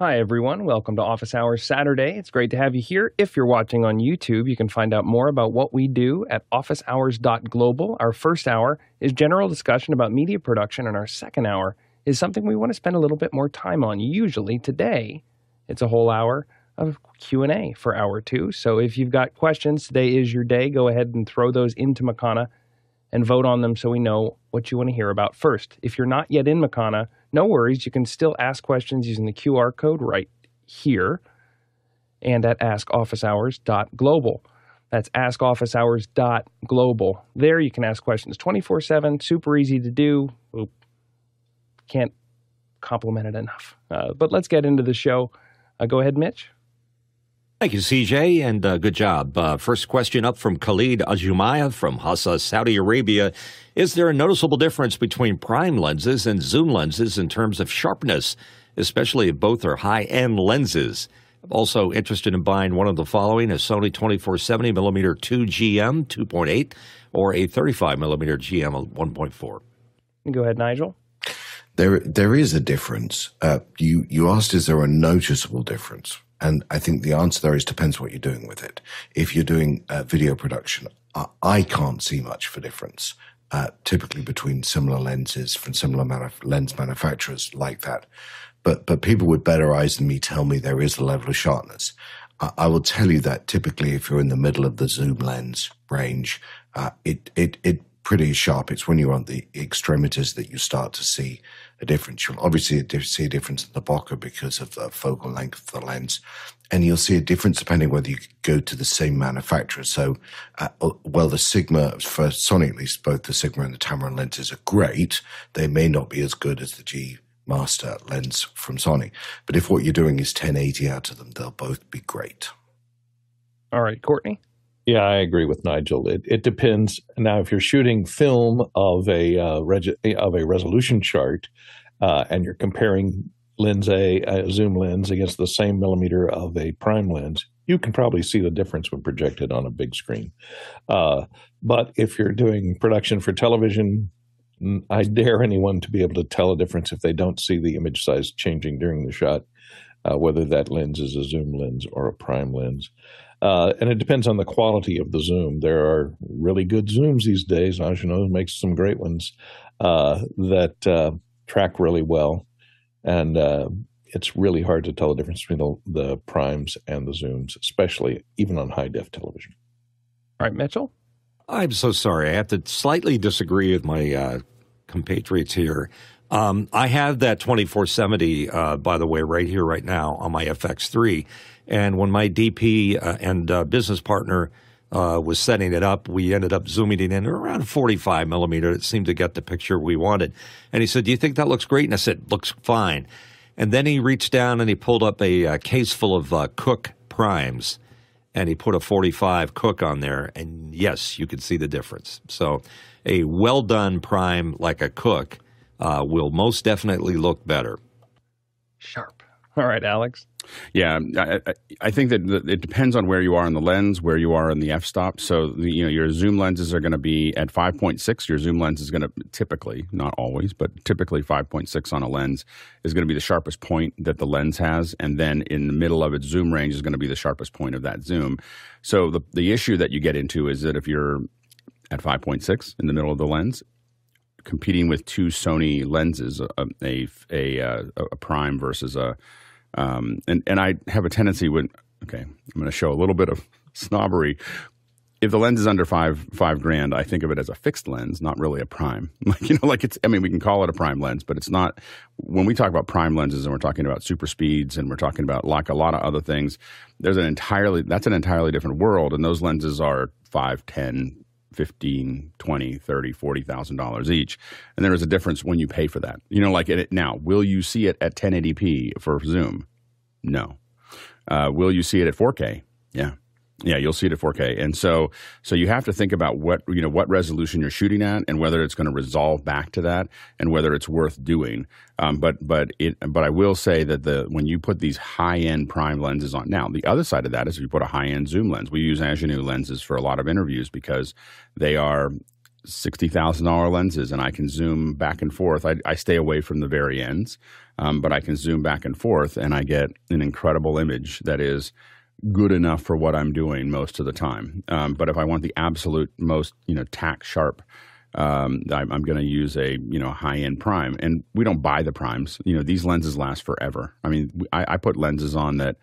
Hi, everyone. Welcome to Office Hours Saturday. It's great to have you here. If you're watching on YouTube, you can find out more about what we do at officehours.global. Our first hour is general discussion about media production, and our second hour is something we want to spend a little bit more time on. Usually today, it's a whole hour of Q&A for hour 2. So if you've got questions, today is your day. Go ahead and throw those into Makana and vote on them so we know what you want to hear about first. If you're not yet in Makana, no worries. You can still ask questions using the QR code right here and at askofficehours.global. That's askofficehours.global. There you can ask questions 24 7, super easy to do. Oop. Can't compliment it enough. Uh, but let's get into the show. Uh, go ahead, Mitch. Thank you, CJ, and uh, good job. Uh, first question up from Khalid Ajumaya from Hassa, Saudi Arabia. Is there a noticeable difference between prime lenses and zoom lenses in terms of sharpness, especially if both are high end lenses? I'm also interested in buying one of the following a Sony 2470 millimeter 2 GM 2.8 or a 35 millimeter GM 1.4. Go ahead, Nigel. There, there is a difference. Uh, you, you asked, is there a noticeable difference? And I think the answer there is depends what you're doing with it. If you're doing uh, video production, I, I, can't see much for difference. Uh, typically between similar lenses from similar manuf- lens manufacturers like that. But but people with better eyes than me tell me there is a level of sharpness. I, I will tell you that typically if you're in the middle of the zoom lens range, uh, it it it pretty sharp. It's when you're on the extremities that you start to see a difference. You'll obviously see a difference in the bokeh because of the focal length of the lens. And you'll see a difference depending whether you go to the same manufacturer. So, uh, well, the Sigma, for Sony at least, both the Sigma and the Tamron lenses are great. They may not be as good as the G Master lens from Sony. But if what you're doing is 1080 out of them, they'll both be great. All right, Courtney. Yeah, I agree with Nigel. It, it depends. Now, if you're shooting film of a uh, of a resolution chart, uh, and you're comparing lens A, a zoom lens against the same millimeter of a prime lens, you can probably see the difference when projected on a big screen. Uh, but if you're doing production for television, I dare anyone to be able to tell a difference if they don't see the image size changing during the shot, uh, whether that lens is a zoom lens or a prime lens. Uh, and it depends on the quality of the zoom. There are really good zooms these days. Angenieux makes some great ones uh, that uh, track really well, and uh, it's really hard to tell the difference between the, the, primes and the zooms, especially even on high def television. All right, Mitchell. I'm so sorry. I have to slightly disagree with my uh, compatriots here. Um, I have that 2470, uh, by the way, right here, right now on my FX3 and when my DP uh, and uh, business partner uh, was setting it up, we ended up zooming it in around 45 millimeter. It seemed to get the picture we wanted. And he said, Do you think that looks great? And I said, Looks fine. And then he reached down and he pulled up a, a case full of uh, Cooke primes and he put a 45 Cooke on there. And yes, you could see the difference. So a well done prime like a Cooke uh, will most definitely look better. Sharp. All right, Alex. Yeah, um, I, I, think that it depends on where you are in the lens, where you are in the f-stop. So, you know, your zoom lenses are going to be at 5.6. Your zoom lens is going to typically, not always, but typically 5.6 on a lens is going to be the sharpest point that the lens has, and then in the middle of its zoom range is going to be the sharpest point of that zoom. So, the the issue that you get into is that if you're at 5.6 in the middle of the lens, competing with two Sony lenses, a a, a, a prime versus a um, and and I have a tendency when okay, I'm going to show a little bit of snobbery. If the lens is under five five grand, I think of it as a fixed lens, not really a prime. Like you know, like it's. I mean, we can call it a prime lens, but it's not. When we talk about prime lenses, and we're talking about super speeds, and we're talking about like a lot of other things, there's an entirely that's an entirely different world, and those lenses are five, ten, 15 20 30 40 thousand dollars each. And there is a difference when you pay for that. You know like it now will you see it at 1080p for zoom? No. Uh, will you see it at 4k yeah yeah, you'll see it at 4K, and so so you have to think about what you know what resolution you're shooting at, and whether it's going to resolve back to that, and whether it's worth doing. Um, but but it but I will say that the when you put these high end prime lenses on, now the other side of that is if you put a high end zoom lens. We use Angenieux lenses for a lot of interviews because they are sixty thousand dollar lenses, and I can zoom back and forth. I, I stay away from the very ends, um, but I can zoom back and forth, and I get an incredible image that is good enough for what I'm doing most of the time. Um, but if I want the absolute most, you know, tack sharp, um, I'm, I'm going to use a you know high end prime, and we don't buy the primes. You know, these lenses last forever. I mean, I, I put lenses on that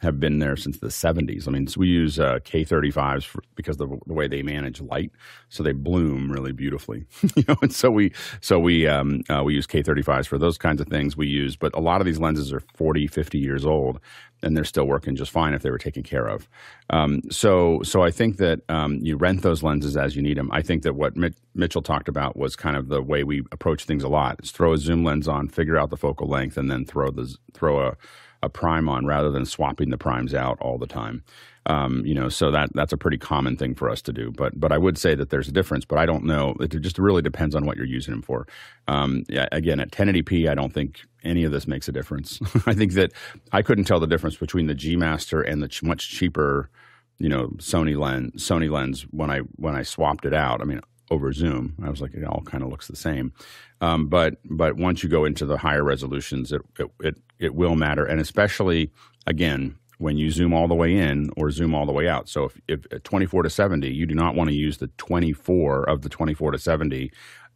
have been there since the 70s. I mean, so we use uh, K35s for, because of the, way they manage light, so they bloom really beautifully. you know, and so we so we um, uh, we use K35s for those kinds of things. We use, but a lot of these lenses are 40, 50 years old, and they're still working just fine if they were taken care of. Um, so so I think that um, you rent those lenses as you need them. I think that what Mitchell talked about was kind of the way we approach things a lot: is throw a zoom lens on, figure out the focal length, and then throw the throw a a prime on rather than swapping the primes out all the time. Um, you know, so that that's a pretty common thing for us to do. But but I would say that there's a difference. But I don't know. It just really depends on what you're using them for. Um, yeah, again, at 1080p, I don't think any of this makes a difference. I think that I couldn't tell the difference between the G Master and the ch- much cheaper, you know, Sony lens Sony lens when I when I swapped it out. I mean, over Zoom. I was like, it all kind of looks the same. Um, but but once you go into the higher resolutions, it, it, it it will matter, and especially again when you zoom all the way in or zoom all the way out. So if, if 24 to 70, you do not want to use the 24 of the 24 to 70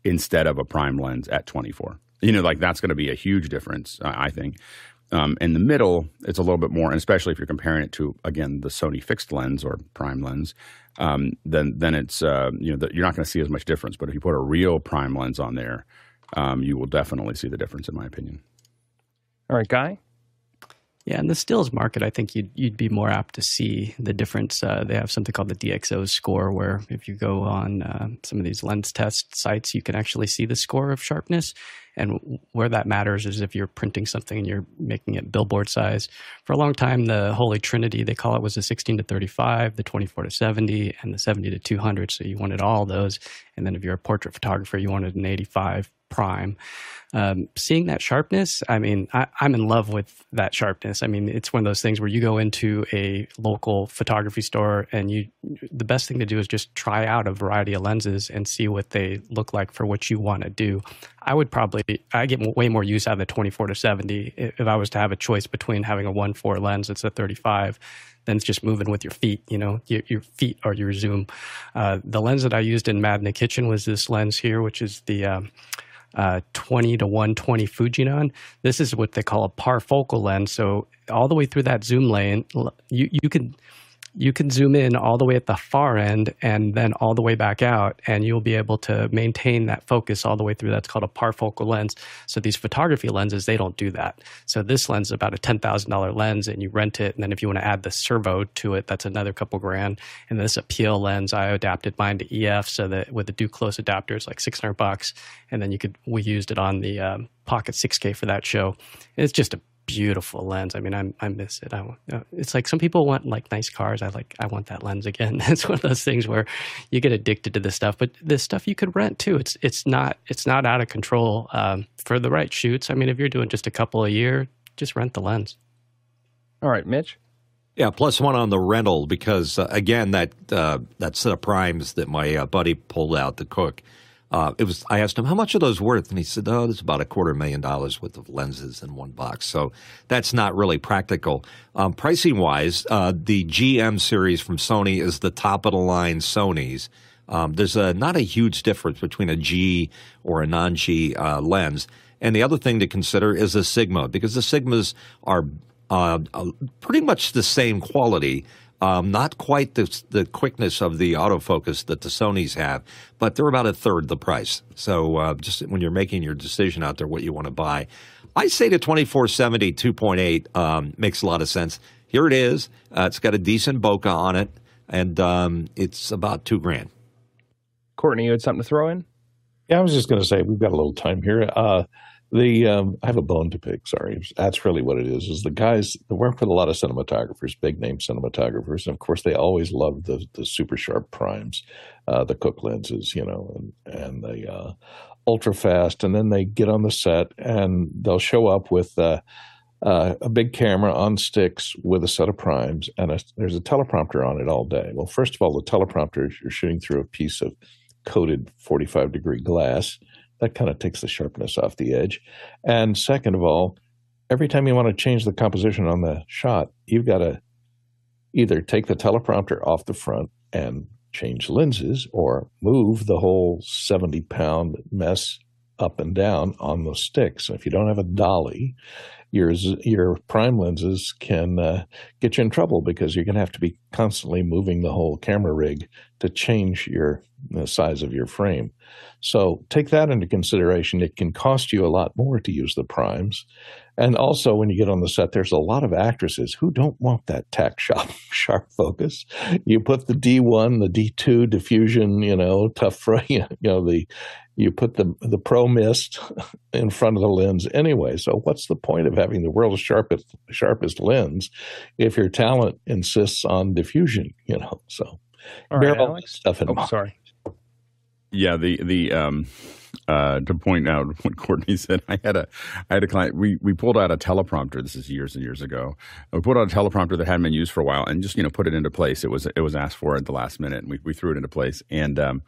instead of a prime lens at 24. You know, like that's going to be a huge difference, I think. Um, in the middle, it's a little bit more, and especially if you're comparing it to again the Sony fixed lens or prime lens, um, then then it's uh, you know the, you're not going to see as much difference. But if you put a real prime lens on there, um, you will definitely see the difference, in my opinion. All right, Guy. Yeah, in the stills market, I think you'd you'd be more apt to see the difference. Uh, they have something called the DxO score, where if you go on uh, some of these lens test sites, you can actually see the score of sharpness. And where that matters is if you're printing something and you're making it billboard size. For a long time, the Holy Trinity, they call it, was the 16 to 35, the 24 to 70, and the 70 to 200. So you wanted all those. And then if you're a portrait photographer, you wanted an 85 prime. Um, seeing that sharpness, I mean, I, am in love with that sharpness. I mean, it's one of those things where you go into a local photography store and you, the best thing to do is just try out a variety of lenses and see what they look like for what you want to do. I would probably, I get way more use out of the 24 to 70 if I was to have a choice between having a 1.4 lens that's a 35 than just moving with your feet. You know, your, your feet are your zoom. Uh, the lens that I used in Mad in the Kitchen was this lens here, which is the um, uh, 20 to 120 Fujinon. This is what they call a parfocal lens. So all the way through that zoom lane, you you can you can zoom in all the way at the far end and then all the way back out, and you'll be able to maintain that focus all the way through. That's called a parfocal lens. So these photography lenses, they don't do that. So this lens is about a ten thousand dollar lens, and you rent it, and then if you want to add the servo to it, that's another couple grand. And this appeal lens, I adapted mine to EF, so that with the Duclos adapter, it's like six hundred bucks, and then you could we used it on the um, Pocket 6K for that show. It's just a beautiful lens. I mean, I I miss it. I uh, it's like some people want like nice cars. I like I want that lens again. it's one of those things where you get addicted to this stuff, but this stuff you could rent too. It's it's not it's not out of control um, for the right shoots. I mean, if you're doing just a couple a year, just rent the lens. All right, Mitch. Yeah, plus one on the rental because uh, again that uh, that set of primes that my uh, buddy pulled out the Cooke uh, it was. I asked him how much are those worth, and he said, "Oh, there's about a quarter million dollars worth of lenses in one box." So that's not really practical. Um, pricing wise, uh, the GM series from Sony is the top of the line Sony's. Um, there's a, not a huge difference between a G or a non G uh, lens. And the other thing to consider is the Sigma, because the Sigmas are uh, pretty much the same quality, um, not quite the, the quickness of the autofocus that the Sony's have, but they're about a third the price. So uh, just when you're making your decision out there, what you want to buy, I say the 2470 2.8 um, makes a lot of sense. Here it is. Uh, it's got a decent bokeh on it, and um, it's about two grand. Courtney, you had something to throw in? Yeah, I was just going to say we've got a little time here. Uh, the um, I have a bone to pick. Sorry, that's really what it is. Is the guys that work with a lot of cinematographers, big name cinematographers, and of course they always love the the super sharp primes, uh, the Cooke lenses, you know, and and the uh, ultra fast, and then they get on the set and they'll show up with. Uh, uh, a big camera on sticks with a set of primes, and a, there's a teleprompter on it all day. Well, first of all, the teleprompter, you're shooting through a piece of coated 45 degree glass. That kind of takes the sharpness off the edge. And second of all, every time you want to change the composition on the shot, you've got to either take the teleprompter off the front and change lenses or move the whole 70 pound mess up and down on the stick. So if you don't have a dolly, your your prime lenses can uh, get you in trouble because you're going to have to be constantly moving the whole camera rig to change your the size of your frame. So take that into consideration. It can cost you a lot more to use the primes. And also, when you get on the set, there's a lot of actresses who don't want that tack sharp, sharp focus. You put the D1, the D2 diffusion, you know, tough, for you know, the you put the the pro mist in front of the lens anyway. So what's the point of having the world's sharpest sharpest lens if your talent insists on diffusion? You know, so all right, Alex. Stuff in oh, mind. sorry. Yeah, the the um, uh, to point out what Courtney said, I had a I had a client. We we pulled out a teleprompter. This is years and years ago. We pulled out a teleprompter that hadn't been used for a while, and just you know put it into place. It was it was asked for at the last minute, and we we threw it into place. And um,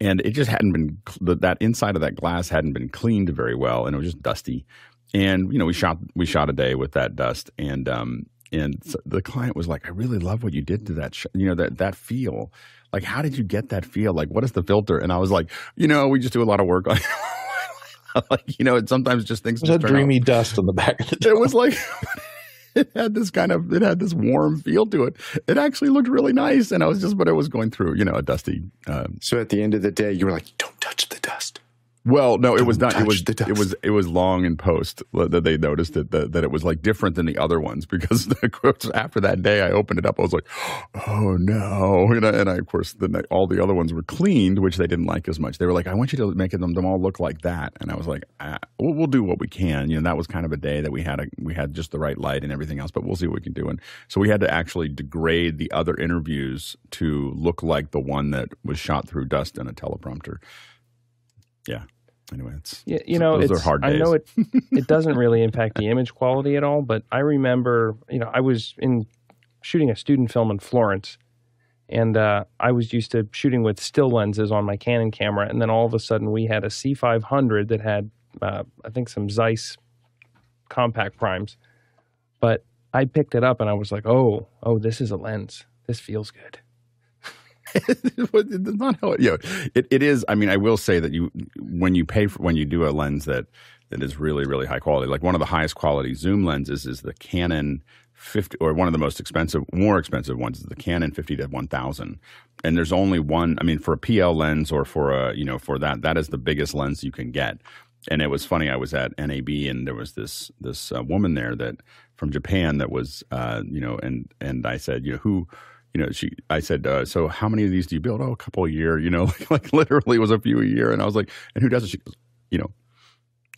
and it just hadn't been that inside of that glass hadn't been cleaned very well, and it was just dusty. And you know, we shot we shot a day with that dust, and um, and so the client was like, "I really love what you did to that, sh- you know, that that feel. Like, how did you get that feel? Like, what is the filter?" And I was like, "You know, we just do a lot of work on." like you know, it sometimes just things. It was a dreamy out. dust on the back of the. It was like it had this kind of it had this warm feel to it. It actually looked really nice, and I was just, but it was going through, you know, a dusty. Um, so at the end of the day, you were like, "Don't touch the dust." Well, no, it was not. It was it was it was long in post that they noticed it that, that it was like different than the other ones because the quotes after that day I opened it up I was like, oh no, and I, and I of course the, all the other ones were cleaned which they didn't like as much. They were like, I want you to make them them all look like that, and I was like, ah, we'll, we'll, do what we can. You know, that was kind of a day that we had a we had just the right light and everything else, but we'll see what we can do. And so we had to actually degrade the other interviews to look like the one that was shot through dust in a teleprompter. Yeah anyway, it's yeah, you know, those it's, are hard days. I know it it doesn't really impact the image quality at all, but I remember, you know, I was in shooting a student film in Florence, and uh, I was used to shooting with still lenses on my Canon camera, and then all of a sudden we had a C500 that had, uh, I think, some Zeiss compact primes, but I picked it up and I was like, oh, oh, this is a lens. This feels good. it's not how it, you know, it, it is. I mean, I will say that you, when you pay for, when you do a lens that, that is really, really high quality, like one of the highest quality zoom lenses is the Canon 50, or one of the most expensive, more expensive ones is the Canon 50 to 1000. And there's only one, I mean, for a PL lens or for a, you know, for that, that is the biggest lens you can get. And it was funny. I was at NAB and there was this, this uh, woman there that from Japan that was, uh, you know, and, and I said, you know, who, you know, she, I said, uh, so how many of these do you build? Oh, a couple a year, you know, like, like literally it was a few a year. And I was like, and who does it? She goes, you know,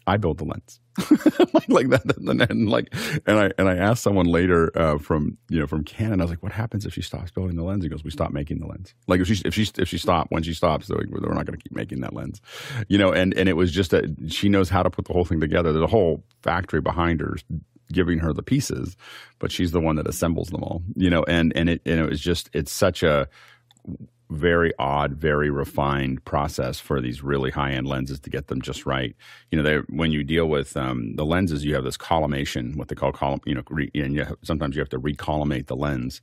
I build the lens like, like that. And, and, like, and I, and I asked someone later, uh, from, you know, from Canon, I was like, what happens if she stops building the lens? He goes, we stop making the lens. Like if she, if she, if she stopped, when she stops, like, we're not going to keep making that lens, you know, and, and it was just that she knows how to put the whole thing together. There's a whole factory behind her giving her the pieces, but she's the one that assembles them all. You know, and and it and it was just it's such a very odd, very refined process for these really high end lenses to get them just right. You know, they when you deal with um, the lenses, you have this collimation, what they call column. You know, re, and you have, sometimes you have to recollimate the lens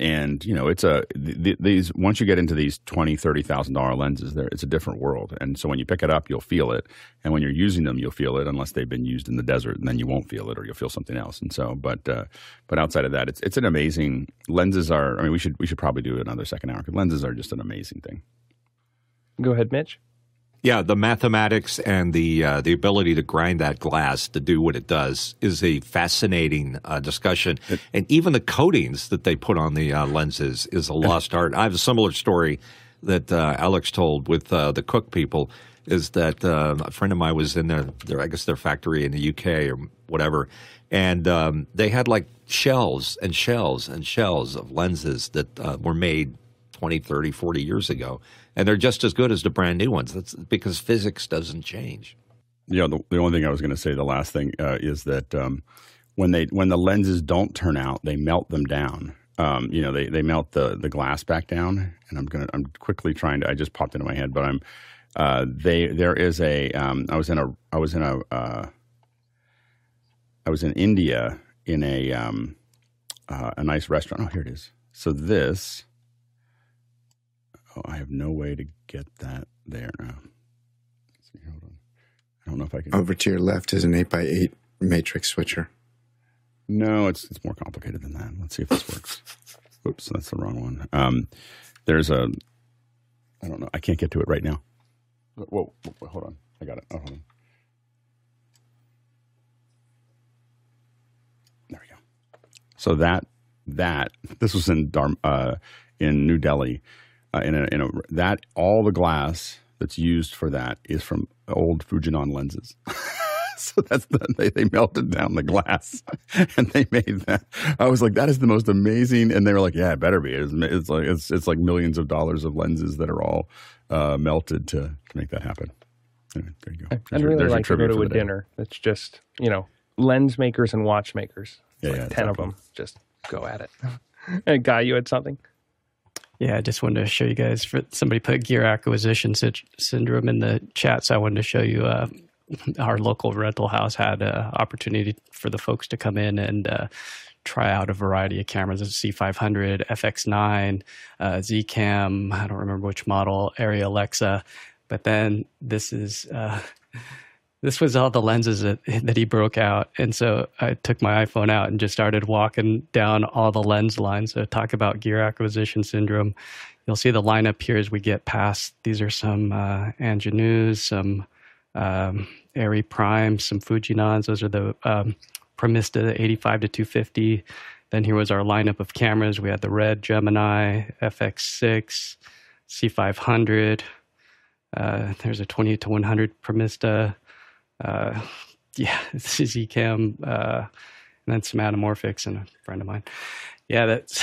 and you know it's a th- these once you get into these twenty thirty thousand dollar lenses there it's a different world. And so when you pick it up you'll feel it. And when you're using them you'll feel it unless they've been used in the desert and then you won't feel it or you'll feel something else. And so but uh, but outside of that it's it's an amazing lenses are i mean we should we should probably do another second hour because lenses are just an amazing thing. Go ahead mitch yeah, the mathematics and the uh, the ability to grind that glass to do what it does is a fascinating uh, discussion. It, and even the coatings that they put on the uh, lenses is a lost art. I have a similar story that uh, Alex told with uh, the Cooke people. Is that uh, a friend of mine was in their, their, I guess their factory in the UK or whatever, and um, they had like shells and shells and shells of lenses that were made 20, 30, 40 years ago and they're just as good as the brand new ones. That's because physics doesn't change. Yeah, the, the only thing I was going to say, the last thing uh, is that um, when they when the lenses don't turn out, they melt them down, Um, you know, they, they melt the, the glass back down, and I'm gonna I'm quickly trying to. I just popped into my head, but I'm uh, they there is a um, I was in a I was in a uh, I was in India in a um, uh, a nice restaurant. Oh, here it is. So this. Oh, I have no way to get that there now. See, hold on. I don't know if I can. Over to your left is an 8x8 matrix switcher. No, it's it's more complicated than that. Let's see if this works. Oops, that's the wrong one. Um, there's a, I don't know. I can't get to it right now. Whoa, whoa, hold on. I got it. Oh, hold on. There we go. So that that this was in Dhar, uh, in New Delhi, uh, in a, in a that all the glass that's used for that is from old Fujinon lenses. so that's the, they, they melted down the glass and they made that. I was like, that is the most amazing. And they were like, yeah, it better be. It's, it's like it's it's like millions of dollars of lenses that are all uh, melted to to make that happen. Anyway, there you go. I'd your- really there's like to go to a dinner that's just, you know, lens makers and watchmakers. Yeah, like yeah, 10 of them. Just go at it. hey, Guy, you had something? Yeah, I just wanted to show you guys. For somebody put gear acquisition sy- syndrome in the chat, so I wanted to show you. Uh, our local rental house had an opportunity for the folks to come in and uh, try out a variety of cameras: a C500, FX9, uh, Zcam. I don't remember which model, ARRI Alexa. But then this is. This was all the lenses that that he broke out, and so I took my iPhone out and just started walking down all the lens lines. So talk about gear acquisition syndrome. You'll see the lineup here as we get past. These are some uh, some um, ARRI Prime, some Fujinons. Those are the um, Premista 85 to 250. Then here was our lineup of cameras. We had the Red Gemini, FX6, C500. Uh, there's a 28 to 100 Premista uh, yeah, is Ecam, uh, and then some anamorphics and a friend of mine. Yeah, that's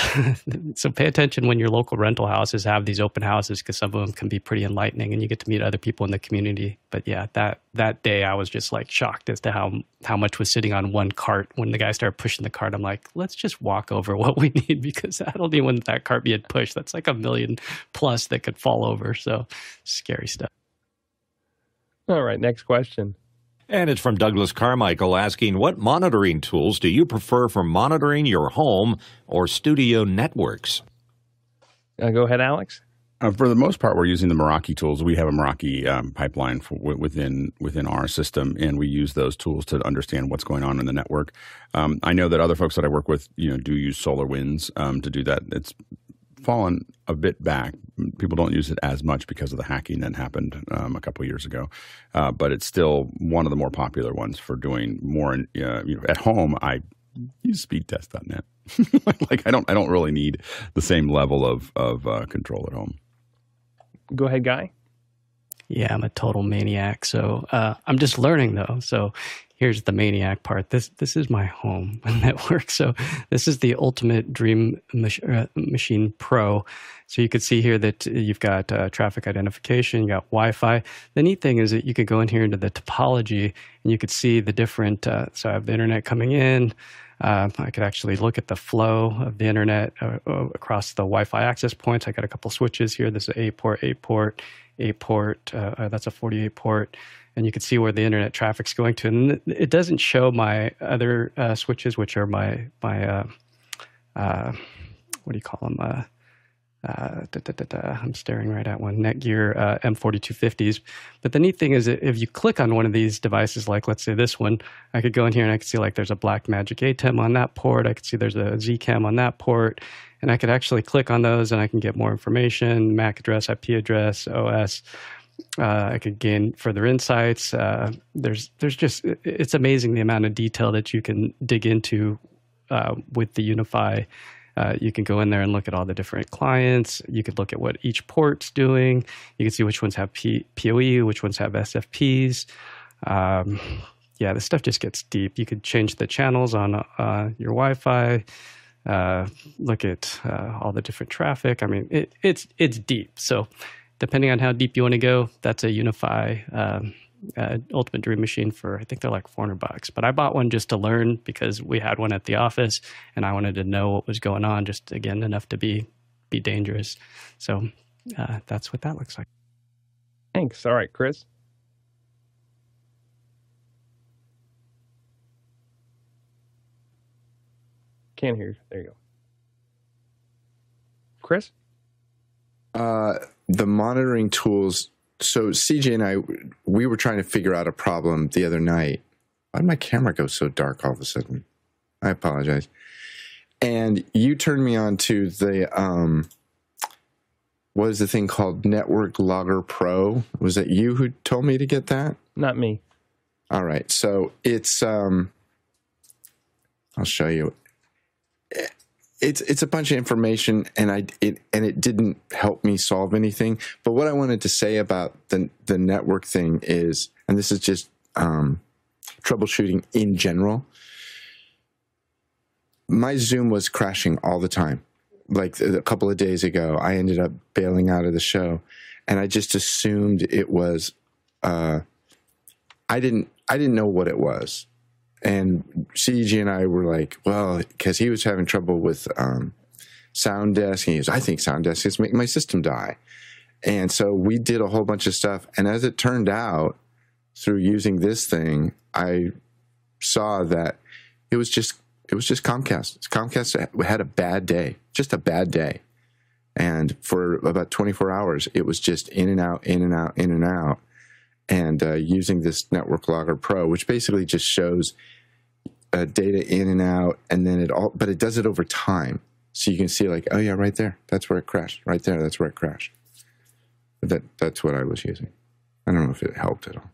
so. Pay attention when your local rental houses have these open houses because some of them can be pretty enlightening, and you get to meet other people in the community. But yeah, that that day I was just like shocked as to how how much was sitting on one cart. When the guy started pushing the cart, I'm like, let's just walk over what we need because I don't even that cart being pushed. That's like a million plus that could fall over. So scary stuff. All right, next question. And it's from Douglas Carmichael asking, What monitoring tools do you prefer for monitoring your home or studio networks? Uh, go ahead, Alex. Uh, for the most part, we're using the Meraki tools. We have a Meraki um, pipeline for, wi- within within our system, and we use those tools to understand what's going on in the network. Um, I know that other folks that I work with, you know, do use SolarWinds um, to do that. It's fallen a bit back. People don't use it as much because of the hacking that happened um, a couple years ago, uh, but it's still one of the more popular ones for doing more. In, uh, you know, at home, I use speedtest.net. like I don't, I don't really need the same level of of uh, control at home. Go ahead, Guy. Yeah, I'm a total maniac. So uh, I'm just learning though. So here's the maniac part. This this is my home network. So this is the Ultimate Dream Mach- uh, Machine Pro. So you could see here that you've got uh, traffic identification, you got Wi-Fi. The neat thing is that you could go in here into the topology and you could see the different. Uh, so I have the internet coming in. Um, I could actually look at the flow of the internet uh, uh, across the Wi-Fi access points. I got a couple switches here. This is a port, a port, a port. Uh, uh, that's a 48 port, and you can see where the internet traffic's going to. And it- doesn't show my other uh, switches, which are my my uh, uh, what do you call them? Uh, da, da, da. I'm staring right at one Netgear uh, M4250s. But the neat thing is if you click on one of these devices, like let's say this one, I could go in here and I could see like there's a Blackmagic ATEM on that port. I could see there's a Zcam on that port. And I could actually click on those and I can get more information, MAC address, IP address, OS. Uh, I could gain further insights. Uh, there's there's just it's amazing the amount of detail that you can dig into uh, with the UniFi. Uh, you can go in there and look at all the different clients. You could look at what each port's doing. You can see which ones have P- PoE, which ones have SFPs. Um, yeah, this stuff just gets deep. You could change the channels on uh, your Wi-Fi. Uh, look at uh, all the different traffic. I mean, it, it's it's deep. So, depending on how deep you want to go, that's a UniFi um, uh, Ultimate Dream Machine for I think they're like 400 bucks. But I bought one just to learn because we had one at the office, and I wanted to know what was going on, just again enough to be be dangerous. So uh, that's what that looks like. Thanks. All right, Chris. Can't hear you. There you go. Chris? Uh, the monitoring tools. So CJ and I, we were trying to figure out a problem the other night. Why did my camera go so dark all of a sudden? I apologize. And you turned me on to the um, what is the thing called Network Logger Pro? Was it you who told me to get that? Not me. All right. So it's um, I'll show you it's it's a bunch of information and I it and it didn't help me solve anything. But what I wanted to say about the the network thing is, and this is just um, troubleshooting in general. My Zoom was crashing all the time. Like a couple of days ago, I ended up bailing out of the show, and I just assumed it was. Uh, I didn't. I didn't know what it was and CJ and I were like, well, because he was having trouble with um, SoundDesk. And he was, I think SoundDesk is making my system die. And so we did a whole bunch of stuff. And as it turned out, through using this thing, I saw that it was just it was just Comcast. Comcast had a bad day, just a bad day. And for about 24 hours, it was just in and out, in and out, in and out and uh, using this Network Logger Pro, which basically just shows uh, data in and out, and then it all, but it does it over time. So you can see like, oh yeah, right there, that's where it crashed. Right there, that's where it crashed. That that's what I was using. I don't know if it helped at all.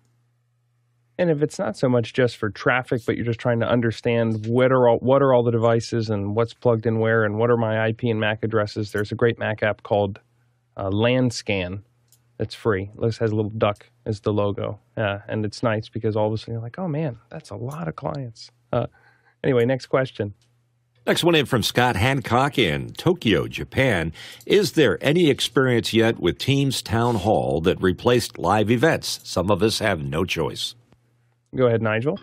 And if it's not so much just for traffic, but you're just trying to understand what are all what are all the devices and what's plugged in where and what are my IP and MAC addresses, there's a great Mac app called uh, LANscan it's free. It has a little duck as the logo. Yeah, and it's nice because all of a sudden you're like, oh man, that's a lot of clients. Uh, anyway, next question. Next one in from Scott Hancock in Tokyo, Japan. Is there any experience yet with Teams Town Hall that replaced live events? Some of us have no choice. Go ahead, Nigel.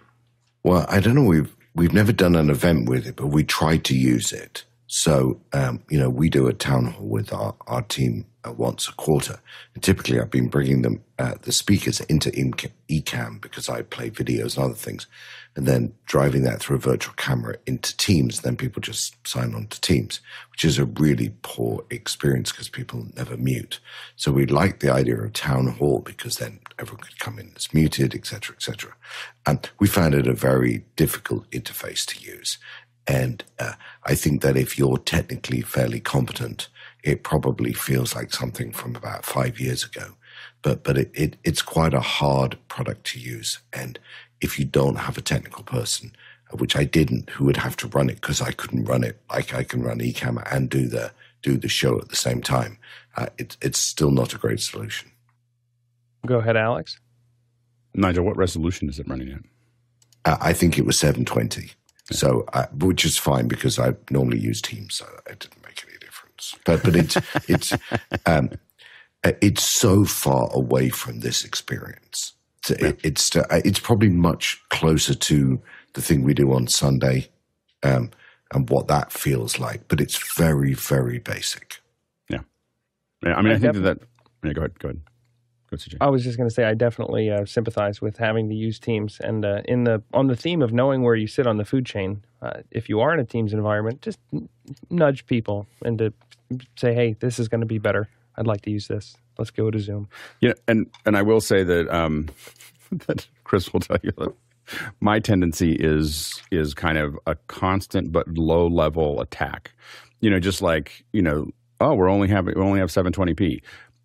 Well, I don't know. We've we've never done an event with it, but we tried to use it. So, um, you know, we do a town hall with our, our team once a quarter. And typically, I've been bringing them, uh, the speakers into Ecamm because I play videos and other things, and then driving that through a virtual camera into Teams. Then people just sign on to Teams, which is a really poor experience because people never mute. So we like the idea of town hall because then everyone could come in that's muted, etc., etc. And we found it a very difficult interface to use. And uh, I think that if you're technically fairly competent, it probably feels like something from about five years ago. But but it, it it's quite a hard product to use. And if you don't have a technical person, uh, which I didn't, who would have to run it because I couldn't run it like I can run Ecamm and do the do the show at the same time, uh, it, it's still not a great solution. Go ahead, Alex. Nigel, what resolution is it running at? Uh, I think it was 720. So, I, which is fine because I normally use Teams, so it didn't make. But but it's it's um, it's so far away from this experience. So yeah. it, it's uh, it's probably much closer to the thing we do on Sunday, um, and what that feels like. But it's very very basic. Yeah, yeah. I mean, I, I think that, that. Yeah, go ahead. Go ahead. I was just going to say I definitely uh, sympathize with having to use Teams, and uh, in the on the theme of knowing where you sit on the food chain, uh, if you are in a Teams environment, just n- nudge people and to say, "Hey, this is going to be better. I'd like to use this. Let's go to Zoom." Yeah, and and I will say that um, that Chris will tell you that my tendency is is kind of a constant but low level attack. You know, just like you know, oh, we're only having we only have 720p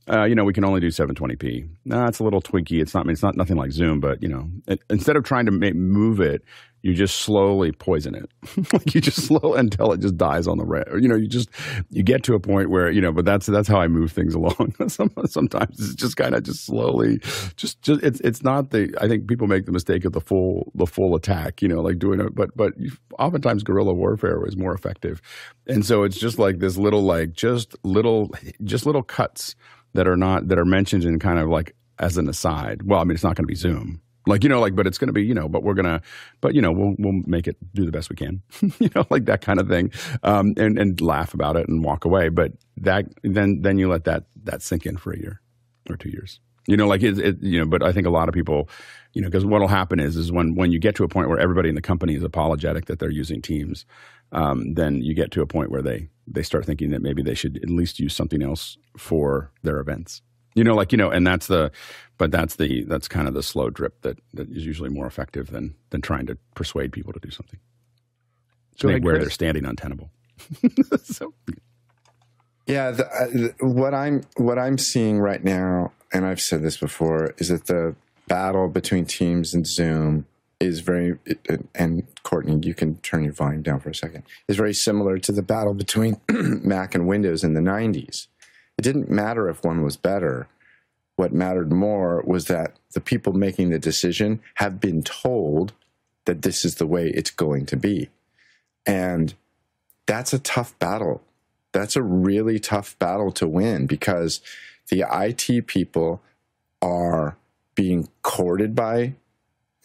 uh, you know, we can only do 720p. Nah, it's a little twinky. It's not. I mean, it's not nothing like Zoom, but you know, it, instead of trying to make, move it, you just slowly poison it. like you just slow until it just dies on the red. You know, you just you get to a point where you know. But that's that's how I move things along. Sometimes it's just kind of just slowly, just just it's it's not the. I think people make the mistake of the full the full attack. You know, like doing it, but but oftentimes guerrilla warfare is more effective, and so it's just like this little like just little just little cuts that are not that are mentioned in kind of like as an aside. Well, I mean, it's not going to be Zoom. Like you know, like, but it's going to be you know, but we're gonna, but you know, we'll we'll make it do the best we can, you know, like that kind of thing, um, and and laugh about it and walk away. But that then then you let that that sink in for a year or two years, you know, like it, it you know. But I think a lot of people, you know, because what'll happen is is when when you get to a point where everybody in the company is apologetic that they're using Teams, um, then you get to a point where they they start thinking that maybe they should at least use something else for their events. You know like you know and that's the but that's the that's kind of the slow drip that that is usually more effective than than trying to persuade people to do something. To make where they're standing untenable. So yeah the, uh, the, what i'm what i'm seeing right now and i've said this before is that the battle between teams and zoom is very and courtney you can turn your volume down for a second is very similar to the battle between mac and windows in the 90s it didn't matter if one was better. What mattered more was that the people making the decision have been told that this is the way it's going to be. And that's a tough battle. That's a really tough battle to win because the IT people are being courted by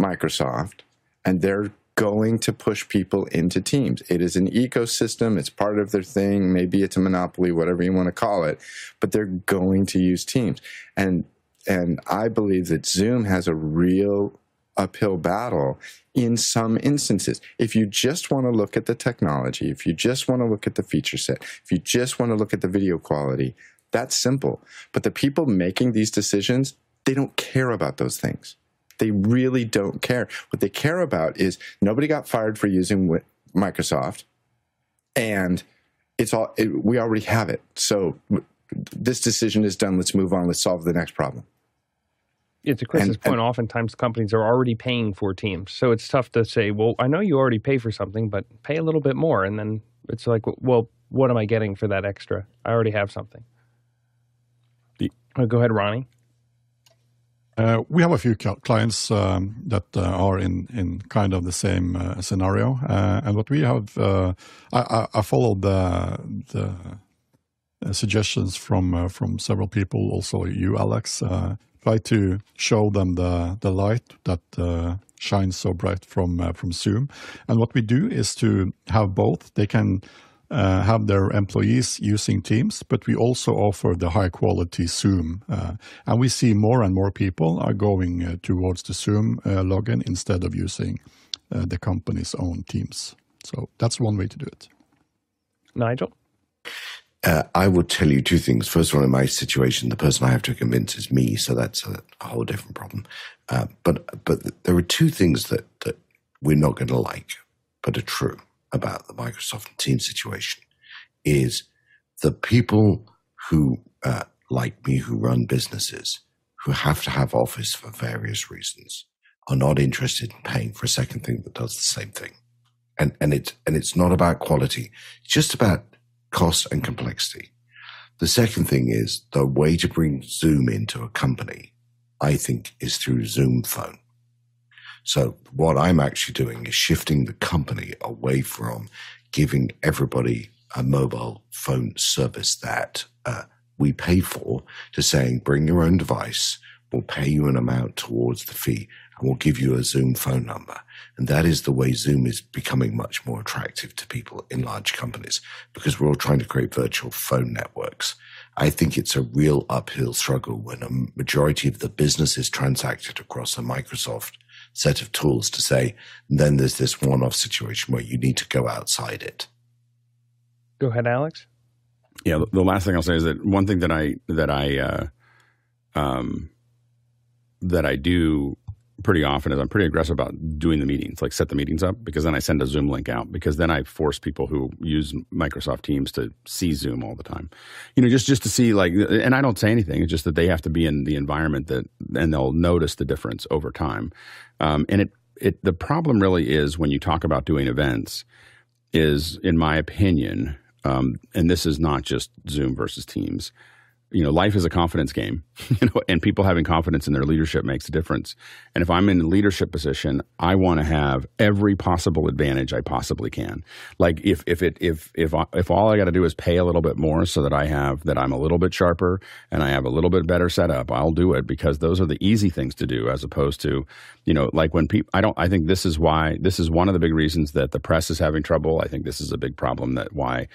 Microsoft and they're going to push people into teams. It is an ecosystem, it's part of their thing, maybe it's a monopoly, whatever you want to call it, but they're going to use teams. And and I believe that Zoom has a real uphill battle in some instances. If you just want to look at the technology, if you just want to look at the feature set, if you just want to look at the video quality, that's simple. But the people making these decisions, they don't care about those things. They really don't care. What they care about is nobody got fired for using Microsoft, and it's all it, we already have it. So this decision is done. Let's move on. Let's solve the next problem. Yeah, to Chris's and, point, and, oftentimes companies are already paying for teams. So it's tough to say, well, I know you already pay for something, but pay a little bit more. And then it's like, well, what am I getting for that extra? I already have something. The, oh, go ahead, Ronnie. Uh, we have a few clients um, that uh, are in, in kind of the same uh, scenario. And what we have, I, followed the, the suggestions from from several people, also you, Alex. try to show them the, light that shines so bright from from Zoom. And what we do is to have both. They can uh, have their employees using Teams, but we also offer the high quality Zoom. Uh, and we see more and more people are going uh, towards the Zoom uh, login instead of using uh, the company's own Teams. So that's one way to do it. Nigel? Uh, I would tell you two things. First of all, in my situation, the person I have to convince is me, so that's a, a whole different problem. but but there are two things that, that we're not going to like, but are true about the Microsoft and Teams situation is the people who, uh, like me, who run businesses, who have to have Office for various reasons, are not interested in paying for a second thing that does the same thing. And, and it's, and it's not about quality. It's just about cost and complexity. The second thing is the way to bring Zoom into a company, I think, is through Zoom phone. So what I'm actually doing is shifting the company away from giving everybody a mobile phone service that uh, we pay for to saying, bring your own device. We'll pay you an amount towards the fee and we'll give you a Zoom phone number. And that is the way Zoom is becoming much more attractive to people in large companies because we're all trying to create virtual phone networks. I think it's a real uphill struggle when a majority of the business is transacted across a Microsoft set of tools to say, then there's this one off situation where you need to go outside it. Go ahead, Alex. Yeah, the last thing I'll say is that one thing that I that I uh, um, that I do pretty often is I'm pretty aggressive about doing the meetings, like set the meetings up, because then I send a Zoom link out because then I force people who use Microsoft Teams to see Zoom all the time. You know, just just to see like, and I don't say anything. It's just that they have to be in the environment that, and they'll notice the difference over time. Um, and it it the problem really is when you talk about doing events, is in my opinion, um, and this is not just Zoom versus Teams you know, life is a confidence game, you know, and people having confidence in their leadership makes a difference. And if I'm in a leadership position, I want to have every possible advantage I possibly can. Like if if it if if if all I got to do is pay a little bit more so that I have that I'm a little bit sharper and I have a little bit better setup, I'll do it because those are the easy things to do as opposed to, you know, like when people I don't I think this is why this is one of the big reasons that the press is having trouble. I think this is a big problem that why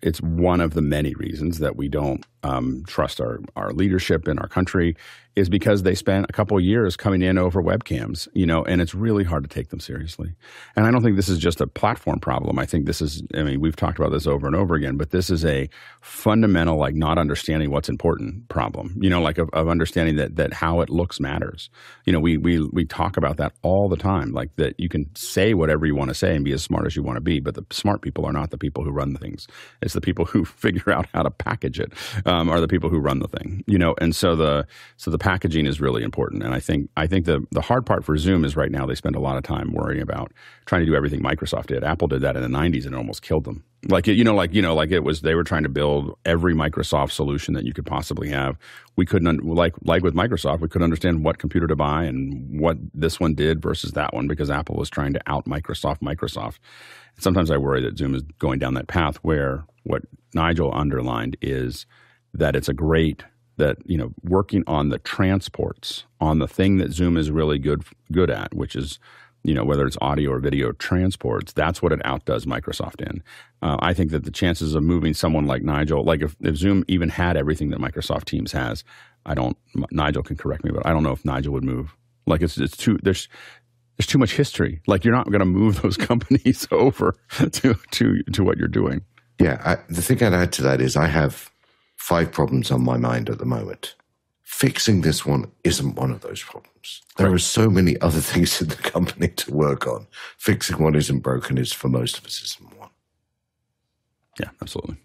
it's one of the many reasons that we don't um, trust our, our leadership in our country is because they spent a couple years coming in over webcams, you know, and it's really hard to take them seriously. And I don't think this is just a platform problem. I think this is, I mean, we've talked about this over and over again, but this is a fundamental, like not understanding what's important problem, you know, like of, of understanding that, that how it looks matters. You know, we, we, we talk about that all the time, like that you can say whatever you want to say and be as smart as you want to be, but the smart people are not the people who run things. It's the people who figure out how to package it, Um, are the people who run the thing, you know, and so the, so the packaging is really important. And I think I think the the hard part for Zoom is right now they spend a lot of time worrying about trying to do everything Microsoft did. Apple did that in the 90s and it almost killed them. Like it, you know like you know like it was they were trying to build every Microsoft solution that you could possibly have. We couldn't like like with Microsoft, we couldn't understand what computer to buy and what this one did versus that one because Apple was trying to out Microsoft Microsoft. Sometimes I worry that Zoom is going down that path where what Nigel underlined is that it's a great that you know working on the transports on the thing that Zoom is really good good at, which is you know whether it's audio or video transports. That's what it outdoes Microsoft in. Uh, I think that the chances of moving someone like Nigel, like if, if Zoom even had everything that Microsoft Teams has, I don't. Nigel can correct me, but I don't know if Nigel would move. Like it's it's too there's there's too much history. Like you're not going to move those companies over to to to what you're doing. Yeah, I, the thing I'd add to that is I have five problems on my mind at the moment. Fixing this one isn't one of those problems. There right. are so many other things in the company to work on. Fixing what isn't broken is for most of us isn't one. Yeah, absolutely.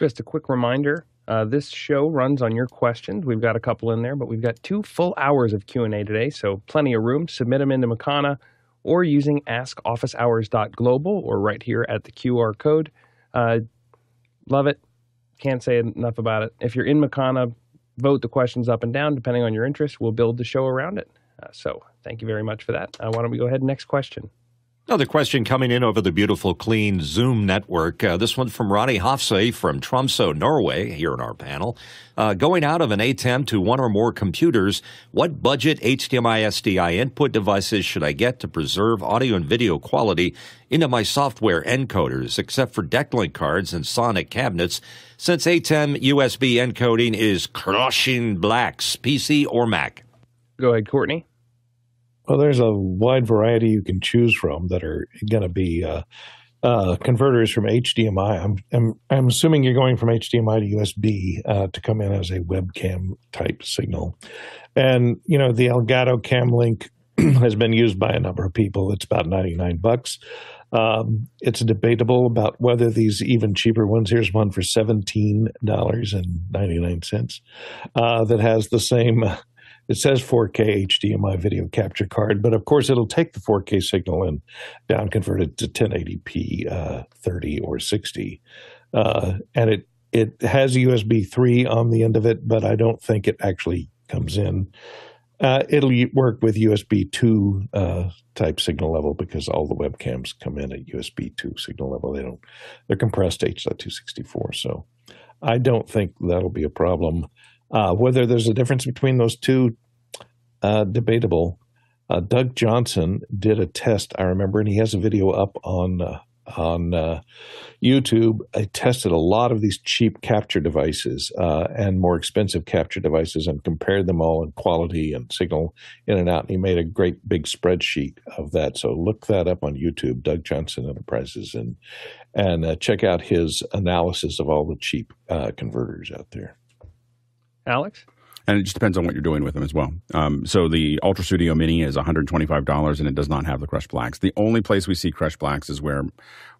Just a quick reminder: uh, this show runs on your questions. We've got a couple in there, but we've got two full hours of Q and A today, so plenty of room. Submit them into Makana or using AskOfficeHours.global or right here at the QR code. Uh, love it can't say enough about it. If you're in Makana, vote the questions up and down depending on your interest. We'll build the show around it. Uh, so thank you very much for that. Uh, why don't we go ahead? Next question. Another question coming in over the beautiful, clean Zoom network. Uh, this one from Ronnie Hofse from Tromsø, Norway, here in our panel. Uh, going out of an ATEM to one or more computers, what budget HDMI SDI input devices should I get to preserve audio and video quality into my software encoders, except for Decklink cards and Sonic cabinets, since ATEM USB encoding is crushing blacks, PC or Mac? Go ahead, Courtney. Well, there's a wide variety you can choose from that are going to be uh, uh, converters from HDMI. I'm, I'm, I'm assuming you're going from HDMI to USB uh, to come in as a webcam type signal, and you know the Elgato Camlink has been used by a number of people. It's about 99 bucks. Um, it's debatable about whether these even cheaper ones. Here's one for seventeen dollars and ninety nine cents uh, that has the same it says 4K HDMI video capture card, but of course it'll take the 4K signal and down convert it to 1080p, uh, 30 or 60, uh, and it it has USB 3 on the end of it, but I don't think it actually comes in. Uh, it'll work with USB 2 uh, type signal level because all the webcams come in at USB 2 signal level. They don't, they're compressed H.264. So I don't think that'll be a problem. Uh, whether there's a difference between those two, uh, debatable. Uh, Doug Johnson did a test, I remember, and he has a video up on uh, on uh, YouTube. I tested a lot of these cheap capture devices uh, and more expensive capture devices and compared them all in quality and signal in and out. And he made a great big spreadsheet of that. So look that up on YouTube, Doug Johnson Enterprises, and and check out his analysis of all the cheap converters out there. Alex? And it just depends on what you're doing with them as well. Um, so the Ultra Studio Mini is $125 and it does not have the crushed blacks. The only place we see crushed blacks is where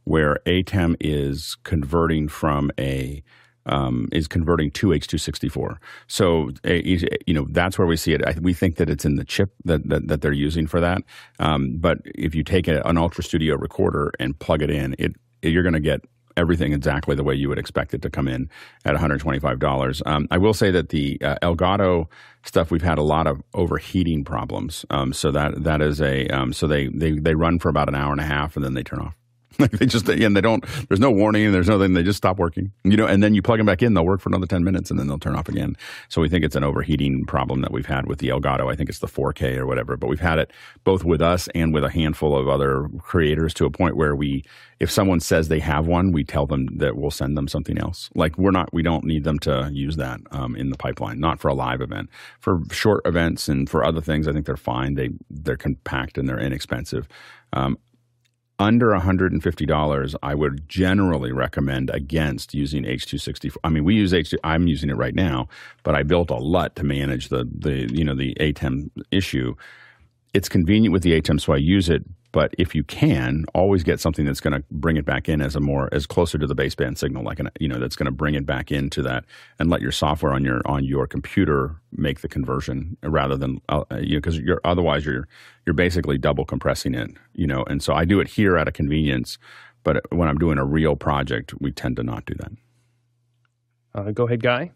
where ATEM is converting from a um, is converting to H264. So you know that's where we see it. we think that it's in the chip that that, that they're using for that. Um, but if you take a, an Ultra Studio recorder and plug it in, it you're going to get everything exactly the way you would expect it to come in at $125. Um, I will say that the uh, Elgato stuff we've had a lot of overheating problems. Um, so that that is a um, so they, they they run for about an hour and a half and then they turn off. Like they just and they don't. There's no warning. There's nothing. They just stop working. You know, and then you plug them back in. They'll work for another ten minutes, and then they'll turn off again. So we think it's an overheating problem that we've had with the Elgato. I think it's the 4K or whatever. But we've had it both with us and with a handful of other creators to a point where we, if someone says they have one, we tell them that we'll send them something else. Like we're not. We don't need them to use that um, in the pipeline. Not for a live event. For short events and for other things, I think they're fine. They they're compact and they're inexpensive. Um, under $150, I would generally recommend against using H264. I mean, we use H2, I'm using it right now, but I built a LUT to manage the, the you know, the ATEM issue. It's convenient with the ATEM, so I use it, but if you can, always get something that's going to bring it back in as a more as closer to the baseband signal, like an you know that's going to bring it back into that, and let your software on your on your computer make the conversion rather than uh, you know because you're otherwise you're you're basically double compressing it, you know. And so I do it here at a convenience, but when I'm doing a real project, we tend to not do that. Uh, go ahead, Guy.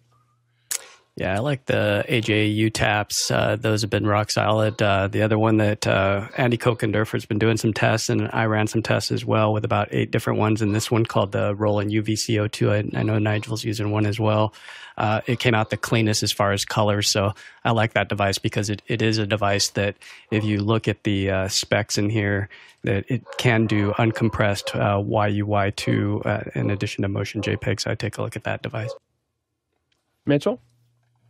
Yeah, I like the AJA U-TAPs. Uh, those have been rock solid. Uh, the other one that uh, Andy Kokendorfer's been doing some tests, and I ran some tests as well with about eight different ones. And this one called the Roland UVC-02. I, I know Nigel's using one as well. Uh, it came out the cleanest as far as colors, so I like that device because it, it is a device that, if you look at the uh, specs in here, that it can do uncompressed YUY2 uh, in addition to motion JPEG. So I take a look at that device. Mitchell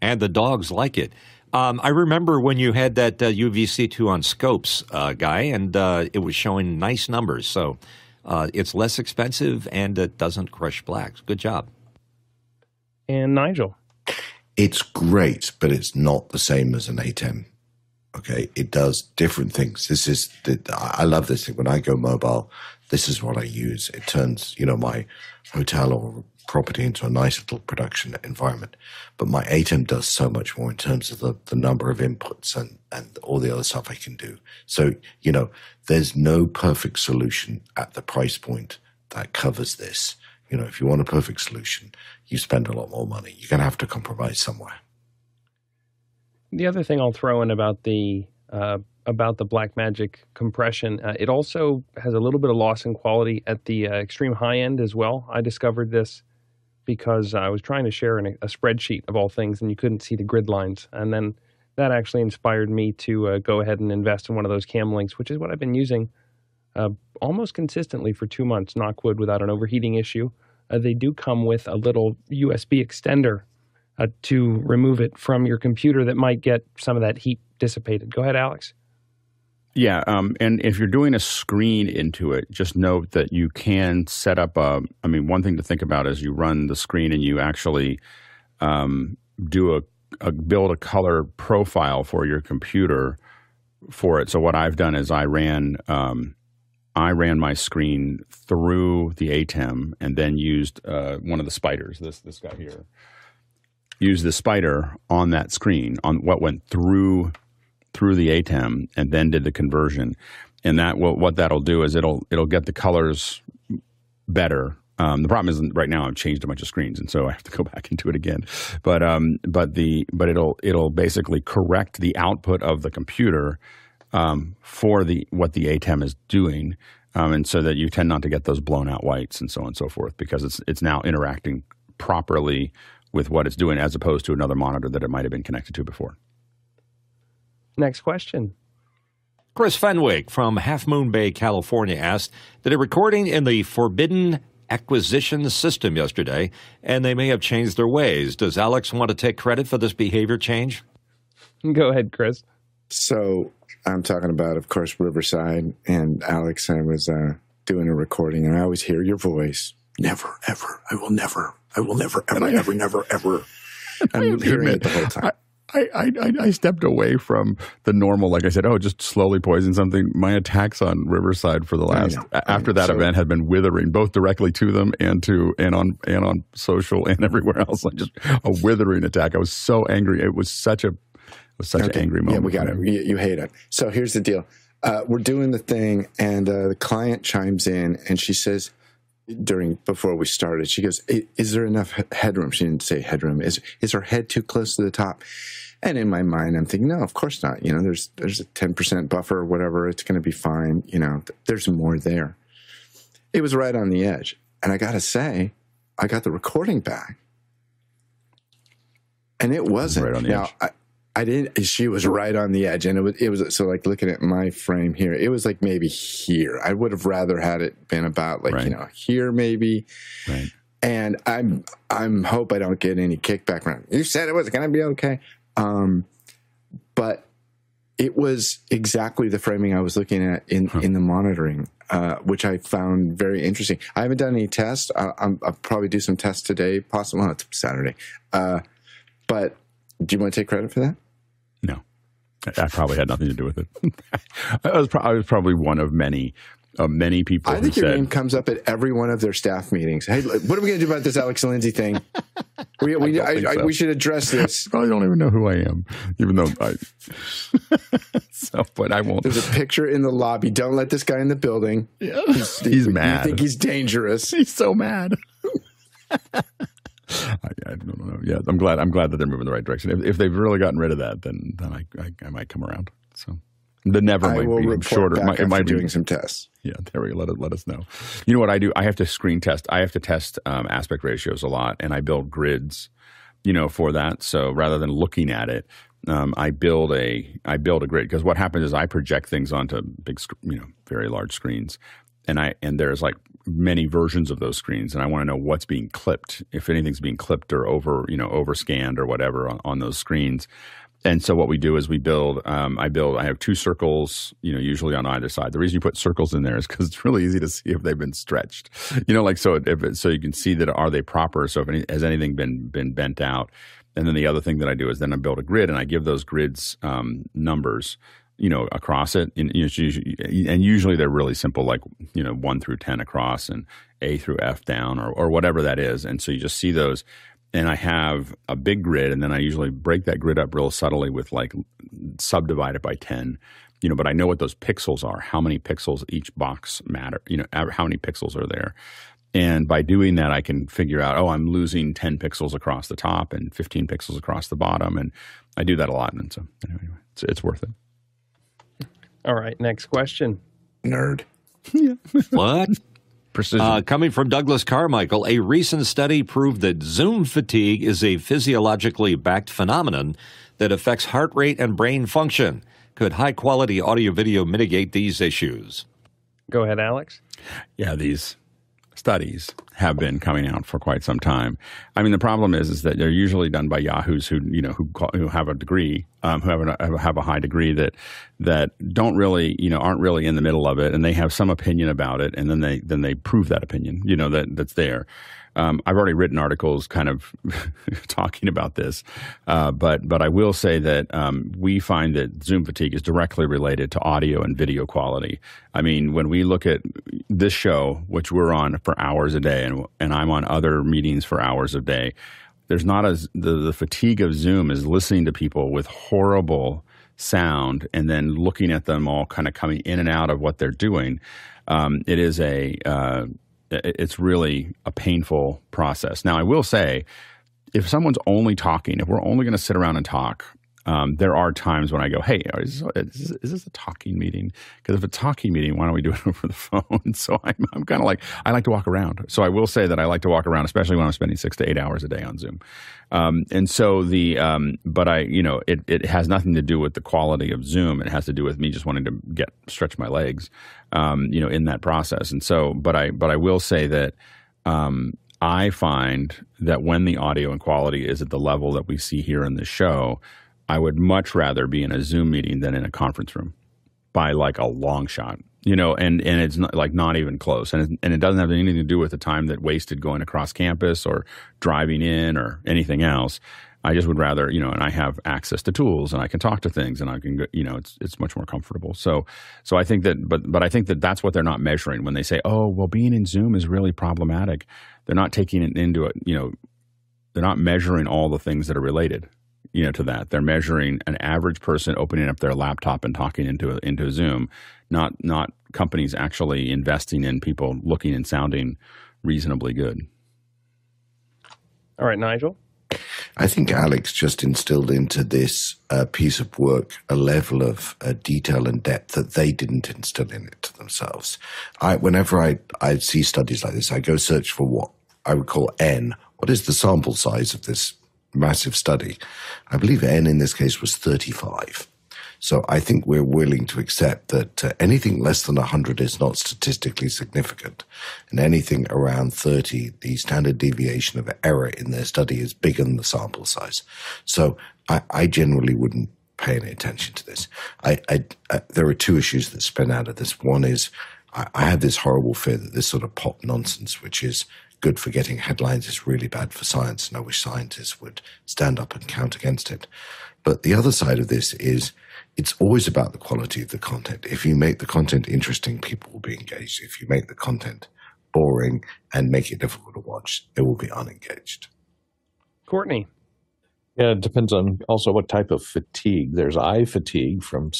and the dogs like it. Um, I remember when you had that uh, UVC2 on scopes, uh, guy, and uh, it was showing nice numbers. So uh, it's less expensive and it doesn't crush blacks. Good job. And Nigel. It's great, but it's not the same as an ATEM. Okay, it does different things. This is the, I love this thing. When I go mobile, this is what I use. It turns you know my hotel or property into a nice little production environment. But my ATEM does so much more in terms of the, the number of inputs and, and all the other stuff I can do. So, you know, there's no perfect solution at the price point that covers this. You know, if you want a perfect solution, you spend a lot more money. You're going to have to compromise somewhere. The other thing I'll throw in about the uh, about the Blackmagic compression, uh, it also has a little bit of loss in quality at the uh, extreme high end as well. I discovered this because I was trying to share a, spreadsheet of all things and you couldn't see the grid lines. And then that actually inspired me to uh, go ahead and invest in one of those cam links, which is what I've been using uh, almost consistently for two months, knock wood, without an overheating issue. Uh, they do come with a little USB extender uh, to remove it from your computer that might get some of that heat dissipated. Go ahead, Alex. Yeah, um, and if you're doing a screen into it, just note that you can set up a. I mean, one thing to think about is you run the screen and you actually um, do a, a, build a color profile for your computer for it. So what I've done is I ran um, I ran my screen through the ATEM and then used uh, one of the Spyders. This this guy here used the Spyder on that screen on what went through through the ATEM and then did the conversion. And that will, what that'll do is it'll it'll get the colors better. Um, the problem is right now I've changed a bunch of screens, and so I have to go back into it again. But um, but the but it'll it'll basically correct the output of the computer um, for the what the ATEM is doing, um, and so that you tend not to get those blown out whites and so on and so forth because it's it's now interacting properly with what it's doing as opposed to another monitor that it might have been connected to before. Next question. Chris Fenwick from Half Moon Bay, California asked Did a recording in the forbidden acquisition system yesterday, and they may have changed their ways. Does Alex want to take credit for this behavior change? Go ahead, Chris. So I'm talking about, of course, Riverside, and Alex. I was uh, doing a recording, and I always hear your voice. Never, ever. I will never. I will never, ever, ever, never, ever. I'm hearing it the whole time. I, I, I stepped away from the normal, like I said, oh, just slowly poison something. My attacks on Riverside for the last after that so, event had been withering, both directly to them and to and on and on social and everywhere else. Like just a withering attack. I was so angry. It was such a it was such okay. an angry moment. Yeah, we got it. You, you, hate it. So here's the deal. Uh, we're doing the thing, and uh, the client chimes in, and she says, during before we started. She goes, "Is there enough headroom?" She didn't say headroom. Is is her head too close to the top? And in my mind, I'm thinking, no, of course not. You know, there's there's a 10% buffer or whatever. It's going to be fine. You know, there's more there. It was right on the edge, and I got to say, I got the recording back, and it wasn't. Right on the now, edge. I, I didn't. She was right on the edge, and it was. It was so like looking at my frame here. It was like maybe here. I would have rather had it been about like Right. you know here maybe. Right. And I'm I'm hope I don't get any kickback from you said it was going to be okay. Um, but it was exactly the framing I was looking at in in the monitoring, uh, which I found very interesting. I haven't done any tests. I, I'm, I'll probably do some tests today, possibly. Well, it's Saturday. Uh, but do you want to take credit for that? No, I I probably had nothing to do with it. I was, pro- I was probably one of many, of many people I think your said, name comes up at every one of their staff meetings. Hey, what are we going to do about this Alex Lindsay thing? We, we, don't I, think I, we should address this. probably don't even know who I am, even though I. so, but I won't. There's a picture in the lobby. Don't let this guy in the building. Yeah. He's You mad. think he's dangerous? He's so mad. I, I don't know. Yeah, I'm glad. I'm glad that they're moving in the right direction. If, if they've really gotten rid of that, then then I, I, I might come around. So the never I might will be shorter. back It might, after be doing some tests. Yeah, there we go. Let it, let us know. You know what I do? I have to screen test. I have to test um, aspect ratios a lot, and I build grids, you know, for that. So rather than looking at it, um, I build a I build a grid because what happens is I project things onto big, you know, very large screens, and I and there's like many versions of those screens, and I want to know what's being clipped, if anything's being clipped or over, you know, over scanned or whatever on, on those screens. And so what we do is we build. Um, I build. I have two circles, you know, usually on either side. The reason you put circles in there is because it's really easy to see if they've been stretched. You know, like so. If it, so, you can see that are they proper. So if any, has anything been been bent out, and then the other thing that I do is then I build a grid and I give those grids um, numbers, you know, across it. And, and usually they're really simple, like you know, one through ten across and A through F down or or whatever that is. And so you just see those and I have a big grid, and then I usually break that grid up real subtly with like subdivide it by ten, you know. But I know what those pixels are, how many pixels each box matter, you know, how many pixels are there, and by doing that, I can figure out, oh, I'm losing ten pixels across the top and fifteen pixels across the bottom, and I do that a lot, and so anyway, it's, it's worth it. All right, next question. Nerd. What? Precision. Uh, coming from Douglas Carmichael, a recent study proved that Zoom fatigue is a physiologically backed phenomenon that affects heart rate and brain function. Could high quality audio video mitigate these issues? Go ahead, Alex. yeah, these studies have been coming out for quite some time. I mean, the problem is, is that they're usually done by yahoos who, you know, who call, who have a degree, um, who have a, have a high degree that that don't really, you know, aren't really in the middle of it, and they have some opinion about it, and then they then they prove that opinion, you know, that that's there. Um, I've already written articles kind of talking about this, uh, but but I will say that um, we find that Zoom fatigue is directly related to audio and video quality. I mean, when we look at this show, which we're on for hours a day, and and I'm on other meetings for hours a day, there's not as the, the fatigue of Zoom is listening to people with horrible sound and then looking at them all kind of coming in and out of what they're doing. Um, it is a uh, it's really a painful process. Now, I will say, if someone's only talking, if we're only going to sit around and talk, um, there are times when I go, "Hey, is this, is is this a talking meeting?" Because if it's a talking meeting, why don't we do it over the phone? So I'm, I'm kind of like, I like to walk around. So I will say that I like to walk around, especially when I'm spending six to eight hours a day on Zoom. Um, and so the, um, but I, you know, it, it has nothing to do with the quality of Zoom. It has to do with me just wanting to get stretch my legs, um, you know, in that process. And so, but I, but I will say that. Um, I find that when the audio and quality is at the level that we see here in the show, I would much rather be in a Zoom meeting than in a conference room by like a long shot. You know, and, and it's not like not even close, and it, and it doesn't have anything to do with the time that wasted going across campus or driving in or anything else. I just would rather, you know, and I have access to tools and I can talk to things and I can, you know, it's it's much more comfortable. So, so I think that, but but I think that that's what they're not measuring when they say, oh, well, being in Zoom is really problematic. They're not taking it into it, you know, they're not measuring all the things that are related you know to that they're measuring an average person opening up their laptop and talking into into zoom not not companies actually investing in people looking and sounding reasonably good. All right, Nigel. I think Alex just instilled into this uh, piece of work a level of uh, detail and depth that they didn't instill in it themselves. I, whenever I, I see studies like this, I go search for what I would call N. What is the sample size of this massive study? I believe N in this case was 35. So I think we're willing to accept that uh, anything less than 100 is not statistically significant. And anything around 30, the standard deviation of error in their study is bigger than the sample size. So I, I generally wouldn't pay any attention to this. I, I, there are two issues that spin out of this. One is I have this horrible fear that this sort of pop nonsense, which is good for getting headlines, is really bad for science. And I wish scientists would stand up and count against it. But the other side of this is it's always about the quality of the content. If you make the content interesting, people will be engaged. If you make the content boring and make it difficult to watch, they will be unengaged. Courtney. Yeah, it depends on also what type of fatigue. There's eye fatigue from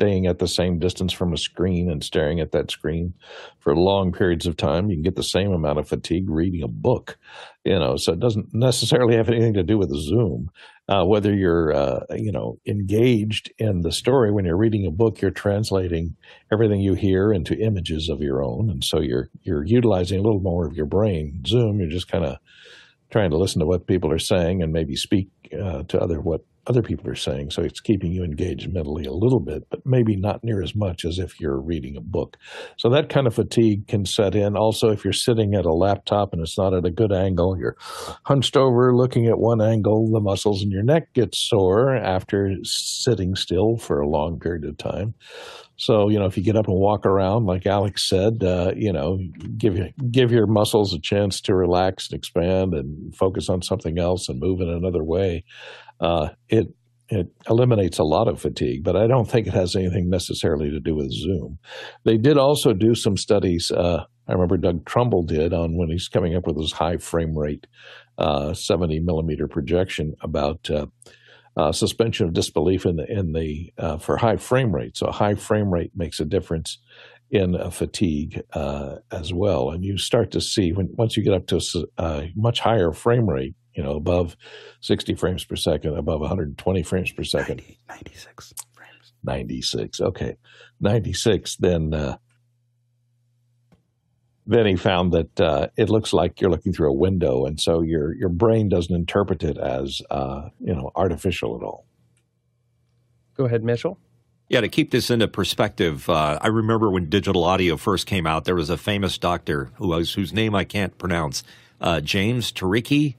staying at the same distance from a screen and staring at that screen for long periods of time. You can get the same amount of fatigue reading a book, you know, so it doesn't necessarily have anything to do with Zoom. Uh, whether you're, uh, you know, engaged in the story when you're reading a book, you're translating everything you hear into images of your own, and so you're you're utilizing a little more of your brain. Zoom, you're just kind of trying to listen to what people are saying and maybe speak uh, to other what other people are saying. So it's keeping you engaged mentally a little bit, but maybe not near as much as if you're reading a book. So that kind of fatigue can set in. Also, if you're sitting at a laptop and it's not at a good angle, you're hunched over looking at one angle, the muscles in your neck get sore after sitting still for a long period of time. So you know, if you get up and walk around, like Alex said, uh, you know, give give your muscles a chance to relax and expand, and focus on something else and move in another way. Uh, it it eliminates a lot of fatigue, but I don't think it has anything necessarily to do with Zoom. They did also do some studies. Uh, I remember Doug Trumbull did on when he's coming up with his high frame rate, uh, 70 millimeter projection about uh, uh, suspension of disbelief in the in the uh, for high frame rate. So high frame rate makes a difference in uh, fatigue uh, as well, and you start to see when once you get up to a much higher frame rate, you know, above 60 frames per second, above 120 frames per second, 90, 96 frames, 96. Okay, 96. Then uh, then he found that uh, it looks like you're looking through a window, and so your your brain doesn't interpret it as uh, you know artificial at all. Go ahead, Mitchell. Yeah, to keep this into perspective, uh, I remember when digital audio first came out, there was a famous doctor who was, whose name I can't pronounce, uh, James Turicchi,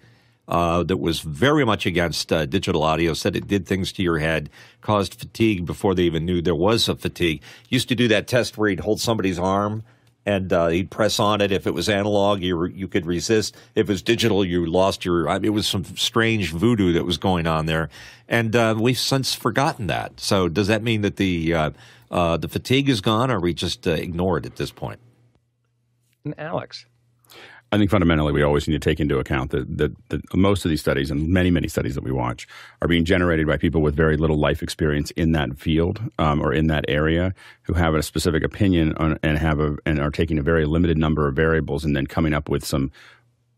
uh, that was very much against uh, digital audio, said it did things to your head, caused fatigue before they even knew there was a fatigue. Used to do that test where he'd hold somebody's arm and uh, he'd press on it. If it was analog, you you could resist. If it was digital, you lost your. I mean, it was some strange voodoo that was going on there, and uh, we've since forgotten that. So, does that mean that the uh, uh the fatigue is gone, or we just uh, ignore it at this point? And Alex. I think fundamentally we always need to take into account that, that, that, most of these studies and many, many studies that we watch are being generated by people with very little life experience in that field um, or in that area who have a specific opinion on, and have a, and are taking a very limited number of variables and then coming up with some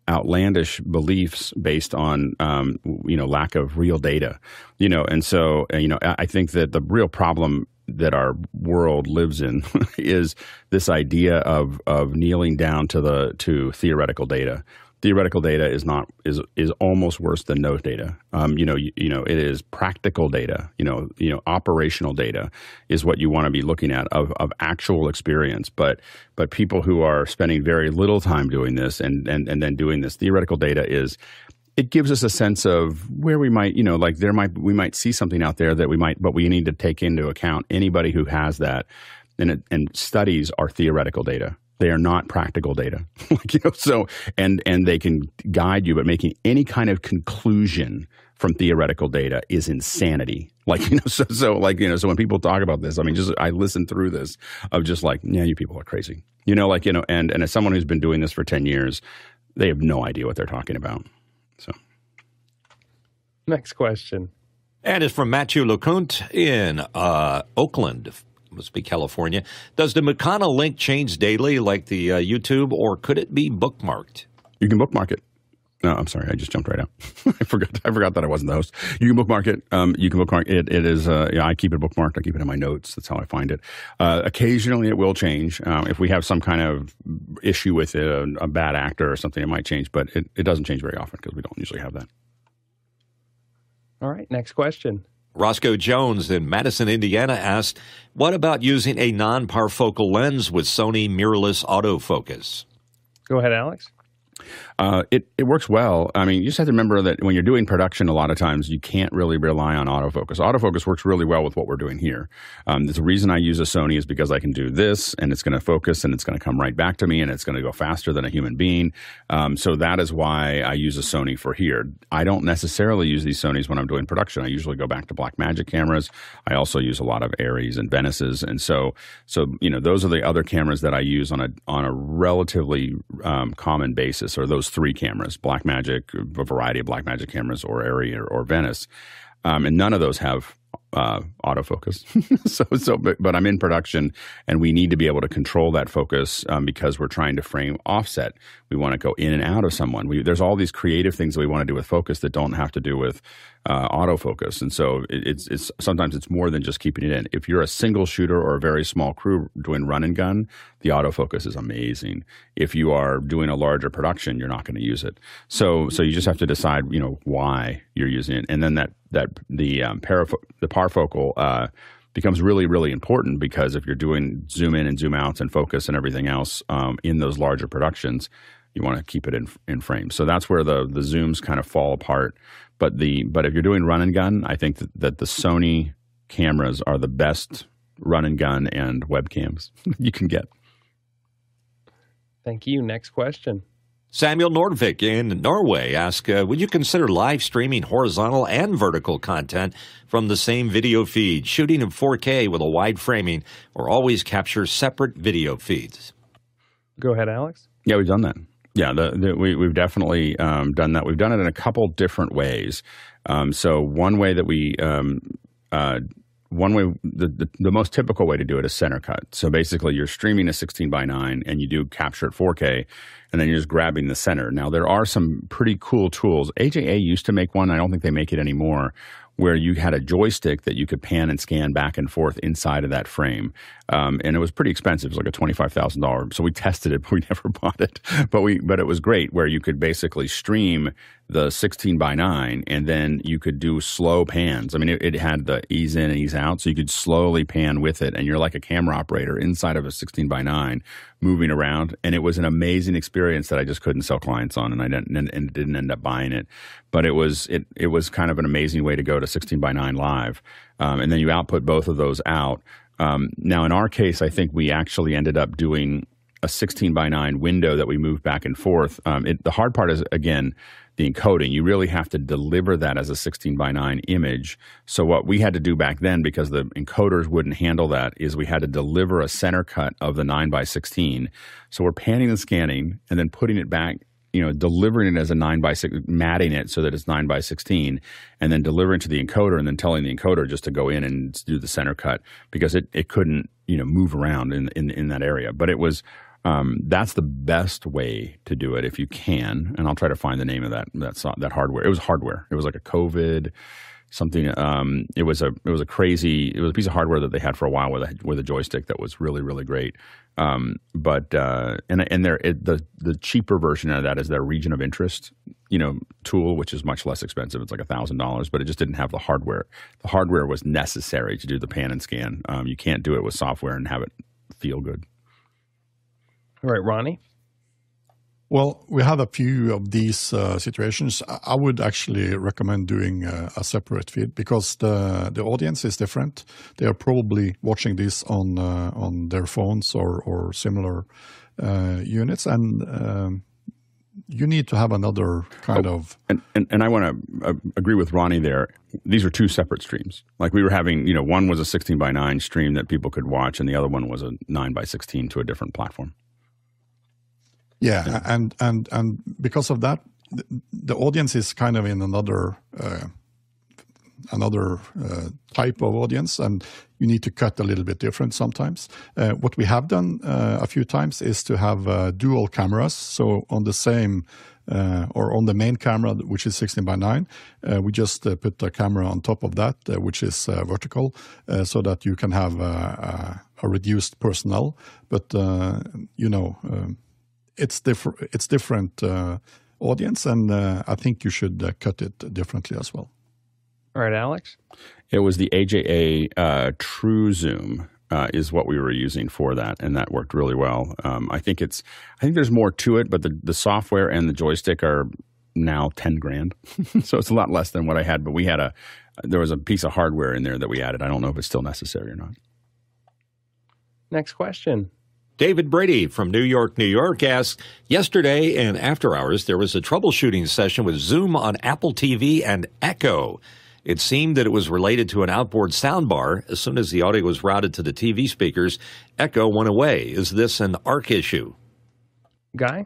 outlandish beliefs based on um, you know lack of real data you know and so you know I think that the real problem that our world lives in is this idea of of kneeling down to the to theoretical data. Theoretical data is not is is almost worse than no data. Um, you know, you, you, know, it is practical data. You know, you know, operational data is what you want to be looking at of of actual experience. But but people who are spending very little time doing this and and and then doing this theoretical data is it gives us a sense of where we might, you know, like there might we might see something out there that we might, but we need to take into account anybody who has that, and it, and studies are theoretical data. They are not practical data, like, you know. So and and they can guide you, but making any kind of conclusion from theoretical data is insanity. Like you know, so so like you know, so when people talk about this, I mean, just I listen through this of just like, yeah, you people are crazy, you know, like you know, and and as someone who's been doing this for ten years, they have no idea what they're talking about. So, next question. And it's from Matthew LeCount in uh, Oakland, must be California. Does the Makana link change daily like the uh, YouTube, or could it be bookmarked? You can bookmark it. No, I'm sorry. I just jumped right out. I forgot. I forgot that I wasn't the host. You can bookmark it. Um, you can bookmark it. It is. Uh, yeah, I keep it bookmarked. I keep it in my notes. That's how I find it. Uh, occasionally, it will change. Um, if we have some kind of issue with it, a, a, bad actor or something, it might change. But it, it doesn't change very often because we don't usually have that. All right. Next question. Roscoe Jones in Madison, Indiana asked, "What about using a non-parfocal lens with Sony mirrorless autofocus?" Go ahead, Alex. Uh, it it works well. I mean, you just have to remember that when you're doing production, a lot of times you can't really rely on autofocus. Autofocus works really well with what we're doing here. Um, the reason I use a Sony is because I can do this, and it's going to focus, and it's going to come right back to me, and it's going to go faster than a human being. Um, so that is why I use a Sony for here. I don't necessarily use these Sonys when I'm doing production. I usually go back to Blackmagic cameras. I also use a lot of ARRIs and Venices, and so so you know those are the other cameras that I use on a on a relatively um, common basis, or those three cameras, Blackmagic, a variety of Blackmagic cameras, or ARRI or, or Venice, um, and none of those have uh, autofocus. so, so, but, but, I'm in production, and we need to be able to control that focus um, because we're trying to frame offset. We want to go in and out of someone. We, there's all these creative things that we want to do with focus that don't have to do with uh, autofocus, and so it, it's it's sometimes it's more than just keeping it in. If you're a single shooter or a very small crew doing run and gun, the autofocus is amazing. If you are doing a larger production, you're not going to use it. So so you just have to decide, you know, why you're using it, and then that that the um, the parfocal uh, becomes really really important because if you're doing zoom in and zoom outs and focus and everything else um, in those larger productions, you want to keep it in in frame. So that's where the the zooms kind of fall apart. But the but if you're doing run and gun, I think that, that the Sony cameras are the best run and gun and webcams you can get. Thank you. Next question. Samuel Nordvik in Norway asks, uh, would you consider live streaming horizontal and vertical content from the same video feed, shooting in 4K with a wide framing, or always capture separate video feeds? Go ahead, Alex. Yeah, we've done that. Yeah, the, the, we, have definitely um, done that. We've done it in a couple different ways. Um, so one way that we um, uh, one way the, the, the, most typical way to do it is center cut. So basically you're streaming a 16 by 9 and you do capture at 4k and then you're just grabbing the center. Now there are some pretty cool tools. AJA used to make one. I don't think they make it anymore where you had a joystick that you could pan and scan back and forth inside of that frame. Um, and it was pretty expensive. It was like a twenty-five thousand dollars. So we tested it, but we never bought it. But we, but it was great where you could basically stream the sixteen by nine, and then you could do slow pans. I mean, it, it, had the ease in and ease out, so you could slowly pan with it, and you're like a camera operator inside of a sixteen by nine, moving around. And it was an amazing experience that I just couldn't sell clients on, and I didn't and didn't end up buying it. But it was it it was kind of an amazing way to go to sixteen by nine live, um, and then you output both of those out um, now, in our case, I think we actually ended up doing a 16 by 9 window that we moved back and forth. Um, it, the hard part is, again, the encoding. You really have to deliver that as a 16 by 9 image. So, what we had to do back then, because the encoders wouldn't handle that, is we had to deliver a center cut of the 9 by 16. So, we're panning and scanning and then putting it back you know, delivering it as a nine by six, matting it so that it's nine by sixteen, and then delivering to the encoder, and then telling the encoder just to go in and do the center cut because it, it couldn't you know move around in in, in that area. But it was um, that's the best way to do it if you can, and I'll try to find the name of that that that hardware. It was hardware. It was like a COVID something. Um, it was a it was a crazy. It was a piece of hardware that they had for a while with a with a joystick that was really really great. Um, but uh, and and there the the cheaper version of that is their region of interest, you know, tool, which is much less expensive. It's like a thousand dollars, but it just didn't have the hardware. The hardware was necessary to do the pan and scan. Um, you can't do it with software and have it feel good. All right, Ronnie. Well, we have a few of these uh, situations. I would actually recommend doing uh, a separate feed because the the audience is different. They are probably watching this on uh, on their phones or or similar uh, units, and um, you need to have another kind oh, of. And and, and I want to uh, agree with Ronnie there. These are two separate streams. Like we were having, you know, one was a 16 by 9 stream that people could watch, and the other one was a 9 by 16 to a different platform. Yeah, yeah. and and and because of that, the, the, audience is kind of in another uh, another uh, type of audience, and you need to cut a little bit different sometimes. Uh, what we have done uh, a few times is to have uh, dual cameras. So on the same uh, or on the main camera, which is 16 by 9, uh, we just put a camera on top of that, which is vertical, so that you can have a reduced personnel. But you know, um, it's different. It's different uh, audience, and uh, I think you should cut it differently as well. All right, Alex. It was the AJA uh, TruZoom. Uh, is what we were using for that, and that worked really well. Um, I think it's, I think there's more to it, but the the software and the joystick are now ten grand, so it's a lot less than what I had. But we had a, there was a piece of hardware in there that we added. I don't know if it's still necessary or not. Next question. David Brady from New York, New York asks Yesterday and after hours, there was a troubleshooting session with Zoom on Apple TV and Echo. It seemed that it was related to an outboard soundbar. As soon as the audio was routed to the TV speakers, echo went away. Is this an ARC issue? Guy?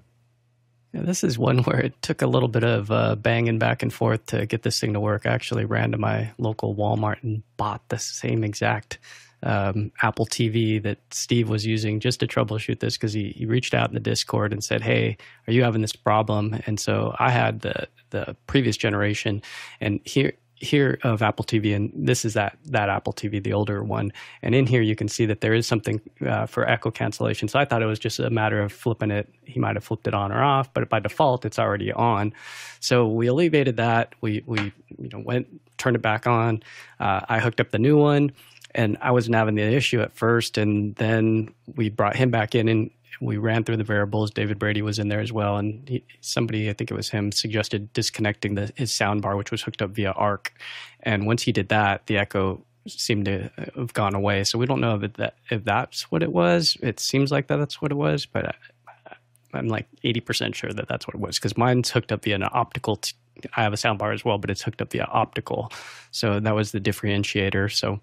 Yeah, this is one where it took a little bit of uh, banging back and forth to get this thing to work. I actually ran to my local Walmart and bought the same exact um, Apple TV that Steve was using just to troubleshoot this because he, he reached out in the Discord and said, "Hey, are you having this problem?" And so I had the the previous generation, and here here of Apple TV, and this is that that Apple TV, the older one. And in here, you can see that there is something uh, for echo cancellation. So I thought it was just a matter of flipping it. He might have flipped it on or off, but by default, it's already on. So we alleviated that. We we you know went turned it back on. Uh, I hooked up the new one. And I wasn't having the issue at first, and then we brought him back in, and we ran through the variables. David Brady was in there as well, and he, somebody, I think it was him, suggested disconnecting the, his sound bar, which was hooked up via ARC. And once he did that, the echo seemed to uh, have gone away. So we don't know if that if that's what it was. It seems like that that's what it was, but I, am like 80% sure that that's what it was because mine's hooked up via an optical. T- I have a soundbar as well, but it's hooked up via optical. So that was the differentiator. So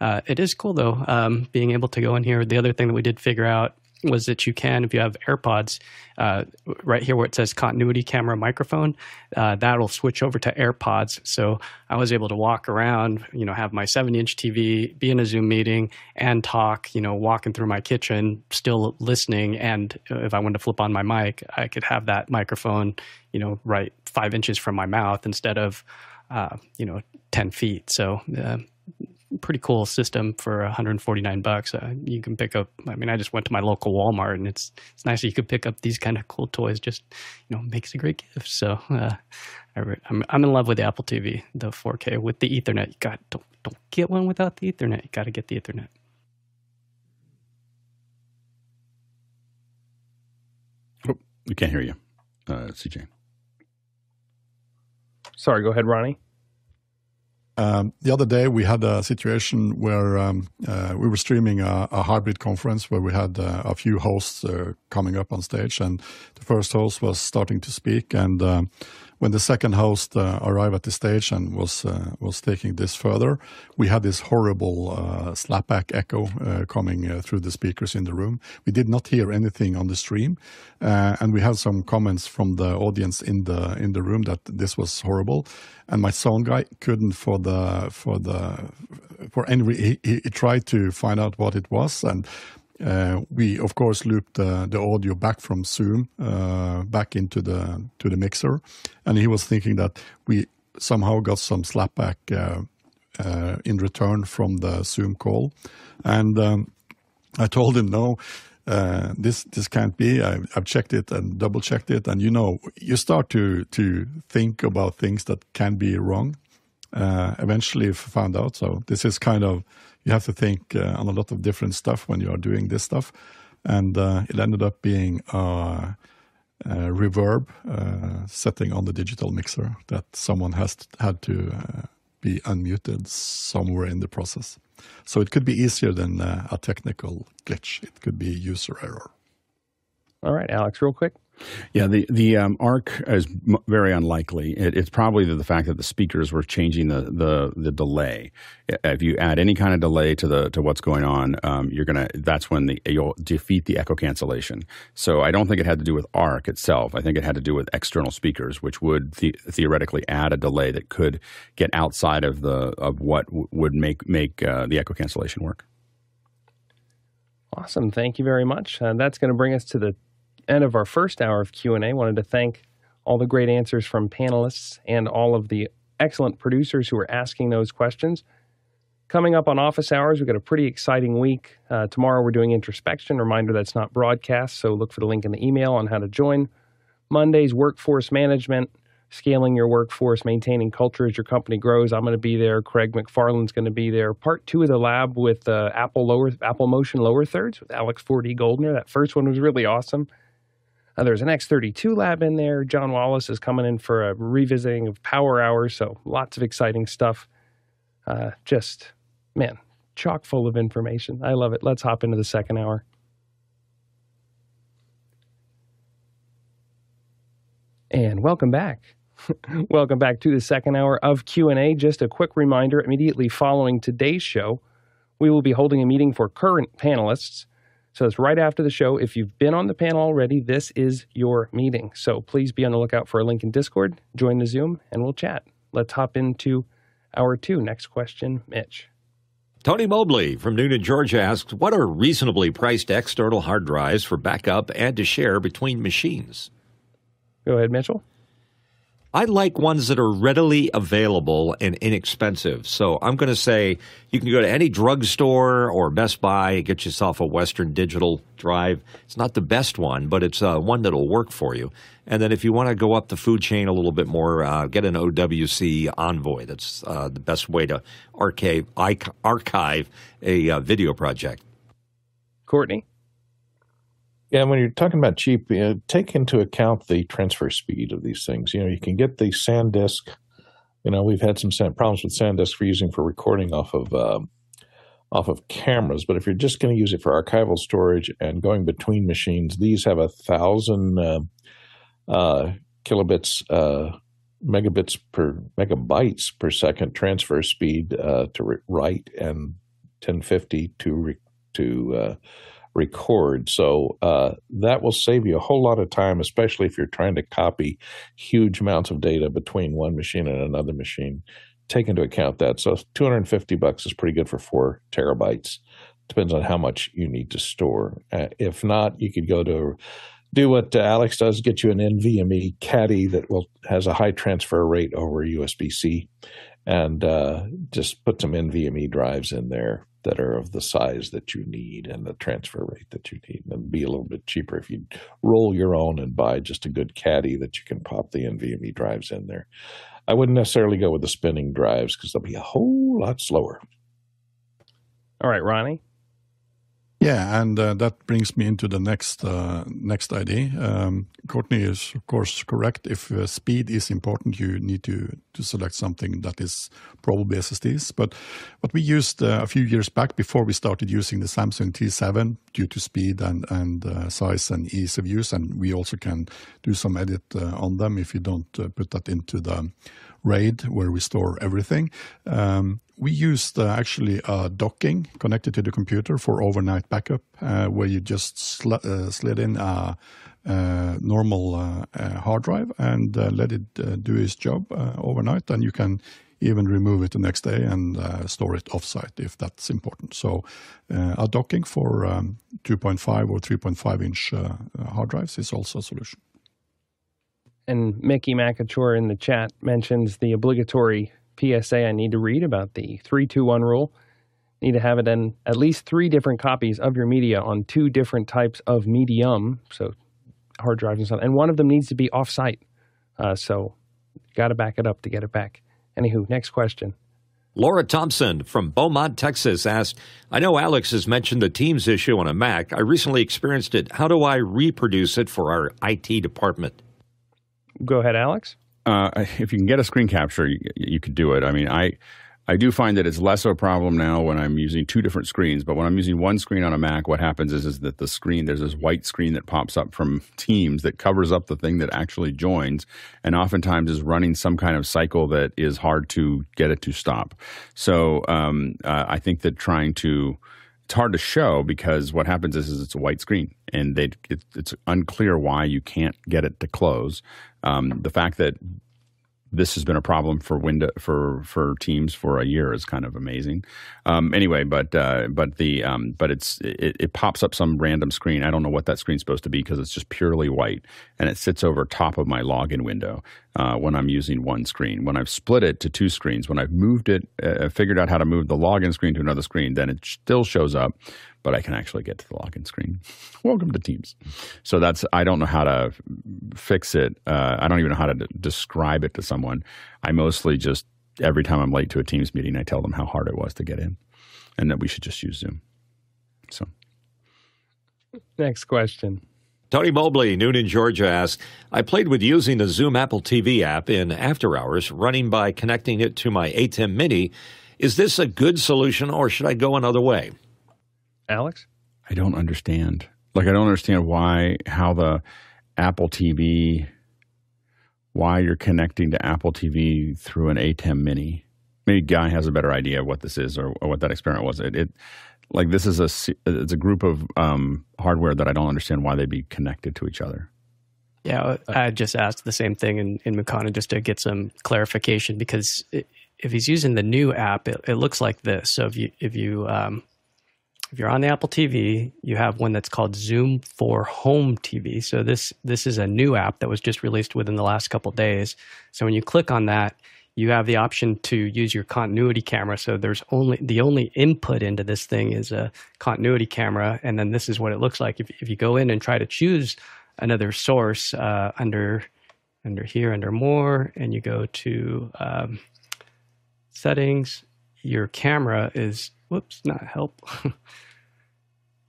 uh, it is cool though, um, being able to go in here. The other thing that we did figure out was that you can, if you have AirPods, uh, right here where it says continuity camera microphone, uh, that'll switch over to AirPods. So I was able to walk around, you know, have my 70 inch TV, be in a Zoom meeting, and talk, you know, walking through my kitchen, still listening. And if I wanted to flip on my mic, I could have that microphone, you know, right five inches from my mouth instead of, uh, you know, 10 feet. So, uh, pretty cool system for 149 bucks. Uh, you can pick up. I mean, I just went to my local Walmart, and it's it's nice that you could pick up these kind of cool toys. Just you know, makes a great gift. So uh, I am I'm in love with the Apple TV, the 4K with the Ethernet. You got don't don't get one without the Ethernet. You got to get the Ethernet. Oh, we can't hear you, uh, CJ. Sorry, go ahead, Ronnie. Um, the other day, we had a situation where um, uh, we were streaming a, a, hybrid conference where we had uh, a few hosts uh, coming up on stage, and the first host was starting to speak, and um, when the second host uh, arrived at the stage and was uh, was taking this further, we had this horrible uh, slapback echo uh, coming uh, through the speakers in the room. We did not hear anything on the stream, uh, and we had some comments from the audience in the in the room that this was horrible. And my sound guy couldn't for the for the for any he, he tried to find out what it was and uh, we of course looped the, the audio back from Zoom uh, back into the to the mixer, and he was thinking that we somehow got some slapback uh, uh in return from the Zoom call, and um, I told him no. Uh, this this can't be. I, have checked it and double checked it, and you know, you start to to think about things that can be wrong. Uh, eventually, found out. So this is kind of you have to think uh, on a lot of different stuff when you are doing this stuff. And uh, it ended up being a, a reverb uh, setting on the digital mixer that someone has had to uh, be unmuted somewhere in the process. So it could be easier than uh, a technical glitch. It could be user error. All right, Alex, real quick. Yeah, the the um, ARC is very unlikely. It, it's probably the, the, fact that the speakers were changing the, the the delay. If you add any kind of delay to the to what's going on, um, you're gonna that's when the you'll defeat the echo cancellation. So I don't think it had to do with ARC itself. I think it had to do with external speakers, which would the, theoretically add a delay that could get outside of the of what would make make uh, the echo cancellation work. Awesome. Thank you very much. Uh, that's going to bring us to the end of our first hour of Q&A. Wanted to thank all the great answers from panelists and all of the excellent producers who were asking those questions. Coming up on office hours, we've got a pretty exciting week. Uh, tomorrow we're doing introspection. Reminder that's not broadcast, so look for the link in the email on how to join. Monday's workforce management scaling your workforce, maintaining culture as your company grows. I'm going to be there. Craig McFarland's going to be there. Part two of the lab with uh, Apple lower Apple Motion lower thirds with Alex 4D Gollner. That first one was really awesome. Uh, there's an X32 lab in there. John Wallace is coming in for a revisiting of Power Hours. So lots of exciting stuff. Uh, just man, chock full of information. I love it. Let's hop into the second hour. And welcome back. Welcome back to the second hour of Q&A. Just a quick reminder, immediately following today's show, we will be holding a meeting for current panelists. So it's right after the show. If you've been on the panel already, this is your meeting. So please be on the lookout for a link in Discord, join the Zoom, and we'll chat. Let's hop into hour two. Next question, Mitch. Tony Mobley from Newnan, Georgia asks, What are reasonably priced external hard drives for backup and to share between machines? Go ahead, Mitchell. I like ones that are readily available and inexpensive. So I'm going to say you can go to any drugstore or Best Buy and get yourself a Western Digital drive. It's not the best one, but it's uh, one that'll work for you. And then if you want to go up the food chain a little bit more, uh, get an OWC Envoy. That's uh, the best way to archive, archive a uh, video project. Courtney? Yeah, when you're talking about cheap, you know, take into account the transfer speed of these things. You know, you can get the SanDisk. You know, we've had some problems with SanDisk for using for recording off of uh, off of cameras, but if you're just going to use it for archival storage and going between machines, these have a thousand uh, uh, kilobits, uh, megabits per megabytes per second transfer speed uh, to re- write and 1050 to re- to uh, record. So uh, that will save you a whole lot of time, especially if you're trying to copy huge amounts of data between one machine and another machine. Take into account that. So 250 bucks is pretty good for four terabytes. Depends on how much you need to store. Uh, if not, you could go to do what uh, Alex does: get you an NVMe caddy that will has a high transfer rate over USB C, and uh, just put some NVMe drives in there that are of the size that you need and the transfer rate that you need and be a little bit cheaper if you roll your own and buy just a good caddy that you can pop the NVMe drives in there. I wouldn't necessarily go with the spinning drives because they'll be a whole lot slower. All right, Ronnie. Yeah, and uh, that brings me into the next uh, next idea. Um, Courtney is of course correct. If uh, speed is important, you need to to select something that is probably SSDs. But what we used uh, a few years back before we started using the Samsung T7 due to speed and and uh, size and ease of use, and we also can do some edit uh, on them if you don't put that into the RAID where we store everything. Um, we used uh, actually uh, docking connected to the computer for overnight backup, uh, where you just sl- uh, slid in a, a normal uh, hard drive and uh, let it do its job overnight, and you can even remove it the next day and store it offsite if that's important. So, a docking for um, 2.5 or 3.5 inch hard drives is also a solution. And Mickey McAchore in the chat mentions the obligatory PSA I need to read about the 321 rule. Need to have it in at least three different copies of your media on two different types of medium, so hard drives and stuff. And one of them needs to be offsite. Uh, so got to back it up to get it back. Anywho, next question. Laura Thompson from Beaumont, Texas asked, I know Alex has mentioned the Teams issue on a Mac. I recently experienced it. How do I reproduce it for our IT department? Go ahead, Alex. Uh, if you can get a screen capture, you, you could do it. I mean, I I do find that it's less of a problem now when I'm using two different screens. But when I'm using one screen on a Mac, what happens is, is that the screen, there's this white screen that pops up from Teams that covers up the thing that actually joins and oftentimes is running some kind of cycle that is hard to get it to stop. So um, uh, I think that trying to, it's hard to show because what happens is, is it's a white screen and they, it, it's unclear why you can't get it to close. Um, the fact that this has been a problem for window for for teams for a year is kind of amazing. Um, anyway, but uh, but the um, but it's it, it, pops up some random screen. I don't know what that screen's supposed to be because it's just purely white and it sits over top of my login window uh, when I'm using one screen. When I've split it to two screens, when I've moved it, uh, figured out how to move the login screen to another screen, then it still shows up but I can actually get to the login screen. Welcome to Teams. So that's I don't know how to fix it. Uh, I don't even know how to d- describe it to someone. I mostly just every time I'm late to a Teams meeting, I tell them how hard it was to get in, and that we should just use Zoom. So, next question. Tony Mobley, Newnan, Georgia asks, I played with using the Zoom Apple TV app in after hours, running by connecting it to my ATEM Mini. Is this a good solution or should I go another way? Alex? I don't understand. Like, I don't understand why, how the Apple TV, why you're connecting to Apple TV through an ATEM Mini. Maybe Guy has a better idea of what this is or, or what that experiment was. It, it, like this is a it's a group of um, hardware that I don't understand why they'd be connected to each other. Yeah, I just asked the same thing in, in Makana just to get some clarification because it, if he's using the new app, it, it, looks like this. So if you if you um, if you're on the Apple TV, you have one that's called Zoom for Home TV. So this this is a new app that was just released within the last couple days. So when you click on that, you have the option to use your continuity camera. So there's only the only input into this thing is a continuity camera, and then this is what it looks like. If if you go in and try to choose another source uh, under under here under more, and you go to um, settings, your camera is whoops, not help.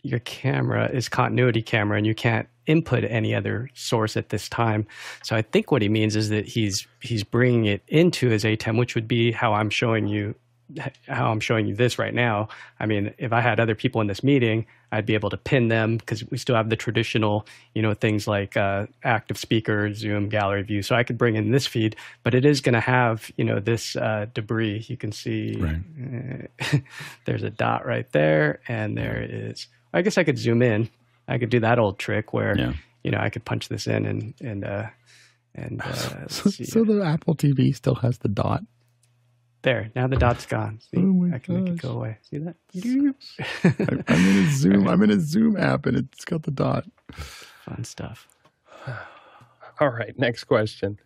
your camera is continuity camera and you can't input any other source at this time. So I think what he means is that he's he's bringing it into his ATEM, which would be how I'm showing you how I'm showing you this right now. I mean, if I had other people in this meeting, I'd be able to pin them because we still have the traditional, you know, things like uh, active speaker, Zoom, gallery view. So I could bring in this feed, but it is going to have, you know, this uh, debris. You can see right. uh, there's a dot right there, and there is. I guess I could zoom in. I could do that old trick where, yeah. you know, I could punch this in and and uh, and uh, so, so the Apple TV still has the dot. There, now the dot's gone. See, oh I can gosh. make it go away. See that? I'm in a Zoom. I'm in a Zoom app, and it's got the dot. Fun stuff. All right, next question.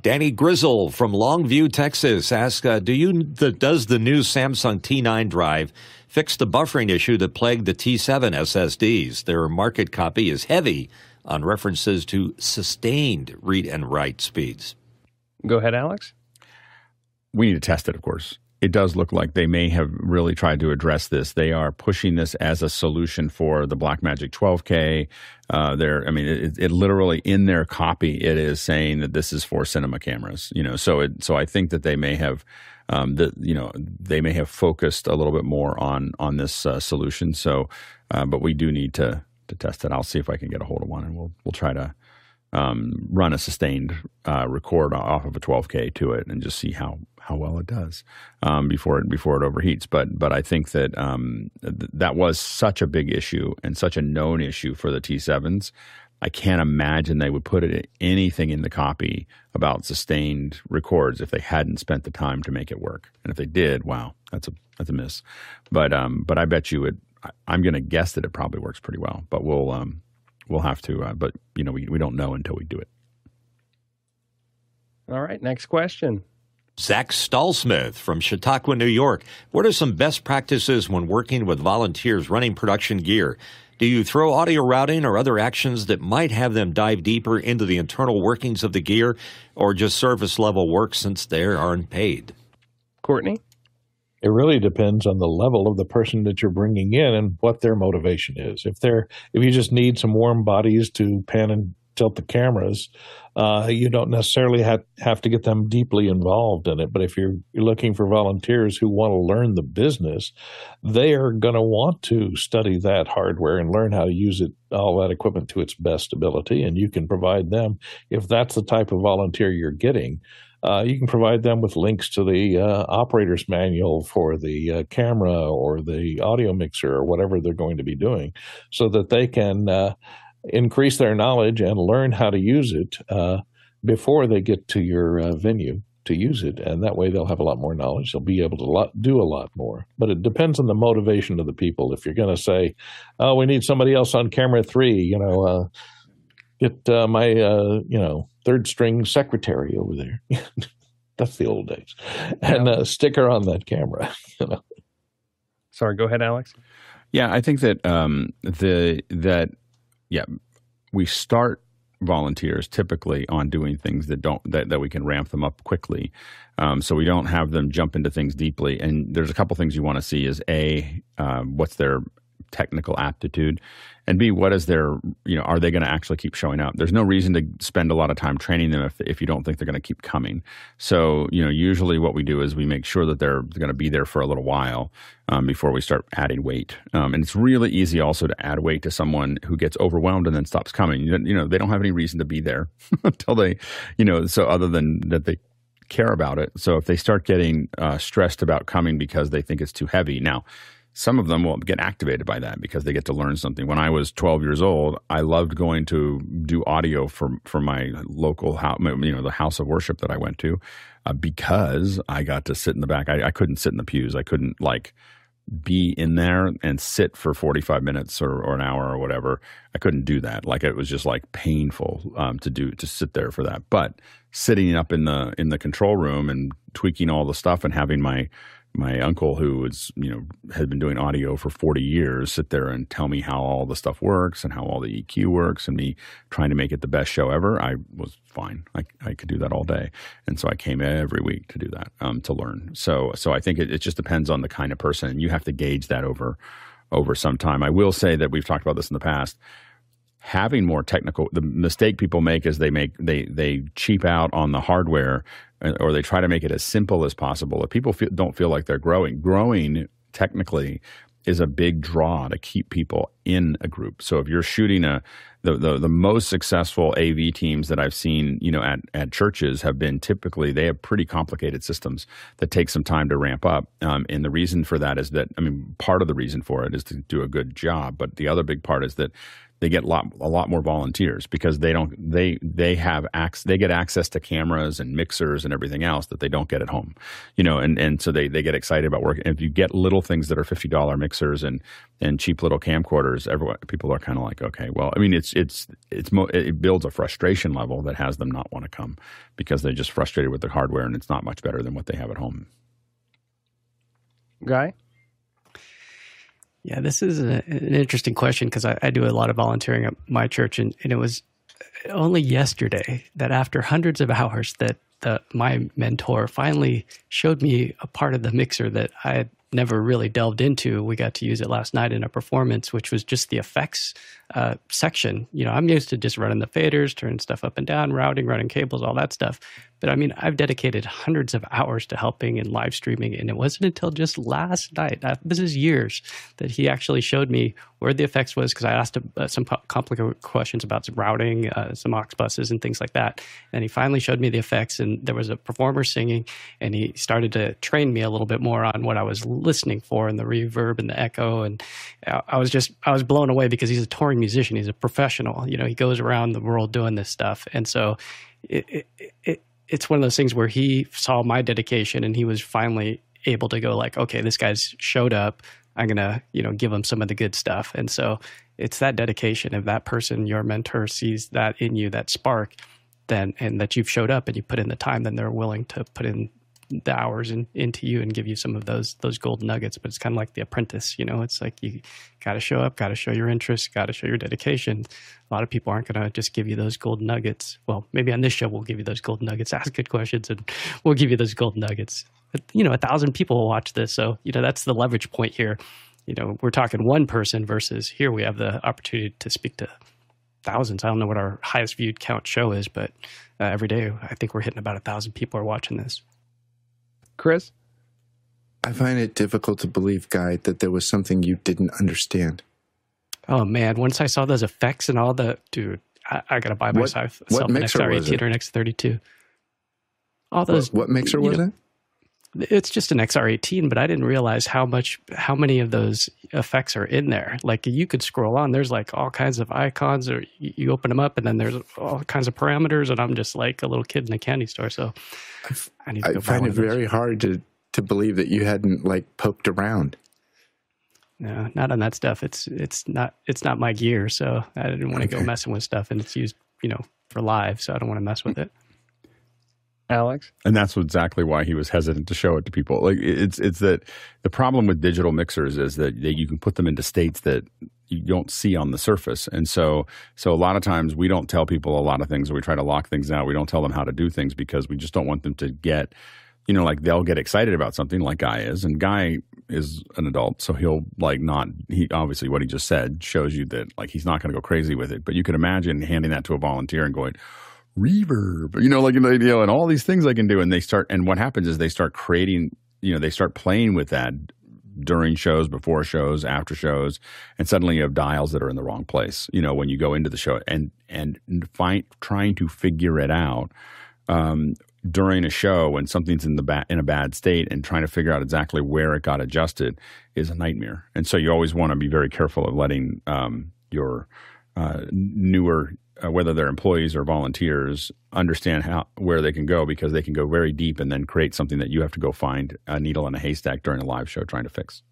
Danny Grizzle from Longview, Texas asks, uh, "Do you the, does the new Samsung T9 drive fix the buffering issue that plagued the T7 SSDs? Their market copy is heavy on references to sustained read and write speeds." Go ahead, Alex we need to test it, of course. It does look like they may have really tried to address this. They are pushing this as a solution for the Blackmagic 12K. Uh, they're, I mean, it, it, literally in their copy, it is saying that this is for cinema cameras. You know, so it, so I think that they may have, um, that you know, they may have focused a little bit more on on this uh, solution. So, uh, but we do need to to test it. I'll see if I can get a hold of one, and we'll we'll try to um, run a sustained uh, record off of a 12K to it and just see how how well it does um, before it before it overheats. But but I think that um, th- that was such a big issue and such a known issue for the T7s. I can't imagine they would put it anything in the copy about sustained records if they hadn't spent the time to make it work. And if they did, wow, that's a that's a miss. But um, but I bet you it. I, am going to guess that it probably works pretty well. But we'll um, we'll have to. Uh, but you know, we we don't know until we do it. All right, next question. Zach Stallsmith from Chautauqua, New York. What are some best practices when working with volunteers running production gear? Do you throw audio routing or other actions that might have them dive deeper into the internal workings of the gear, or just service level work since they aren't paid? Courtney? It really depends on the level of the person that you're bringing in and what their motivation is. If they're if you just need some warm bodies to pan and tilt the cameras, uh, you don't necessarily have, have to get them deeply involved in it. But if you're, you're looking for volunteers who want to learn the business, they are going to want to study that hardware and learn how to use it, all that equipment to its best ability. And you can provide them, if that's the type of volunteer you're getting, uh, you can provide them with links to the uh, operator's manual for the uh, camera or the audio mixer or whatever they're going to be doing so that they can uh, increase their knowledge and learn how to use it uh, before they get to your uh, venue to use it. And that way they'll have a lot more knowledge. They'll be able to lot, do a lot more. But it depends on the motivation of the people. If you're going to say, oh, we need somebody else on camera three, you know, get my, you know, third string secretary over there. That's the old days. And a uh, sticker on that camera. You know? Sorry, go ahead, Alex. Yeah, I think that um, the that yeah we start volunteers typically on doing things that don't that, that we can ramp them up quickly. Um, so we don't have them jump into things deeply. And there's a couple things you want to see is a um, what's their technical aptitude? And b what is their you know are they going to actually keep showing up? There's no reason to spend a lot of time training them if, if you don't think they're going to keep coming. So you know usually what we do is we make sure that they're going to be there for a little while um, before we start adding weight. Um, and it's really easy also to add weight to someone who gets overwhelmed and then stops coming. You know, they don't have any reason to be there until they you know so other than that they care about it. So if they start getting uh, stressed about coming because they think it's too heavy now some of them will get activated by that because they get to learn something. When I was 12 years old, I loved going to do audio for for my local house, you know, the house of worship that I went to, uh, because I got to sit in the back. I, I couldn't sit in the pews. I couldn't like be in there and sit for 45 minutes or, or an hour or whatever. I couldn't do that. Like it was just like painful um, to do to sit there for that. But sitting up in the in the control room and tweaking all the stuff and having my my uncle who was you know had been doing audio for 40 years sit there and tell me how all the stuff works and how all the eq works and me trying to make it the best show ever i was fine. I, I could do that all day. And so i came every week to do that um, to learn. So so i think it, it just depends on the kind of person you have to gauge that over over some time. I will say that we've talked about this in the past. Having more technical the mistake people make is they make they they cheap out on the hardware or they try to make it as simple as possible. If people feel, don't feel like they're growing, growing technically is a big draw to keep people in a group. So if you're shooting a the, the, the most successful AV teams that I've seen, you know, at, at churches have been typically they have pretty complicated systems that take some time to ramp up. Um, and the reason for that is that I mean, part of the reason for it is to do a good job, but the other big part is that they get a lot, a lot more volunteers because they don't they they have access they get access to cameras and mixers and everything else that they don't get at home you know and and so they they get excited about working. If you get little things that are $50 mixers and and cheap little camcorders everyone people are kind of like okay well i mean it's it's it's mo- it builds a frustration level that has them not want to come because they're just frustrated with the hardware and it's not much better than what they have at home. Guy yeah, this is a, an interesting question because I, I, do a lot of volunteering at my church, and, and, it was only yesterday that after hundreds of hours that the, my mentor finally showed me a part of the mixer that I had never really delved into. We got to use it last night in a performance, which was just the effects uh, section. You know, I'm used to just running the faders, turning stuff up and down, routing, running cables, all that stuff. But I mean, I've dedicated hundreds of hours to helping and live streaming, and it wasn't until just last night, this is years, that he actually showed me where the effects was because I asked uh, some complicated questions about some routing, uh, some aux buses, and things like that. And he finally showed me the effects, and there was a performer singing, and he started to train me a little bit more on what I was listening for and the reverb and the echo. And I was just I was blown away because he's a touring musician, he's a professional. You know, he goes around the world doing this stuff, and so it, it, it it's one of those things where he saw my dedication and he was finally able to go like, okay, this guy's showed up. I'm gonna, you know, give him some of the good stuff. And so it's that dedication. If that person, your mentor, sees that in you, that spark, then and that you've showed up and you put in the time, then they're willing to put in the hours in, into you and give you some of those those gold nuggets. But it's kind of like the apprentice, you know. It's like you got to show up, got to show your interest, got to show your dedication. A lot of people aren't going to just give you those gold nuggets. Well, maybe on this show we'll give you those gold nuggets. Ask good questions, and we'll give you those gold nuggets. But, you know, a thousand people will watch this, so you know that's the leverage point here. You know, we're talking one person versus here we have the opportunity to speak to thousands. I don't know what our highest viewed count show is, but uh, every day I think we're hitting about a thousand people are watching this. Chris? I find it difficult to believe, Guy, that there was something you didn't understand. Oh man, once I saw those effects and all the dude, I, I gotta buy What- myself what an mixer was XR18 it? or an X32. All those. What, what mixer was know, it? It's just an XR18, but I didn't realize how much, how many of those effects are in there. Like you could scroll on, there's like all kinds of icons, or you, open them up, and then there's all kinds of parameters, and I'm just like a little kid in a candy store. So I need to I find it very hard to to believe that you hadn't like poked around. No, not on that stuff. It's it's not it's not my gear, so I didn't want to go messing with stuff, and it's used, you know, for live, so I don't want to mess with it. Alex? and that's exactly why he was hesitant to show it to people. Like it's it's that the problem with digital mixers is that they, you can put them into states that you don't see on the surface, and so so a lot of times we don't tell people a lot of things, or we try to lock things out. We don't tell them how to do things because we just don't want them to get. You know, like they'll get excited about something like Guy is, and Guy is an adult, so he'll like not. He obviously what he just said shows you that like he's not going to go crazy with it. But you can imagine handing that to a volunteer and going, reverb, you know, like you know, and all these things I can do. And they start, and what happens is they start creating, you know, they start playing with that during shows, before shows, after shows, and suddenly you have dials that are in the wrong place. You know, when you go into the show and and find trying to figure it out. Um, during a show when something's in the ba- in a bad state and trying to figure out exactly where it got adjusted is a nightmare. And so you always want to be very careful of letting um, your uh, newer, uh, whether they're employees or volunteers, understand how where they can go because they can go very deep and then create something that you have to go find a needle in a haystack during a live show trying to fix.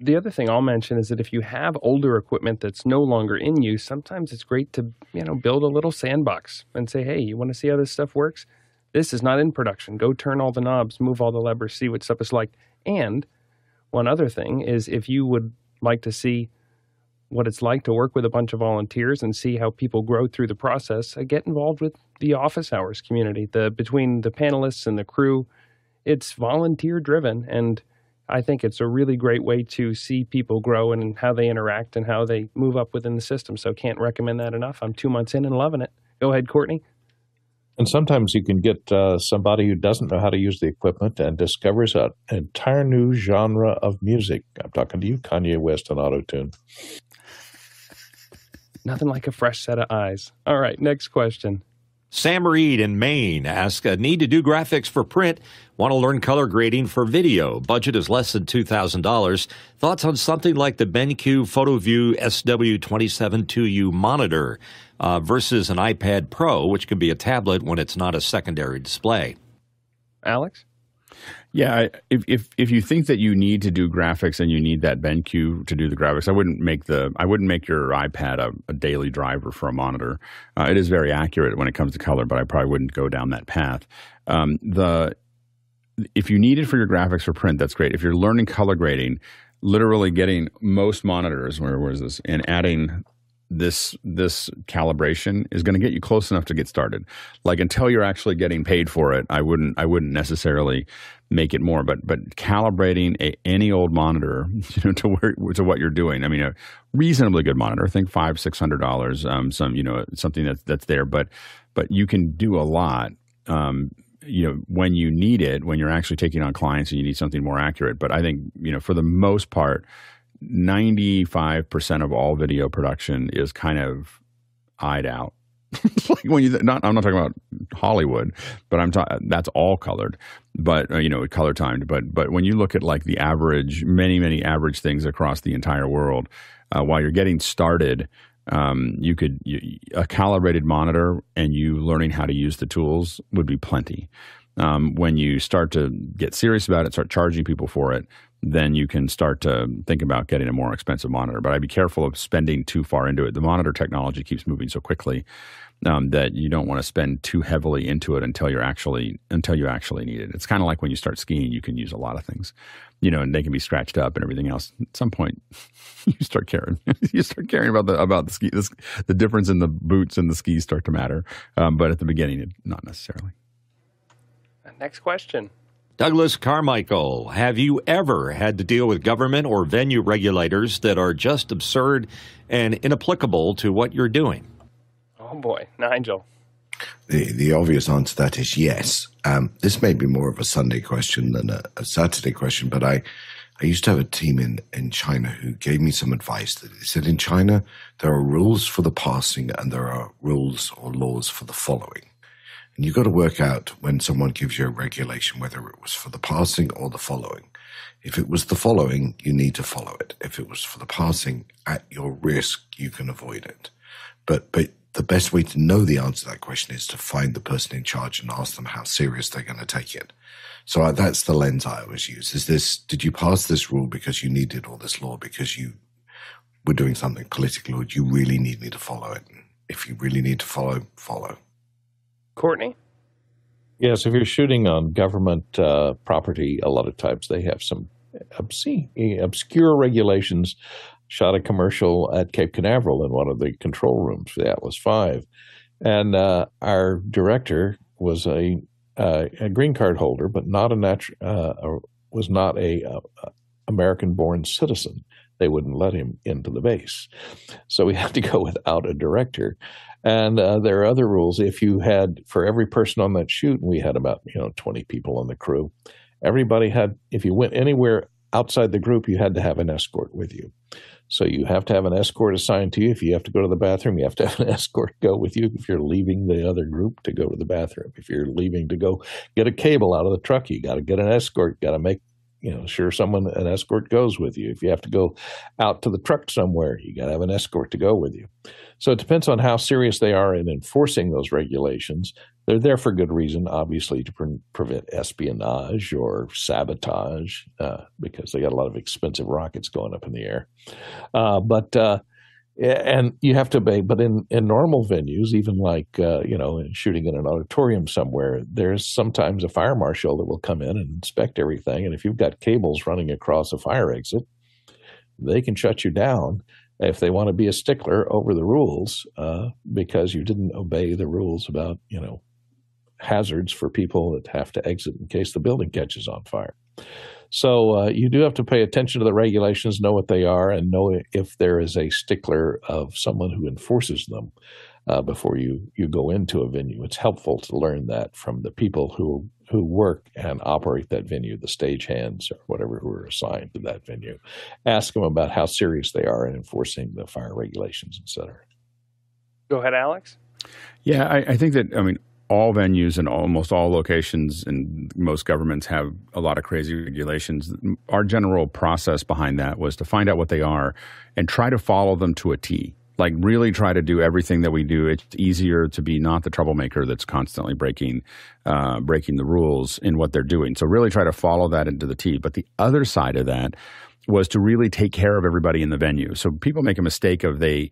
The other thing I'll mention is that if you have older equipment that's no longer in use, sometimes it's great to, you know, build a little sandbox and say, hey, you want to see how this stuff works? This is not in production. Go turn all the knobs, move all the levers, see what stuff is like. And one other thing is if you would like to see what it's like to work with a bunch of volunteers and see how people grow through the process, uh, get involved with the office hours community. The between the panelists and the crew, it's volunteer driven and I think it's a really great way to see people grow and how they interact and how they move up within the system. So can't recommend that enough. I'm two months in and loving it. Go ahead, Courtney. And sometimes you can get uh, somebody who doesn't know how to use the equipment and discovers an entire new genre of music. I'm talking to you, Kanye West and Autotune. Nothing like a fresh set of eyes. All right, next question. Sam Reed in Maine asks, uh, need to do graphics for print, want to learn color grading for video. Budget is less than $2,000. Thoughts on something like the BenQ PhotoVue SW272U monitor uh, versus an iPad Pro, which can be a tablet when it's not a secondary display. Alex? Yeah, if if if you think that you need to do graphics and you need that BenQ to do the graphics, I wouldn't make the I wouldn't make your iPad a, a daily driver for a monitor. Uh, it is very accurate when it comes to color, but I probably wouldn't go down that path. Um, the if you need it for your graphics for print, that's great. If you're learning color grading, literally getting most monitors, where is this, and adding this this calibration is going to get you close enough to get started. Like until you're actually getting paid for it, I wouldn't I wouldn't necessarily make it more. But but calibrating a, any old monitor, you know, to where to what you're doing. I mean, a reasonably good monitor. I think five six hundred dollars. Um, some you know something that's that's there, but but you can do a lot. Um, you know when you need it when you're actually taking on clients and you need something more accurate but i think you know for the most part 95% of all video production is kind of eyed out. Like when you not i'm not talking about hollywood but i'm talking that's all colored but uh, you know color timed. But but when you look at like the average many many average things across the entire world uh, while you're getting started um, you could you, a calibrated monitor and you learning how to use the tools would be plenty. Um, when you start to get serious about it start charging people for it then you can start to think about getting a more expensive monitor. But I'd be careful of spending too far into it. The monitor technology keeps moving so quickly um, that you don't want to spend too heavily into it until you're actually until you actually need it. It's kind of like when you start skiing, you can use a lot of things, you know, and they can be scratched up and everything else. At some point, you start caring. you start caring about the about the ski. The, the difference in the boots and the skis start to matter. Um, but at the beginning, it, not necessarily. Next question. Douglas Carmichael, have you ever had to deal with government or venue regulators that are just absurd and inapplicable to what you're doing? Oh boy, Nigel. The the obvious answer to that is yes. Um, this may be more of a Sunday question than a, a, Saturday question, but I I used to have a team in in China who gave me some advice. That they said in China there are rules for the passing and there are rules or laws for the following. And you've got to work out when someone gives you a regulation whether it was for the passing or the following. If it was the following, you need to follow it. If it was for the passing, at your risk, you can avoid it. But but the best way to know the answer to that question is to find the person in charge and ask them how serious they're going to take it. So I, that's the lens I always use. Is this, did you pass this rule because you needed all this law because you were doing something politically or do you really need me to follow it? If you really need to follow, follow. Courtney? Yes, if you're shooting on government uh, property, a lot of times they have some obscene, obscure regulations shot a commercial at Cape Canaveral in one of the control rooms for the Atlas V. And uh, our director was a, uh, a, green card holder, but not a natu- uh, was not a uh, American-born citizen. They wouldn't let him into the base, so we had to go without a director. And uh, there are other rules. If you had for every person on that shoot, we had about you know twenty people on the crew, everybody had. If you went anywhere outside the group, you had to have an escort with you. So you have to have an escort assigned to you. If you have to go to the bathroom, you have to have an escort go with you. If you're leaving the other group to go to the bathroom, if you're leaving to go get a cable out of the truck, you got to get an escort. Got to make you know sure someone an escort goes with you. If you have to go out to the truck somewhere, you got to have an escort to go with you. So it depends on how serious they are in enforcing those regulations. They're there for good reason, obviously, to pre- prevent espionage or sabotage, uh, because they got a lot of expensive rockets going up in the air. Uh, but uh, and you have to obey. But in in normal venues, even like uh, you know, shooting in an auditorium somewhere, there's sometimes a fire marshal that will come in and inspect everything. And if you've got cables running across a fire exit, they can shut you down if they want to be a stickler over the rules uh, because you didn't obey the rules about you know hazards for people that have to exit in case the building catches on fire. So uh, you do have to pay attention to the regulations, know what they are, and know if there is a stickler of someone who enforces them uh, before you you go into a venue. It's helpful to learn that from the people who who work and operate that venue, the stagehands or whatever who are assigned to that venue. Ask them about how serious they are in enforcing the fire regulations, et cetera. Go ahead, Alex. Yeah, I, I think that I mean all venues and almost all locations and most governments have a lot of crazy regulations. Our general process behind that was to find out what they are and try to follow them to a T. Like really try to do everything that we do. It's easier to be not the troublemaker that's constantly breaking uh, breaking the rules in what they're doing. So really try to follow that into the T. But the other side of that was to really take care of everybody in the venue. So people make a mistake of they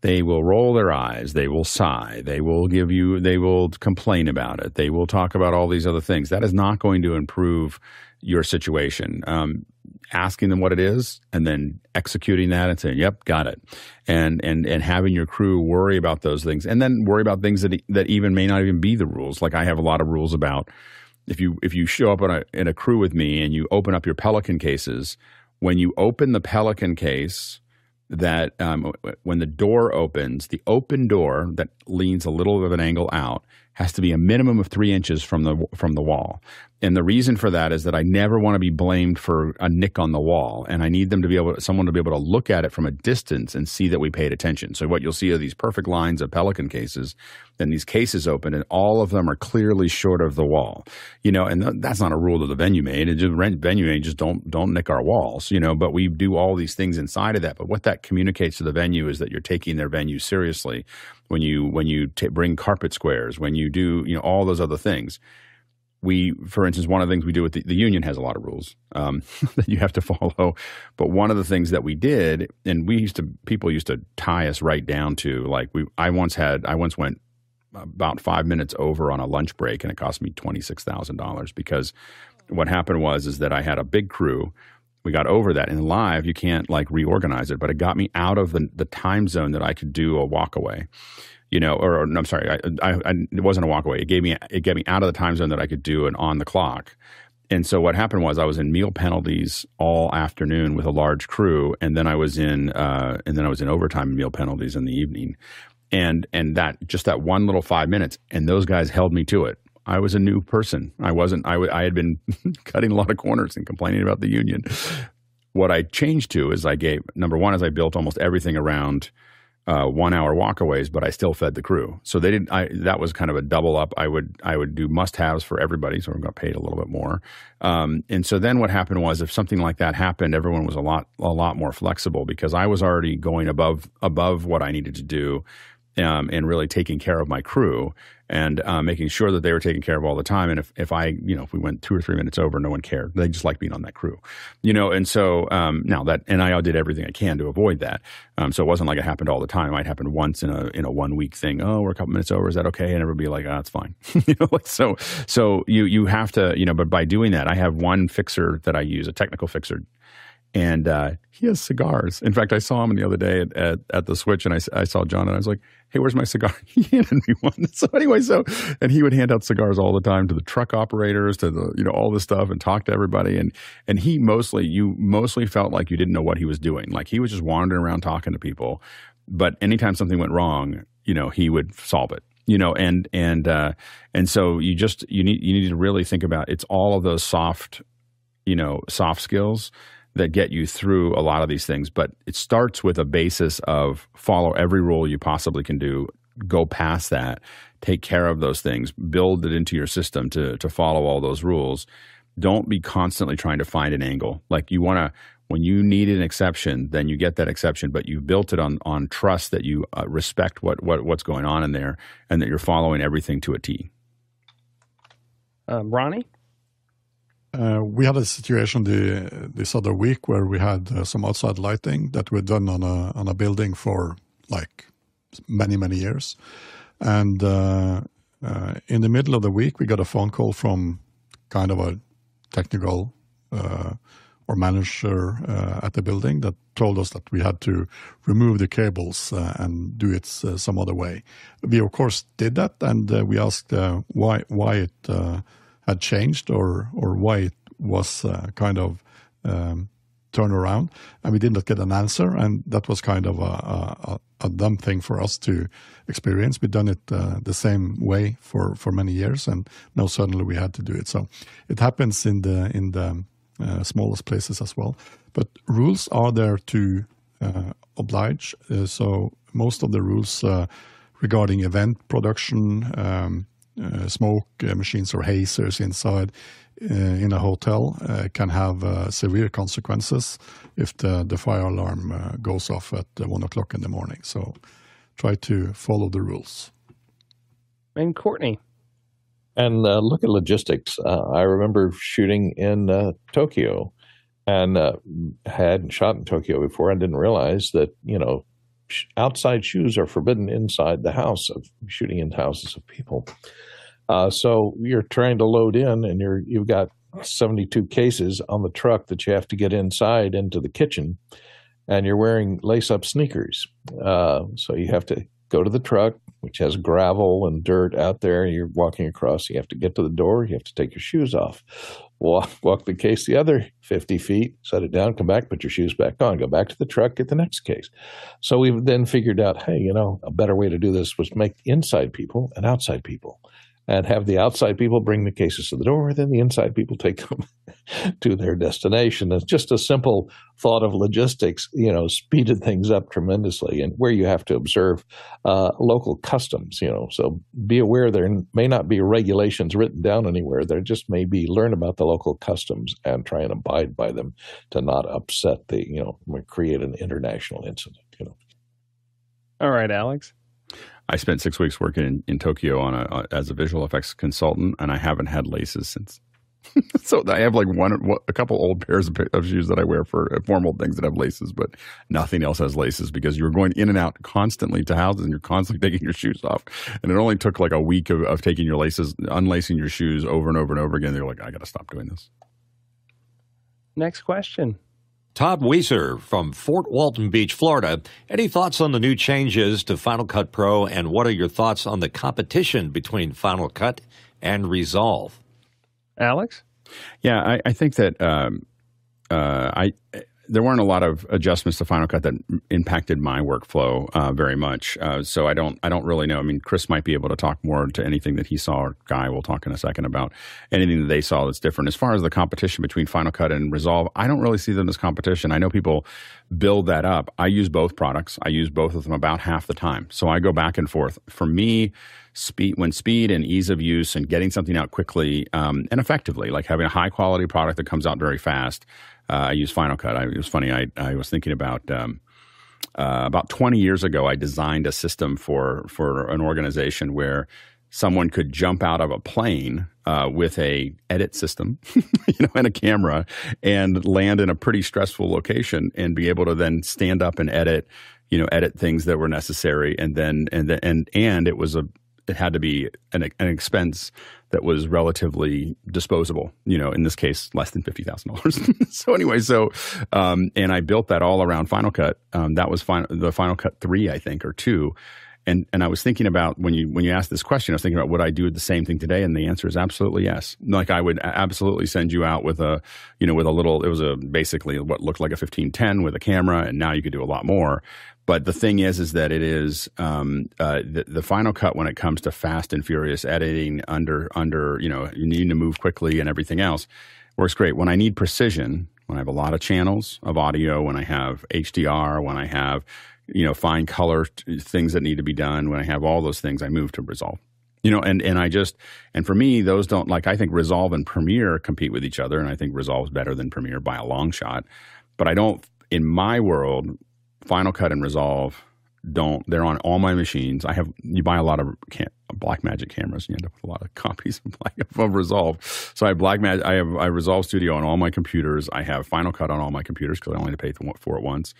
they will roll their eyes, they will sigh, they will give you, they will complain about it, they will talk about all these other things. That is not going to improve your situation. Um, asking them what it is and then executing that and saying, "Yep, got it," and and and having your crew worry about those things, and then worry about things that that even may not even be the rules. Like I have a lot of rules about if you if you show up in a in a crew with me and you open up your Pelican cases, when you open the Pelican case that um, when the door opens, the open door that leans a little bit of an angle out has to be a minimum of three inches from the from the wall. And the reason for that is that I never want to be blamed for a nick on the wall, and I need them to be able, someone to be able to look at it from a distance and see that we paid attention. So what you'll see are these perfect lines of pelican cases, then these cases open, and all of them are clearly short of the wall. You know, and th- that's not a rule that the venue made. and just venue made just don't don't nick our walls. You know, but we do all these things inside of that. But what that communicates to the venue is that you're taking their venue seriously when you when you t- bring carpet squares, when you do you know all those other things we, for instance, one of the things we do with the, the union has a lot of rules um, that you have to follow. But one of the things that we did, and we used to, people used to tie us right down to like we. I once had, I once went about five minutes over on a lunch break, and it cost me twenty six thousand dollars because what happened was is that I had a big crew. We got over that. In live, you can't like reorganize it, but it got me out of the, the time zone that I could do a walk away you know, or, or no, I'm sorry, I, I, I, it wasn't a walk away. It gave me it gave me out of the time zone that I could do an on the clock, and so what happened was I was in meal penalties all afternoon with a large crew, and then I was in uh, and then I was in overtime meal penalties in the evening, and and that just that one little five minutes, and those guys held me to it. I was a new person. I wasn't. I, w- I had been cutting a lot of corners and complaining about the union. What I changed to is I gave number one is I built almost everything around uh, one hour walkaways, but I still fed the crew. So they didn't. I that was kind of a double up. I would I would do must haves for everybody, so I got paid a little bit more. Um, and so then what happened was, if something like that happened, everyone was a lot a lot more flexible because I was already going above above what I needed to do um, and really taking care of my crew and uh, making sure that they were taken care of all the time. And if, if I, you know, if we went two or three minutes over, no one cared. They just like being on that crew, you know. And so um, now that, and I did everything I can to avoid that. Um, so it wasn't like it happened all the time. It might happen once in a in a one week thing. Oh, we're a couple minutes over. Is that okay? And everybody be like, ah, it's fine. you know, so. So you you have to, you know. But by doing that, I have one fixer that I use, a technical fixer and uh, he has cigars. In fact, I saw him the other day at, at, at, the Switch, and I, I saw John, and I was like, "Hey, where's my cigar?" He handed me one. So anyway, so and he would hand out cigars all the time to the truck operators, to the you know all this stuff, and talk to everybody. And and he mostly, you mostly felt like you didn't know what he was doing. Like he was just wandering around talking to people. But anytime something went wrong, you know, he would solve it you know and and uh, and so you just you need you need to really think about it's all of those soft you know soft skills that get you through a lot of these things. But it starts with a basis of follow every rule you possibly can do, go past that, take care of those things, build it into your system to to follow all those rules. Don't be constantly trying to find an angle. Like you want to when you need an exception, then you get that exception, but you built it on on trust that you uh, respect what, what what's going on in there and that you're following everything to a T. Um, Ronnie? Uh, we had a situation the, this other week where we had uh, some outside lighting that we'd done on a on a building for like many many years, and uh, uh in the middle of the week we got a phone call from kind of a technical uh, or manager uh, at the building that told us that we had to remove the cables and do it some other way. We of course did that, and we asked why why it had changed or or why it was uh, kind of um, turned around, and we did not get an answer, and that was kind of a, a, a dumb thing for us to experience. We'd done it uh, the same way for for many years, and now suddenly we had to do it. So it happens in the in the uh, smallest places as well. But rules are there to uh, oblige. Uh, so most of the rules uh, regarding event production. Um, smoke uh, machines or hazers inside uh, in a hotel can have severe consequences if the, the fire alarm goes off at one o'clock in the morning. So try to follow the rules. And Courtney. And uh, look at logistics. Uh, I remember shooting in uh, Tokyo and hadn't shot in Tokyo before. I didn't realize that, you know, outside shoes are forbidden inside the house of shooting in houses of people. Uh, so you're trying to load in, and you're you've got 72 cases on the truck that you have to get inside into the kitchen, and you're wearing lace-up sneakers. Uh, so you have to go to the truck, which has gravel and dirt out there. You're walking across. You have to get to the door. You have to take your shoes off. Walk, walk the case the other 50 feet, set it down, come back, put your shoes back on, go back to the truck, get the next case. So we've then figured out, hey, you know, a better way to do this was make inside people and outside people and have the outside people bring the cases to the door, then the inside people take them to their destination. It's just a simple thought of logistics, you know, speeded things up tremendously, and where you have to observe uh, local customs, you know. So be aware there may not be regulations written down anywhere. There just may be learn about the local customs and try and abide by them to not upset the, you know, create an international incident. You know. All right, Alex. I spent six weeks working in, in Tokyo on a, as a visual effects consultant, and I haven't had laces since. so I have like one, a couple old pairs of, shoes that I wear for uh, formal things that have laces, but nothing else has laces because you're going in and out constantly to houses and you're constantly taking your shoes off. And it only took like a week of, of taking your laces, unlacing your shoes over and over and over again. They're like, I got to stop doing this. Next question. Todd Weiser from Fort Walton Beach, Florida. Any thoughts on the new changes to Final Cut Pro, and what are your thoughts on the competition between Final Cut and Resolve? Alex? Yeah, I, I think that um, uh, I there weren't a lot of adjustments to Final Cut that impacted my workflow uh, very much. Uh, so I don't I don't really know. I mean, Chris might be able to talk more to anything that he saw, or Guy will talk in a second about anything that they saw that's different. As far as the competition between Final Cut and Resolve, I don't really see them as competition. I know people build that up. I use both products. I use both of them about half the time. So I go back and forth. For me, speed when speed and ease of use and getting something out quickly um, and effectively, like having a high quality product that comes out very fast. Uh, I use Final Cut. I, it was funny. I, I was thinking about um, uh, about 20 years ago. I designed a system for for an organization where someone could jump out of a plane uh, with a edit system, you know, and a camera, and land in a pretty stressful location, and be able to then stand up and edit, you know, edit things that were necessary, and then and then and and it was a it had to be an, an expense that was relatively disposable. You know, in this case, less than fifty thousand dollars. so anyway, so um, and I built that all around Final Cut. Um, that was the Final Cut three, I think, or two. And and I was thinking about when you when you asked this question, I was thinking about would I do the same thing today? And the answer is absolutely yes. Like I would absolutely send you out with a you know with a little. It was a basically what looked like a fifteen ten with a camera, and now you could do a lot more. But the thing is, is that it is um, uh, the, the, Final Cut when it comes to fast and furious editing under under you know you need to move quickly and everything else works great. When I need precision, when I have a lot of channels of audio, when I have HDR, when I have you know fine color things that need to be done, when I have all those things, I move to Resolve. You know, and and I just and for me, those don't like. I think Resolve and Premiere compete with each other, and I think Resolve is better than Premiere by a long shot. But I don't, in my world, Final Cut and Resolve don't. They're on all my machines. I have you buy a lot of cam- Blackmagic cameras, and you end up with a lot of copies of, Black, of Resolve. So I have Blackmagic. I have I Resolve Studio on all my computers. I have Final Cut on all my computers because I only pay for it once.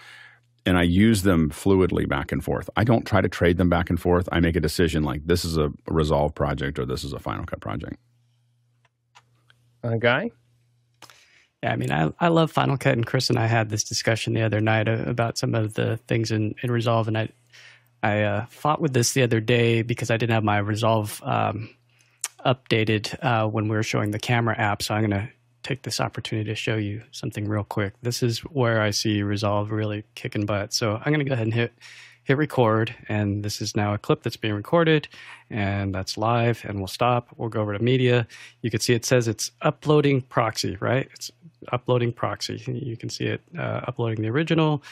And I use them fluidly back and forth. I don't try to trade them back and forth. I make a decision like this is a Resolve project or this is a Final Cut project. Uh, guy. Yeah, I mean, I, I love Final Cut, and Chris and I had this discussion the other night about some of the things in, in Resolve, and I I uh, fought with this the other day because I didn't have my Resolve um, updated uh, when we were showing the camera app. So I'm going to take this opportunity to show you something real quick. This is where I see Resolve really kicking butt. So I'm going to go ahead and hit hit record, and this is now a clip that's being recorded, and that's live, and we'll stop. We'll go over to media. You can see it says it's uploading proxy, right? It's uploading proxy. You can see it uh, uploading the original,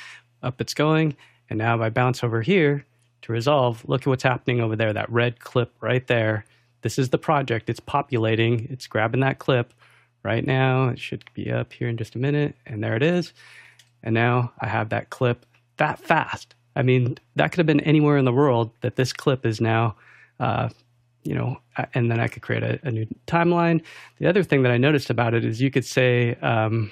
up it's going. And now if I bounce over here to resolve, look at what's happening over there, that red clip right there. This is the project. It's populating. It's grabbing that clip right now. It should be up here in just a minute. And there it is. And now I have that clip that fast. I mean, that could have been anywhere in the world that this clip is now uh, you know, and then I could create a, a, new timeline. The other thing that I noticed about it is you could say, um,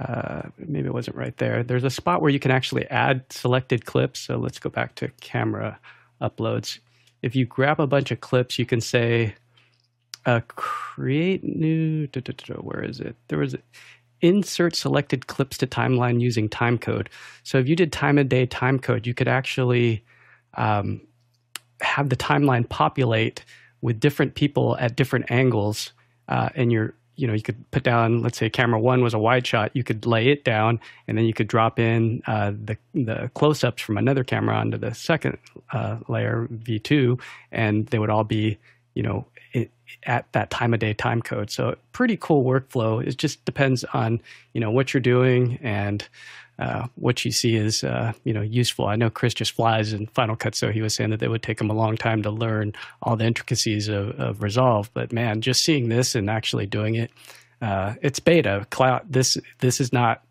uh, maybe it wasn't right there. There's a spot where you can actually add selected clips. So let's go back to camera uploads. If you grab a bunch of clips, you can say, uh, create new, da, da, da, where is it? There was insert selected clips to timeline using timecode. So if you did time of day timecode, you could actually um, have the timeline populate with different people at different angles, uh, and you're you know you could put down let's say camera one was a wide shot you could lay it down and then you could drop in uh, the the close-ups from another camera onto the second uh, layer v2 and they would all be you know at that time of day time code. So pretty cool workflow. It just depends on you know what you're doing and uh, what you see is uh, you know useful. I know Chris just flies in Final Cut, so he was saying that it would take him a long time to learn all the intricacies of, of Resolve. But man, just seeing this and actually doing it, uh, it's beta. Cloud. This this is not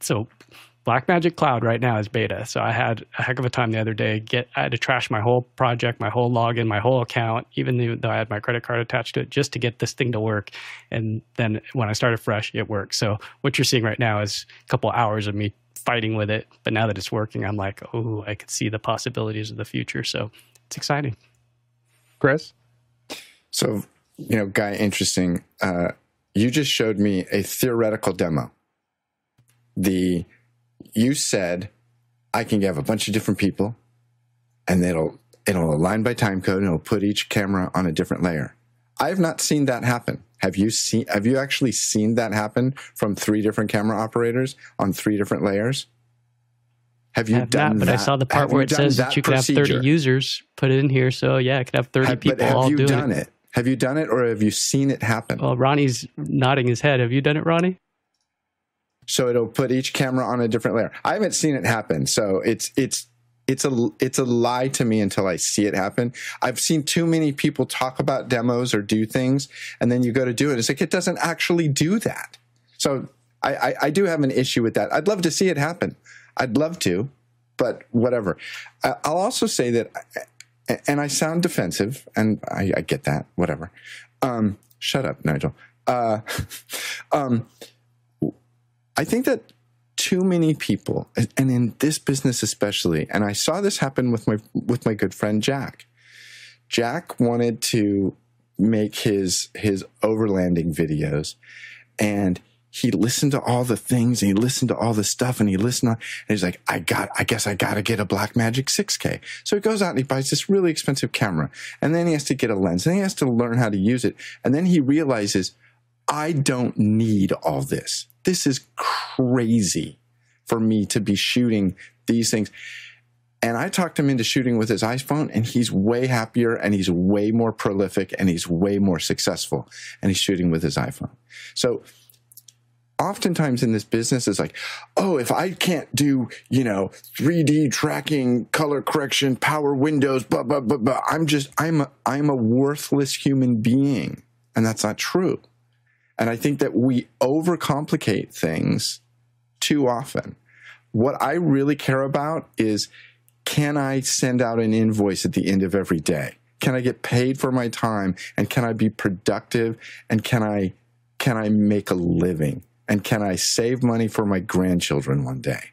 so. Blackmagic Cloud right now is beta, so I had a heck of a time the other day. Get I had to trash my whole project, my whole login, my whole account, even though I had my credit card attached to it, just to get this thing to work. And then when I started fresh, it worked. So what you're seeing right now is a couple hours of me fighting with it, but now that it's working, I'm like, oh, I could see the possibilities of the future. So it's exciting. Chris, so you know, guy, interesting. Uh, you just showed me a theoretical demo. The you said I can have a bunch of different people and it'll it'll align by time code and it'll put each camera on a different layer. I have not seen that happen. Have you seen? Have you actually seen that happen from three different camera operators on three different layers? Have you have done not, but that? I saw the part Have where it says that, that you can have 30 users put it in here. So yeah, I could have 30 Have- people but have all you doing done it. it? Have you done it, or have you seen it happen? Well, Ronnie's nodding his head. Have you done it, Ronnie? So it'll put each camera on a different layer. I haven't seen it happen, so it's it's it's a it's a lie to me until I see it happen. I've seen too many people talk about demos or do things, and then you go to do it. It's like it doesn't actually do that. So I, I, I do have an issue with that. I'd love to see it happen. I'd love to, but whatever. I'll also say that, and I sound defensive, and I, I get that. Whatever. Um, shut up, Nigel. Uh, um, I think that too many people, and in this business especially, and I saw this happen with my with my good friend Jack. Jack wanted to make his his overlanding videos, and he listened to all the things, and he listened to all the stuff, and he listened, on, and he's like, "I got, I guess I got to get a Blackmagic 6K." So he goes out and he buys this really expensive camera, and then he has to get a lens, and he has to learn how to use it, and then he realizes, I don't need all this. This is crazy for me to be shooting these things. And I talked him into shooting with his iPhone, and he's way happier and he's way more prolific and he's way more successful. And he's shooting with his iPhone. So oftentimes in this business it's like, oh, if I can't do, you know, 3D tracking, color correction, power windows, blah, blah, blah, blah, I'm just, I'm a, I'm a worthless human being. And that's not true. And I think that we overcomplicate things too often. What I really care about is can I send out an invoice at the end of every day? Can I get paid for my time and can I be productive and can I can I make a living and can I save money for my grandchildren one day?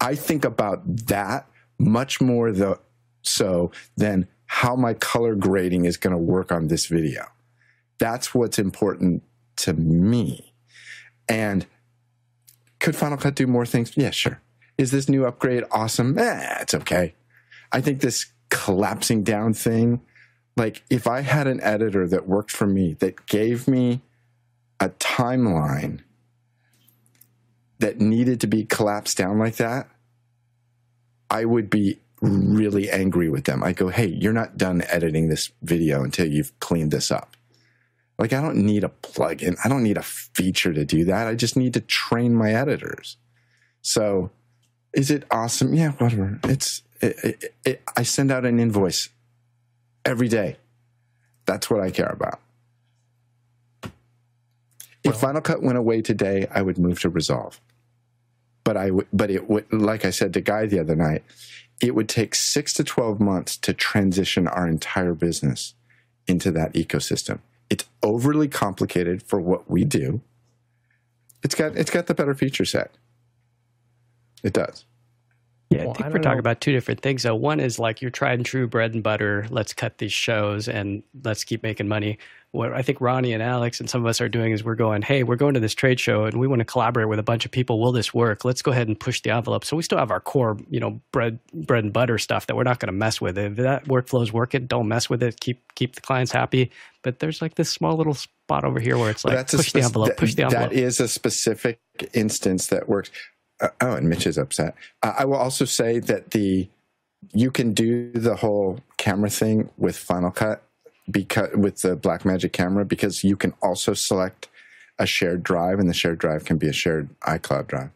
I think about that much more the, so than how my color grading is going to work on this video. That's what's important to me. And could Final Cut do more things? Yeah, sure. Is this new upgrade awesome? Eh, it's okay. I think this collapsing down thing, like if I had an editor that worked for me that gave me a timeline that needed to be collapsed down like that, I would be really angry with them. I go, hey, you're not done editing this video until you've cleaned this up. Like, I don't need a plugin. I don't need a feature to do that. I just need to train my editors. So, is it awesome? Yeah, whatever. It's, it, it, it, I send out an invoice every day. That's what I care about. If Final Cut went away today, I would move to Resolve. But I would, but it would, like I said to Guy the other night, it would take six to 12 months to transition our entire business into that ecosystem. It's overly complicated for what we do. It's got, it's got the better feature set. It does. Yeah, Well, I think I we're don't talking know. about two different things. So one is like your tried and true bread and butter. Let's cut these shows and let's keep making money. What I think Ronnie and Alex and some of us are doing is we're going, hey, we're going to this trade show and we want to collaborate with a bunch of people. Will this work? Let's go ahead and push the envelope. So we still have our core, you know, bread bread and butter stuff that we're not going to mess with. If that workflow is working, don't mess with it. Keep keep the clients happy. But there's like this small little spot over here where it's like That's a push the envelope, push the envelope. That is a specific instance that works. Uh, oh, and Mitch is upset. Uh, I will also say that the you can do the whole camera thing with Final Cut because with the Blackmagic camera because you can also select a shared drive, and the shared drive can be a shared iCloud drive.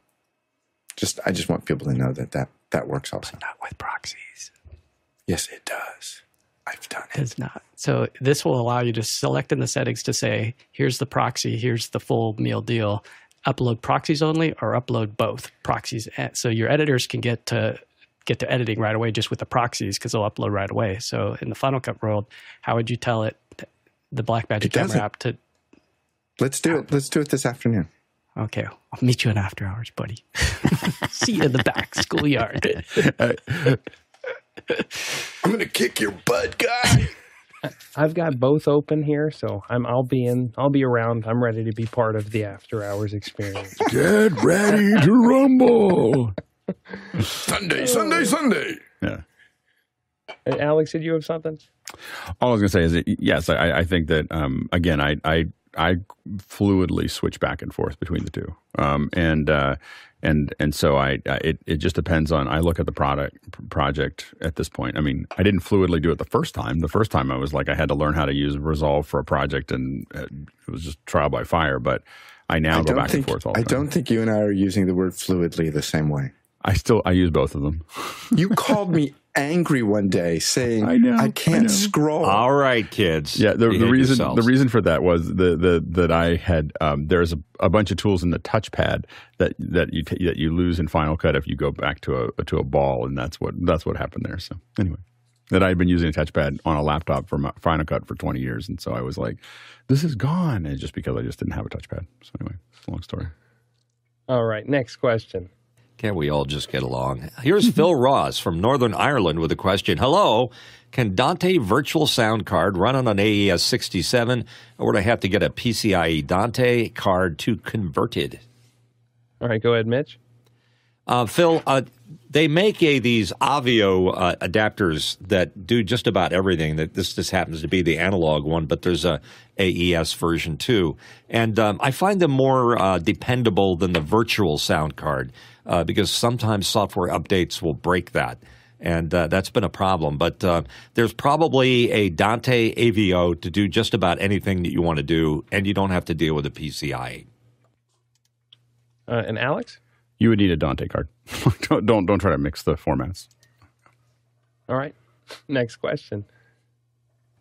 Just I just want people to know that that that works also. not with proxies. Yes, it does. I've done it. It's not. So this will allow you to select in the settings to say, here's the proxy, here's the full meal deal. Upload proxies only or upload both proxies. And So your editors can get to get to editing right away just with the proxies because they'll upload right away. So in the Final Cut world, how would you tell it the Blackmagic It doesn't. camera app to Let's do it. Let's do it this afternoon. okay, I'll meet you in after hours, buddy. See you in the back schoolyard. I'm gonna kick your butt, guy. I've got both open here, so I'm I'll be in I'll be around. I'm ready to be part of the after hours experience. Get ready to rumble. Sunday, Sunday, Sunday. Yeah. Uh, Alex, did you have something? All I was going to say is that yes, I, I think that um, again, I, I I fluidly switch back and forth between the two, um, and uh, and and so I, I, it it just depends on. I look at the product project at this point. I mean, I didn't fluidly do it the first time. The first time I was like I had to learn how to use Resolve for a project, and uh, it was just trial by fire. But I now I go back think, and forth all the I time. don't think you and I are using the word fluidly the same way. I still I use both of them. You called me angry one day saying I know, I can't know. scroll. All right, kids. Yeah, the, the reason yourselves. the reason for that was the the that I had um, there's a, a bunch of tools in the touchpad that that you t- that you lose in Final Cut if you go back to a to a ball, and that's what that's what happened there. So anyway, that I had been using a touchpad on a laptop for my Final Cut for 20 years, and so I was like, this is gone, and just because I just didn't have a touchpad. So anyway, it's a long story. All right, next question. Can't we all just get along? Here's Phil Ross from Northern Ireland with a question. Hello, can Dante Virtual Sound Card run on an AES 67, or would I have to get a PCIe Dante card to convert it? All right, go ahead, Mitch. Uh, Phil, uh, they make a, these Avio uh, adapters that do just about everything. That this just happens to be the analog one, but there's a AES version too, and um, I find them more uh, dependable than the virtual sound card uh, because sometimes software updates will break that. And uh, that's been a problem. But uh, there's probably a Dante Avio to do just about anything that you want to do, and you don't have to deal with a PCI. Uh, and Alex? You would need a Dante card. don't, don't don't try to mix the formats. All right, next question.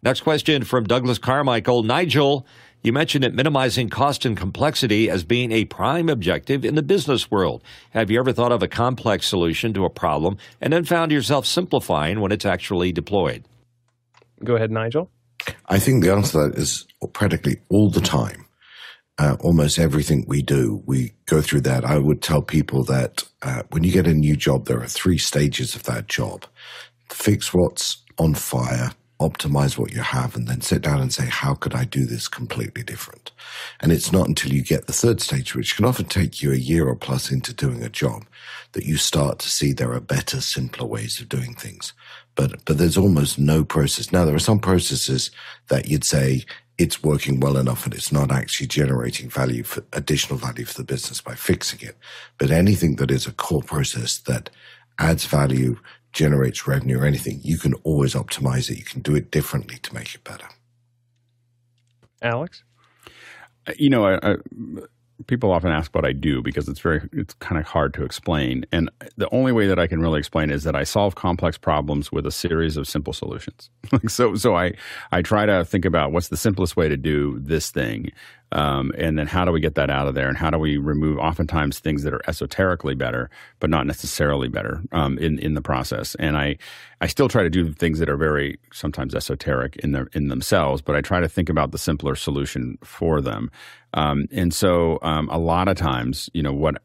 Next question from Douglas Carmichael. Nigel, you mentioned that minimizing cost and complexity as being a prime objective in the business world. Have you ever thought of a complex solution to a problem and then found yourself simplifying when it's actually deployed? Go ahead, Nigel. I think the answer to that is practically all the time. Uh, almost everything we do, we go through that. I would tell people that uh, when you get a new job, there are three stages of that job fix what's on fire, optimize what you have, and then sit down and say, how could I do this completely different? And it's not until you get the third stage, which can often take you a year or plus into doing a job, that you start to see there are better, simpler ways of doing things. But, but there's almost no process. Now, there are some processes that you'd say it's working well enough and it's not actually generating value for additional value for the business by fixing it. But anything that is a core process that adds value, generates revenue or anything, you can always optimize it. You can do it differently to make it better. Alex? Uh, you know, I, I, people often ask what I do because it's very, it's kind of hard to explain. And the only way that I can really explain is that I solve complex problems with a series of simple solutions. so, so I, I try to think about what's the simplest way to do this thing. Um, and then how do we get that out of there? And how do we remove oftentimes things that are esoterically better, but not necessarily better um, in in the process? And I I still try to do things that are very sometimes esoteric in their in themselves, but I try to think about the simpler solution for them. Um, and so um, a lot of times, you know, what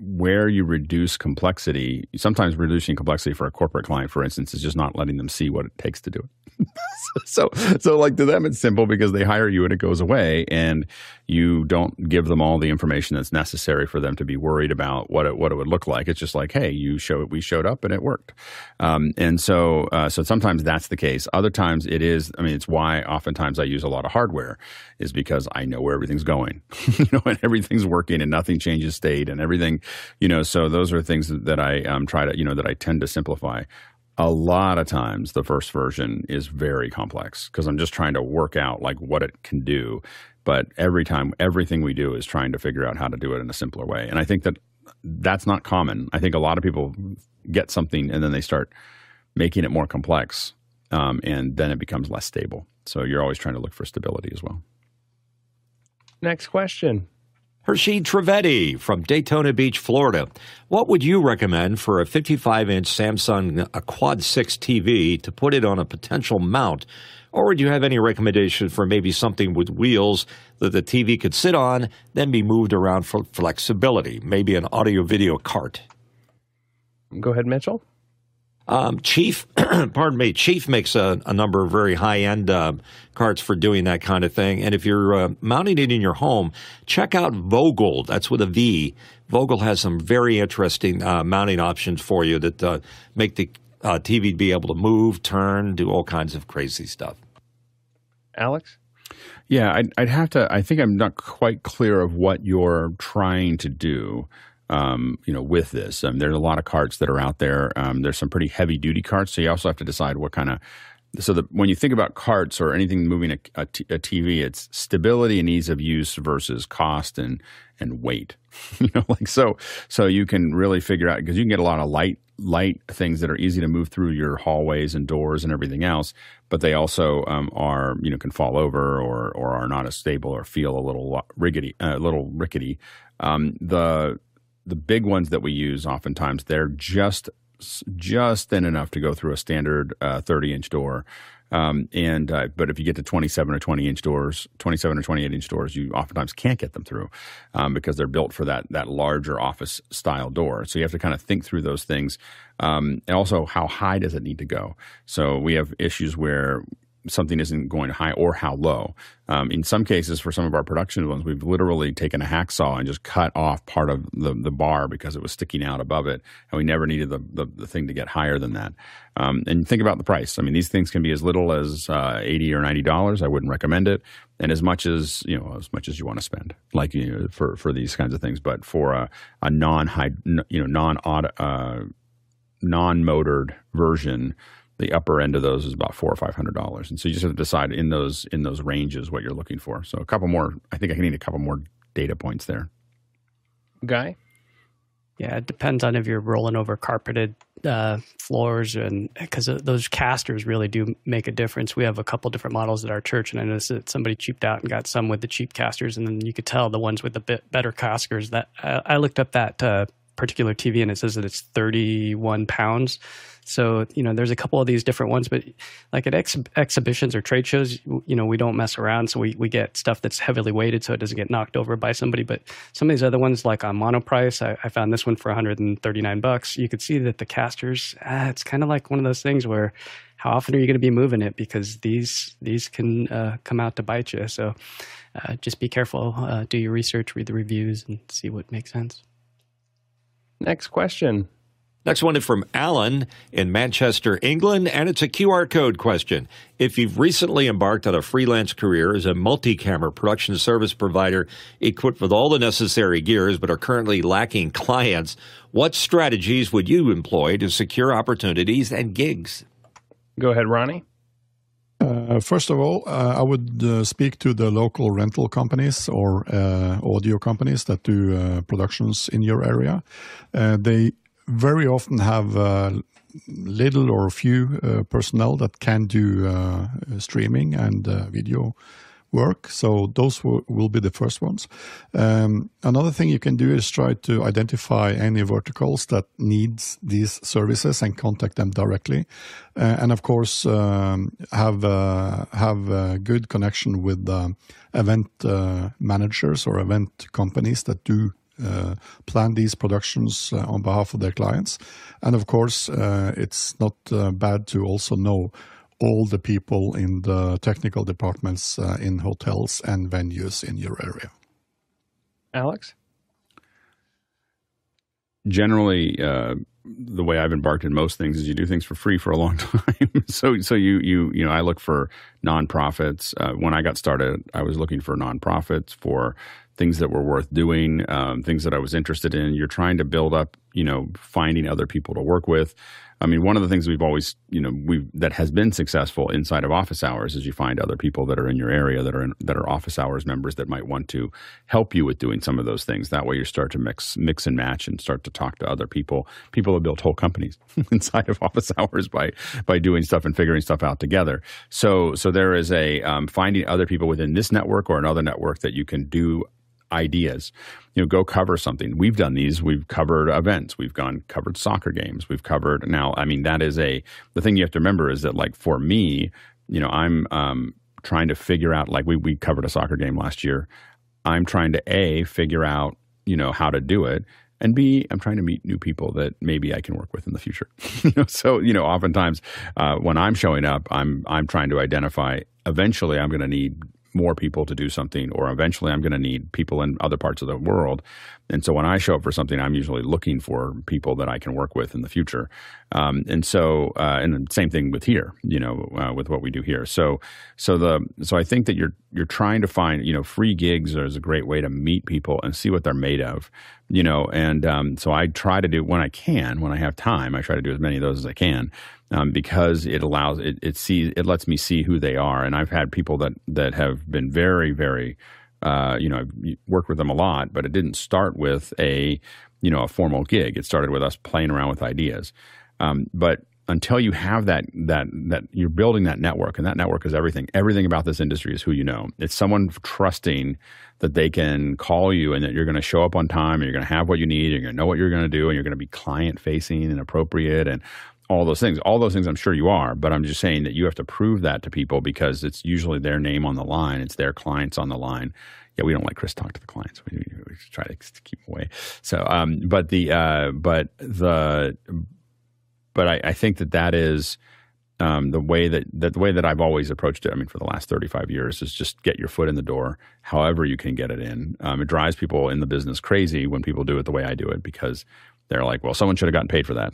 where you reduce complexity, sometimes reducing complexity for a corporate client, for instance, is just not letting them see what it takes to do it. so, so like to them, it's simple because they hire you and it goes away, and you don't give them all the information that's necessary for them to be worried about what it what it would look like. It's just like, hey, you show we showed up and it worked, um, and so uh, so sometimes that's the case. Other times it is. I mean, it's why oftentimes I use a lot of hardware, is because I know where everything's going, you know, and everything's working and nothing changes state and everything, you know. So those are things that I um, try to you know that I tend to simplify a lot of times the first version is very complex because I'm just trying to work out like what it can do. But every time, everything we do is trying to figure out how to do it in a simpler way. And I think that that's not common. I think a lot of people get something and then they start making it more complex, um, and then it becomes less stable. So you're always trying to look for stability as well. Next question. Hershey Trevetti from Daytona Beach, Florida. What would you recommend for a 55 inch Samsung a Quad 6 TV to put it on a potential mount? Or would you have any recommendation for maybe something with wheels that the TV could sit on, then be moved around for flexibility? Maybe an audio video cart. Go ahead, Mitchell. Um, Chief, pardon me, Chief makes a, a number of very high end uh, carts for doing that kind of thing. And if you're uh, mounting it in your home, check out Vogel. That's with a V. Vogel has some very interesting uh, mounting options for you that uh, make the TV be able to move, turn, do all kinds of crazy stuff. Alex? Yeah, I'd, I'd have to. I think I'm not quite clear of what you're trying to do. Um, you know, with this, um, there's a lot of carts that are out there. Um, there's some pretty heavy duty carts, so you also have to decide what kind of. So that when you think about carts or anything moving a, a, t- a TV, it's stability and ease of use versus cost and and weight. you know, like so. So you can really figure out because you can get a lot of light light things that are easy to move through your hallways and doors and everything else, but they also um, are you know can fall over or or are not as stable or feel a little rickety, a uh, little rickety. Um, the the big ones that we use oftentimes they're just just thin enough to go through a standard uh, 30 inch door um, and uh, but if you get to 27 or 20 inch doors, 27 or 28 inch doors, you oftentimes can't get them through um, because they're built for that that larger office style door. So you have to kind of think through those things, um, and also how high does it need to go. So we have issues where something isn't going high or how low. Um, in some cases, for some of our production ones, we've literally taken a hacksaw and just cut off part of the, the bar because it was sticking out above it, and we never needed the, the, the thing to get higher than that. Um, and think about the price. I mean, these things can be as little as uh, eighty or ninety dollars. I wouldn't recommend it, and as much as you know, as much as you want to spend, like you know, for for these kinds of things. But for a, a non high, you know, non uh, non motored version the upper end of those is about four or five hundred dollars, and so you just have to decide in those in those ranges what you're looking for. So a couple more. I think I need a couple more data points there. Guy. Yeah, it depends on if you're rolling over carpeted uh, floors, and because those casters really do make a difference. We have a couple different models at our church, and I noticed that somebody cheaped out and got some with the cheap casters, and then you could tell the ones with the bit better casters. That uh, I looked up that uh, particular TV, and it says that it's 31 pounds. So, you know, there's a couple of these different ones, but like at ex- exhibitions or trade shows, you know, we don't mess around. So we, we get stuff that's heavily weighted so it doesn't get knocked over by somebody. But some of these other ones, like on Monoprice, I, I found this one for 139 bucks. You could see that the casters, ah, it's kind of like one of those things where how often are you going to be moving it? Because these, these can uh, come out to bite you. So uh, just be careful, uh, do your research, read the reviews, and see what makes sense. Next question. Next one is from Alan in Manchester, England, and it's a QR code question. If you've recently embarked on a freelance career as a multi camera production service provider equipped with all the necessary gears but are currently lacking clients, what strategies would you employ to secure opportunities and gigs? Go ahead, Ronnie. Uh, first of all, uh, I would uh, speak to the local rental companies or uh, audio companies that do uh, productions in your area. Uh, they very often have uh, little or few uh, personnel that can do uh, streaming and uh, video work. So those will, be the first ones. Um, another thing you can do is try to identify any verticals that needs these services and contact them directly. Uh, and of course, um, have uh, have a good connection with event managers or event companies that do uh, plan these productions uh, on behalf of their clients. And of course, uh, it's not bad to also know all the people in the technical departments in hotels and venues in your area. Alex? Generally, uh, the way I've embarked in most things is you do things for free for a long time. so, so you you you know, I look for nonprofits. Uh, when I got started, I was looking for nonprofits for things that were worth doing, um, things that I was interested in. You're trying to build up, you know, finding other people to work with. I mean, one of the things we've always, you know, we that has been successful inside of office hours is you find other people that are in your area that are in, that are office hours members that might want to help you with doing some of those things. That way, you start to mix mix and match and start to talk to other people. People have built whole companies inside of office hours by by doing stuff and figuring stuff out together. So so there is a um, finding other people within this network or another network that you can do ideas. You know, go cover something. We've done these. We've covered events. We've gone covered soccer games. We've covered now. I mean, that is a the thing you have to remember is that like for me, you know, I'm um, trying to figure out like we we covered a soccer game last year. I'm trying to a figure out you know how to do it and B, I'm trying to meet new people that maybe I can work with in the future. you know, so you know, oftentimes uh, when I'm showing up, I'm I'm trying to identify. Eventually, I'm going to need more people to do something, or eventually I'm going to need people in other parts of the world. And so when I show up for something, I'm usually looking for people that I can work with in the future. Um, and so, uh, and same thing with here, you know, uh, with what we do here. So, so the so I think that you're you're trying to find, you know, free gigs is a great way to meet people and see what they're made of, you know. And um, so I try to do when I can, when I have time, I try to do as many of those as I can um, because it allows it it sees it lets me see who they are. And I've had people that that have been very very uh, you know I've worked with them a lot, but it didn't start with a you know a formal gig. It started with us playing around with ideas. Um, but until you have that that that you're building that network and that network is everything everything about this industry is who you know it's someone trusting that they can call you and that you're going to show up on time and you're going to have what you need and you're going to know what you're going to do and you're going to be client facing and appropriate and all those things. All those things I'm sure you are, but I'm just saying that you have to prove that to people because it's usually their name on the line, it's their clients on the line. Yeah, we don't let Chris talk to the clients. We, we try to keep away. So, um, but the uh, but the but I, I think that that is um, the way that, that the way that I've always approached it. I mean, for the last 35 years, is just get your foot in the door, however you can get it in. Um, it drives people in the business crazy when people do it the way I do it because they're like, well, someone should have gotten paid for that.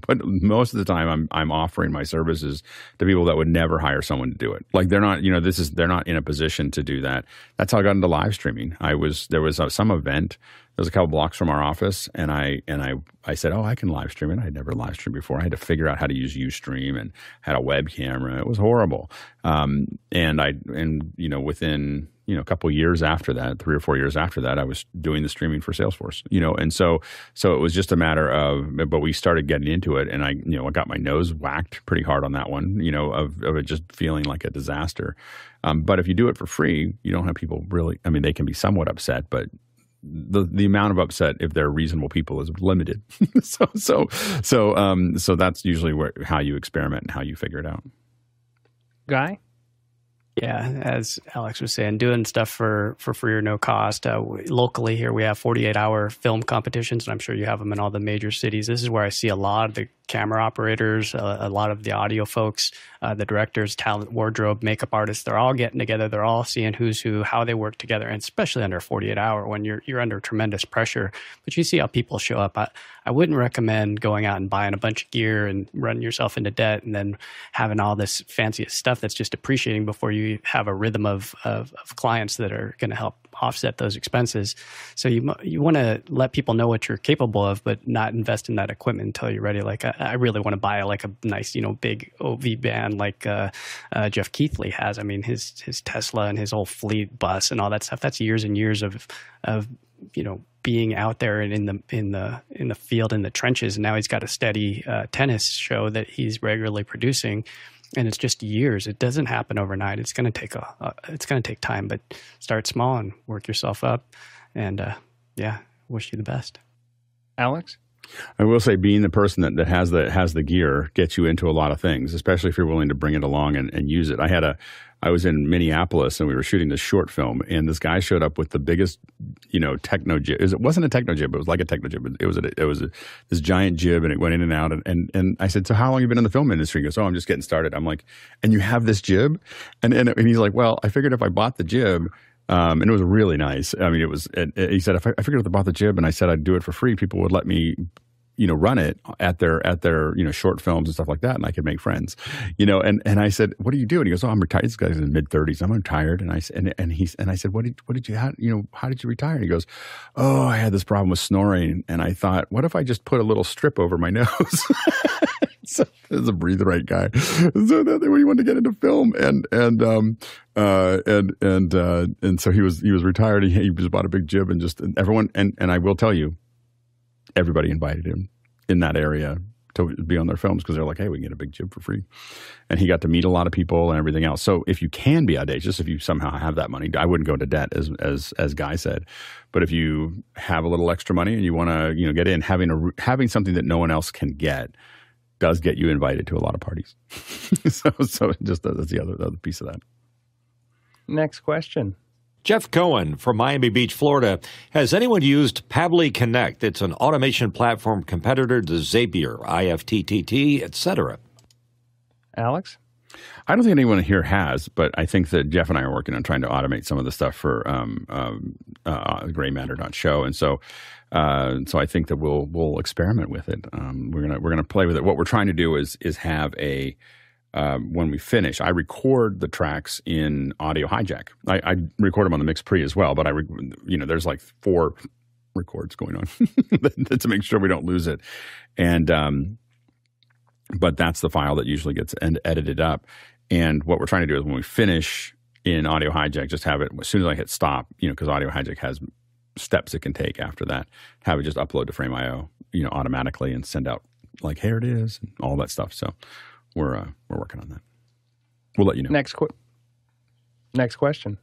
but most of the time, I'm I'm offering my services to people that would never hire someone to do it. Like they're not, you know, this is they're not in a position to do that. That's how I got into live streaming. I was there was a, some event. There was a couple blocks from our office, and I and I I said, oh, I can live stream it. I'd never live streamed before. I had to figure out how to use UStream and had a web camera. It was horrible. Um, and I and you know within you know a couple years after that three or four years after that i was doing the streaming for salesforce you know and so so it was just a matter of but we started getting into it and i you know i got my nose whacked pretty hard on that one you know of, of it just feeling like a disaster. Um, but if you do it for free you don't have people really i mean they can be somewhat upset but the the amount of upset if they're reasonable people is limited. So so so um so that's usually where how you experiment and how you figure it out. Guy yeah, as Alex was saying, doing stuff for, for free or no cost. Uh, locally here, we have 48 hour film competitions, and I'm sure you have them in all the major cities. This is where I see a lot of the camera operators, uh, a lot of the audio folks, uh, the directors, talent, wardrobe, makeup artists. They're all getting together. They're all seeing who's who, how they work together, and especially under 48 hour when you're you're under tremendous pressure. But you see how people show up. I, I wouldn't recommend going out and buying a bunch of gear and running yourself into debt and then having all this fancy stuff that's just appreciating before you have a rhythm of, of, of clients that are going to help offset those expenses. So you you want to let people know what you're capable of, but not invest in that equipment until you're ready. Like I, I really want to buy like a nice, you know, big OB van like uh, uh, Jeff Keithley has. I mean, his his Tesla and his whole fleet bus and all that stuff. That's years and years of of you know being out there and in the in the in the field in the trenches. And now he's got a steady uh, tennis show that he's regularly producing and it's just years. It doesn't happen overnight. It's going to take a, it's going to take time, but start small and work yourself up. And uh, yeah, wish you the best. Alex, I will say, being the person that, that has the has the gear gets you into a lot of things, especially if you're willing to bring it along and, and use it. I had a I was in Minneapolis and we were shooting this short film, and this guy showed up with the biggest, you know, techno jib. It wasn't a techno jib; it was like a techno jib. It was a, it was a, this giant jib, and it went in and out. And, and and I said, "So how long have you been in the film industry?" He goes, "Oh, I'm just getting started." I'm like, "And you have this jib?" And and, and he's like, "Well, I figured if I bought the jib." Um, and it was really nice. I mean, it was. It, it, he said, if I, figured I bought the jib and I said I'd do it for free, people would let me you know run it at their at their you know short films and stuff like that and I could make friends. You know and and I said what do you do? And he goes oh I'm retired this guy's in mid 30s I'm retired. And I said, and and he's and I said what did what did you how, you know how did you retire? And he goes oh I had this problem with snoring and I thought what if I just put a little strip over my nose so as a breathe right guy so that when he wanted to get into film and and um uh and and uh and so he was he was retired he, he just bought a big jib and just and everyone and and I will tell you everybody invited him in that area to be on their films because they're like, hey, we can get a big jib for free. And he got to meet a lot of people and everything else. So if you can be audacious, if you somehow have that money, I wouldn't go into debt as as as Guy said. But if you have a little extra money and you want to, you know, get in, having a having something that no one else can get does get you invited to a lot of parties. so so just that's the other the other piece of that. Next question. Jeff Cohen from Miami Beach, Florida. Has anyone used Pabbly Connect? It's an automation platform competitor to Zapier, IFTTT, etc. Alex? I don't think anyone here has, but I think that Jeff and I are working on trying to automate some of the stuff for um, um, uh, graymatter.show. And so uh, so I think that we'll we'll experiment with it. Um, we're gonna we're gonna play with it. What we're trying to do is is have a um, when we finish, I record the tracks in Audio Hijack. I, I record them on the MixPre as well, but I, re- you know, there's like four records going on to make sure we don't lose it. And um, but that's the file that usually gets ed- edited up. And what we're trying to do is when we finish in Audio Hijack, just have it as soon as I hit stop, you know, because Audio Hijack has steps it can take after that. Have it just upload to Frame.io, you know, automatically and send out like here it is, and all that stuff. So we're uh, we're working on that. We'll let you know. Next qu- next question.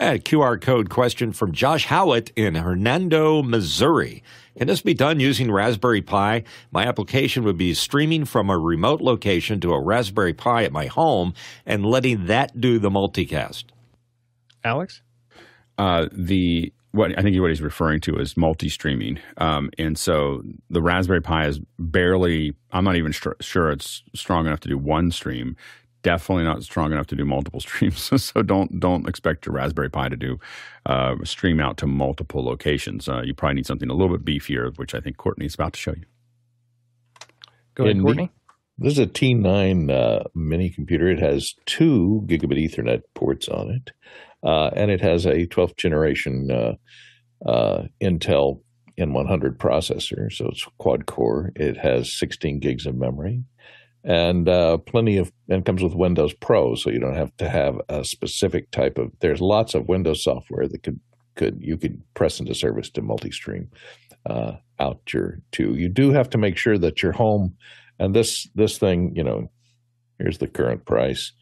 A QR code question from Josh Howitt in Hernando, Missouri. Can this be done using Raspberry Pi? My application would be streaming from a remote location to a Raspberry Pi at my home and letting that do the multicast. Alex? Uh, the what I think what he's referring to is multi-streaming, um, and so the Raspberry Pi is barely. I'm not even sure it's strong enough to do one stream. Definitely not strong enough to do multiple streams. so don't don't expect your Raspberry Pi to do uh, stream out to multiple locations. Uh, you probably need something a little bit beefier, which I think Courtney's about to show you. Go ahead, Courtney. This is a T9 uh, mini computer. It has two gigabit Ethernet ports on it uh, and it has a 12th generation uh, uh, Intel N100 processor, so it's quad core. It has 16 gigs of memory, and uh, plenty of and comes with Windows Pro, so you don't have to have a specific type of. There's lots of Windows software that could could you could press into service to multi-stream uh, out your to. You do have to make sure that your home and this this thing, you know, here's the current price.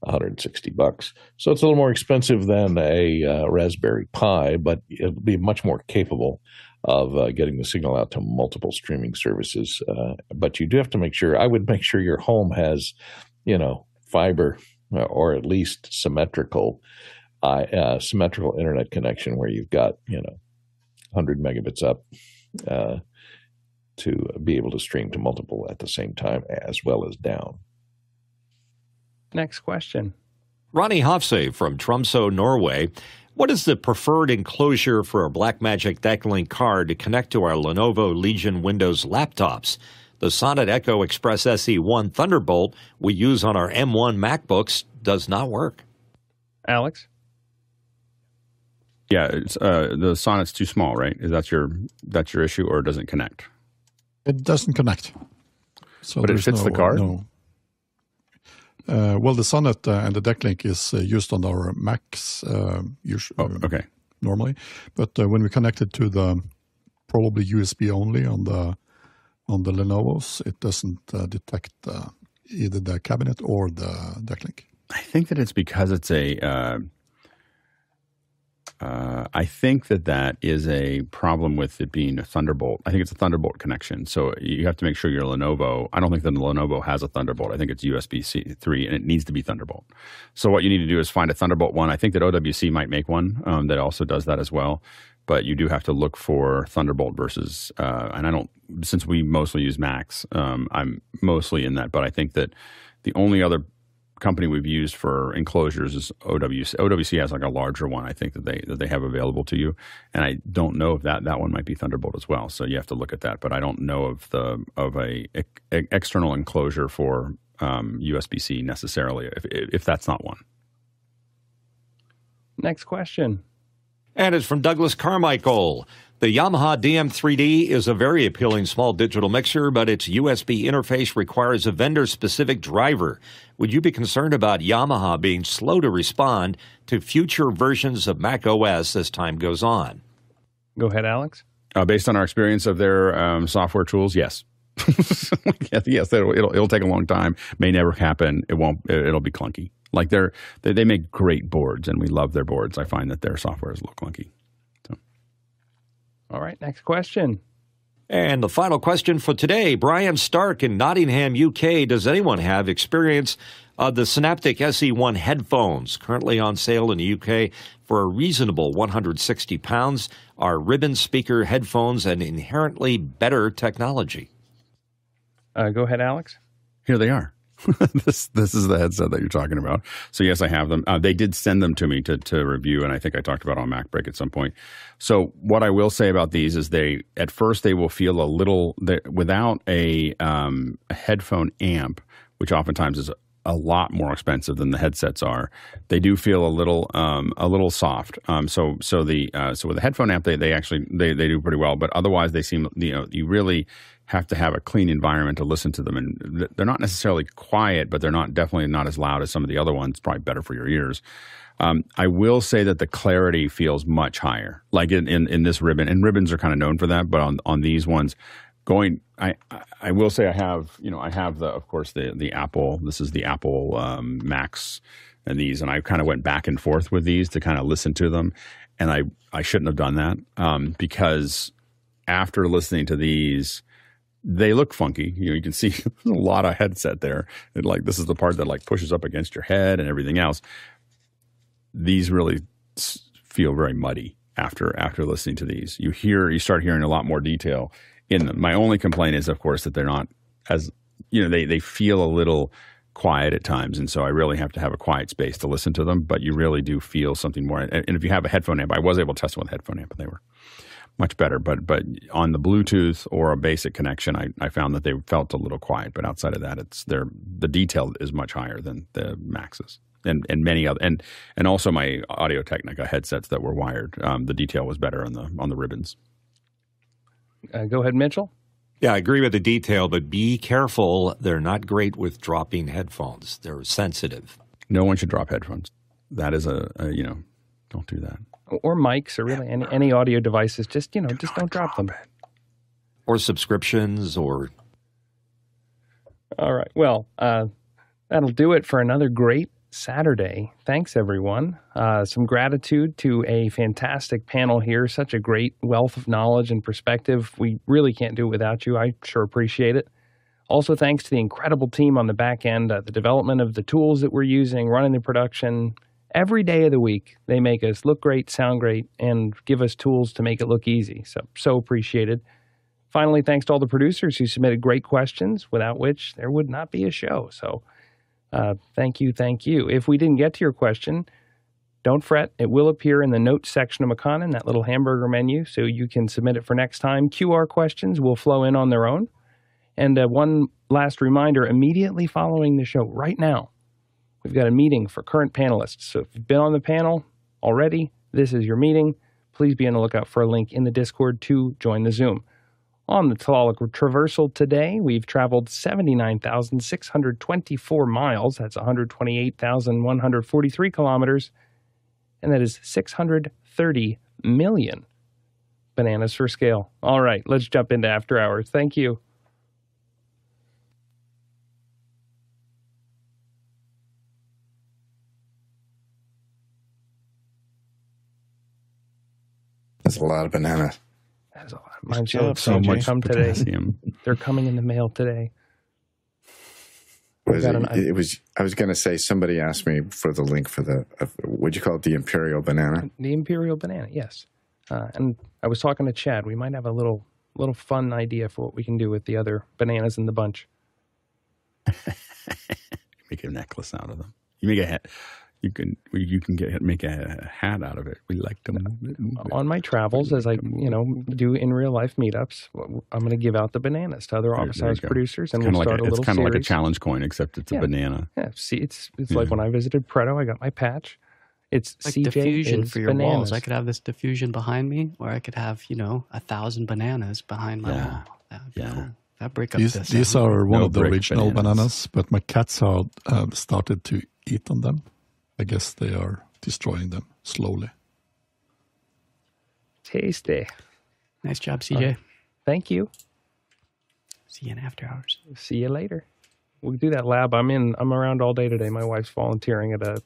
160 bucks. So it's a little more expensive than a uh, Raspberry Pi, but it'll be much more capable of uh, getting the signal out to multiple streaming services. Uh, but you do have to make sure. I would make sure your home has, you know, fiber uh, or at least symmetrical, uh, symmetrical internet connection where you've got you know, 100 megabits up. Uh, to be able to stream to multiple at the same time as well as down. Next question. Ronnie Hofse from Tromsø, Norway. What is the preferred enclosure for a Blackmagic Decklink card to connect to our Lenovo Legion Windows laptops? The Sonnet Echo Express SE1 Thunderbolt we use on our M1 MacBooks does not work. Alex? Yeah, uh, the Sonnet's too small, right? Is that your that's your issue, or it doesn't connect? It doesn't connect. So but it fits no, the card. No. Uh, well, the Sonnet uh, and the Decklink is uh, used on our Macs usually. Oh, okay. Normally, but when we connect it to the probably USB only on the on the Lenovo's, it doesn't detect either the cabinet or the Decklink. I think that it's because it's a uh, I think that that is a problem with it being a Thunderbolt. I think it's a Thunderbolt connection. So you have to make sure your Lenovo. I don't think the Lenovo has a Thunderbolt. I think it's USB C three, and it needs to be Thunderbolt. So what you need to do is find a Thunderbolt one. I think that OWC might make one um, that also does that as well. But you do have to look for Thunderbolt versus. Uh, and I don't since we mostly use Macs. Um, I'm mostly in that, but I think that the only other company we've used for enclosures is OWC. OWC has like a larger one, I think that they that they have available to you, and I don't know if that that one might be Thunderbolt as well. So you have to look at that, but I don't know of the of a, a, a external enclosure for um, USB C necessarily if if that's not one. Next question. And it's from Douglas Carmichael. The Yamaha DM3D is a very appealing small digital mixer, but its USB interface requires a vendor specific driver. Would you be concerned about Yamaha being slow to respond to future versions of Mac OS as time goes on? Go ahead, Alex. Uh, based on our experience of their um, software tools, yes. yes, it'll, it'll, it'll take a long time. May never happen. It won't. It'll be clunky. Like they're they, they make great boards, and we love their boards. I find that their software is a little clunky. All right, next question. And the final question for today Brian Stark in Nottingham, UK. Does anyone have experience of the Synaptic SE1 headphones currently on sale in the UK for a reasonable 160 pounds? Are ribbon speaker headphones an inherently better technology? Uh, go ahead, Alex. Here they are. this this is the headset that you're talking about. So yes, I have them. Uh, they did send them to me to to review, and I think I talked about on MacBreak at some point. So what I will say about these is they at first they will feel a little without a, um, a headphone amp, which oftentimes is a lot more expensive than the headsets are. They do feel a little um, a little soft. Um, so so the uh, so with the headphone amp, they, they actually they, they do pretty well. But otherwise, they seem you know you really have to have a clean environment to listen to them, and they're not necessarily quiet, but they're not definitely not as loud as some of the other ones. Probably better for your ears. Um, I will say that the clarity feels much higher, like in, in, in this ribbon, and ribbons are kind of known for that, but on on these ones, going I, I will say I have you know I have the of course the the Apple this is the Apple um, Max and these and I kind of went back and forth with these to kind of listen to them and I I shouldn't have done that um, because after listening to these they look funky you know you can see a lot of headset there and like this is the part that like pushes up against your head and everything else these really feel very muddy after after listening to these you hear you start hearing a lot more detail in them. My only complaint is, of course, that they're not as you know they they feel a little quiet at times, and so I really have to have a quiet space to listen to them. But you really do feel something more. And if you have a headphone amp, I was able to test them with a headphone amp, and they were much better. But but on the Bluetooth or a basic connection, I, I found that they felt a little quiet. But outside of that, it's their the detail is much higher than the Maxes. And, and many other and and also my Audio Technica headsets that were wired, um, the detail was better on the on the ribbons. Uh, go ahead, Mitchell. Yeah, I agree with the detail, but be careful. They're not great with dropping headphones. They're sensitive. No one should drop headphones. That is a, a you know, don't do that. Or mics, or really any, any audio devices. Just you know, just don't drop, drop them. It. Or subscriptions, or. All right. Well, uh, that'll do it for another great Saturday. Thanks, everyone. Uh, some gratitude to a fantastic panel here. Such a great wealth of knowledge and perspective. We really can't do it without you. I sure appreciate it. Also, thanks to the incredible team on the back end, uh, the development of the tools that we're using, running the production. Every day of the week, they make us look great, sound great, and give us tools to make it look easy. So, so appreciated. Finally, thanks to all the producers who submitted great questions, without which there would not be a show. So, uh, thank you, thank you. If we didn't get to your question, don't fret. It will appear in the notes section of Maconnen, that little hamburger menu, so you can submit it for next time. QR questions will flow in on their own. And uh, one last reminder immediately following the show, right now, we've got a meeting for current panelists. So if you've been on the panel already, this is your meeting. Please be on the lookout for a link in the Discord to join the Zoom. On the Tlaloc Traversal today, we've traveled 79,624 miles. That's 128,143 kilometers. And that is 630 million bananas for scale. All right, let's jump into after hours. Thank you. That's a lot of bananas. That's a lot. Mine's so, so much come potassium. today. They're coming in the mail today. Was it, an, it, was. I was going to say. Somebody asked me for the link for the. Uh, would you call it the imperial banana? The imperial banana. Yes. Uh, and I was talking to Chad. We might have a little little fun idea for what we can do with the other bananas in the bunch. make a necklace out of them. You make a hat you can you can get make a hat out of it. We like to move it. Move On my travels, as I you know do in real life meetups, I'm going to give out the bananas to other office hours producers, and we'll like start a, a little. It's kind of like a challenge coin, except it's yeah. a banana. Yeah, see, it's it's yeah. like when I visited Preto, I got my patch. It's like CJ diffusion for your bananas. walls. I could have this diffusion behind me, or I could have you know a thousand bananas behind my yeah. wall. That yeah. Cool. That break up these, these are one no of the original bananas. bananas. but my cats have um, started to eat on them. I guess they are destroying them slowly. Tasty. Nice job, CJ. Uh, thank you. See you in after hours. See you later. We'll do that lab. I'm in. I'm around all day today. My wife's volunteering at a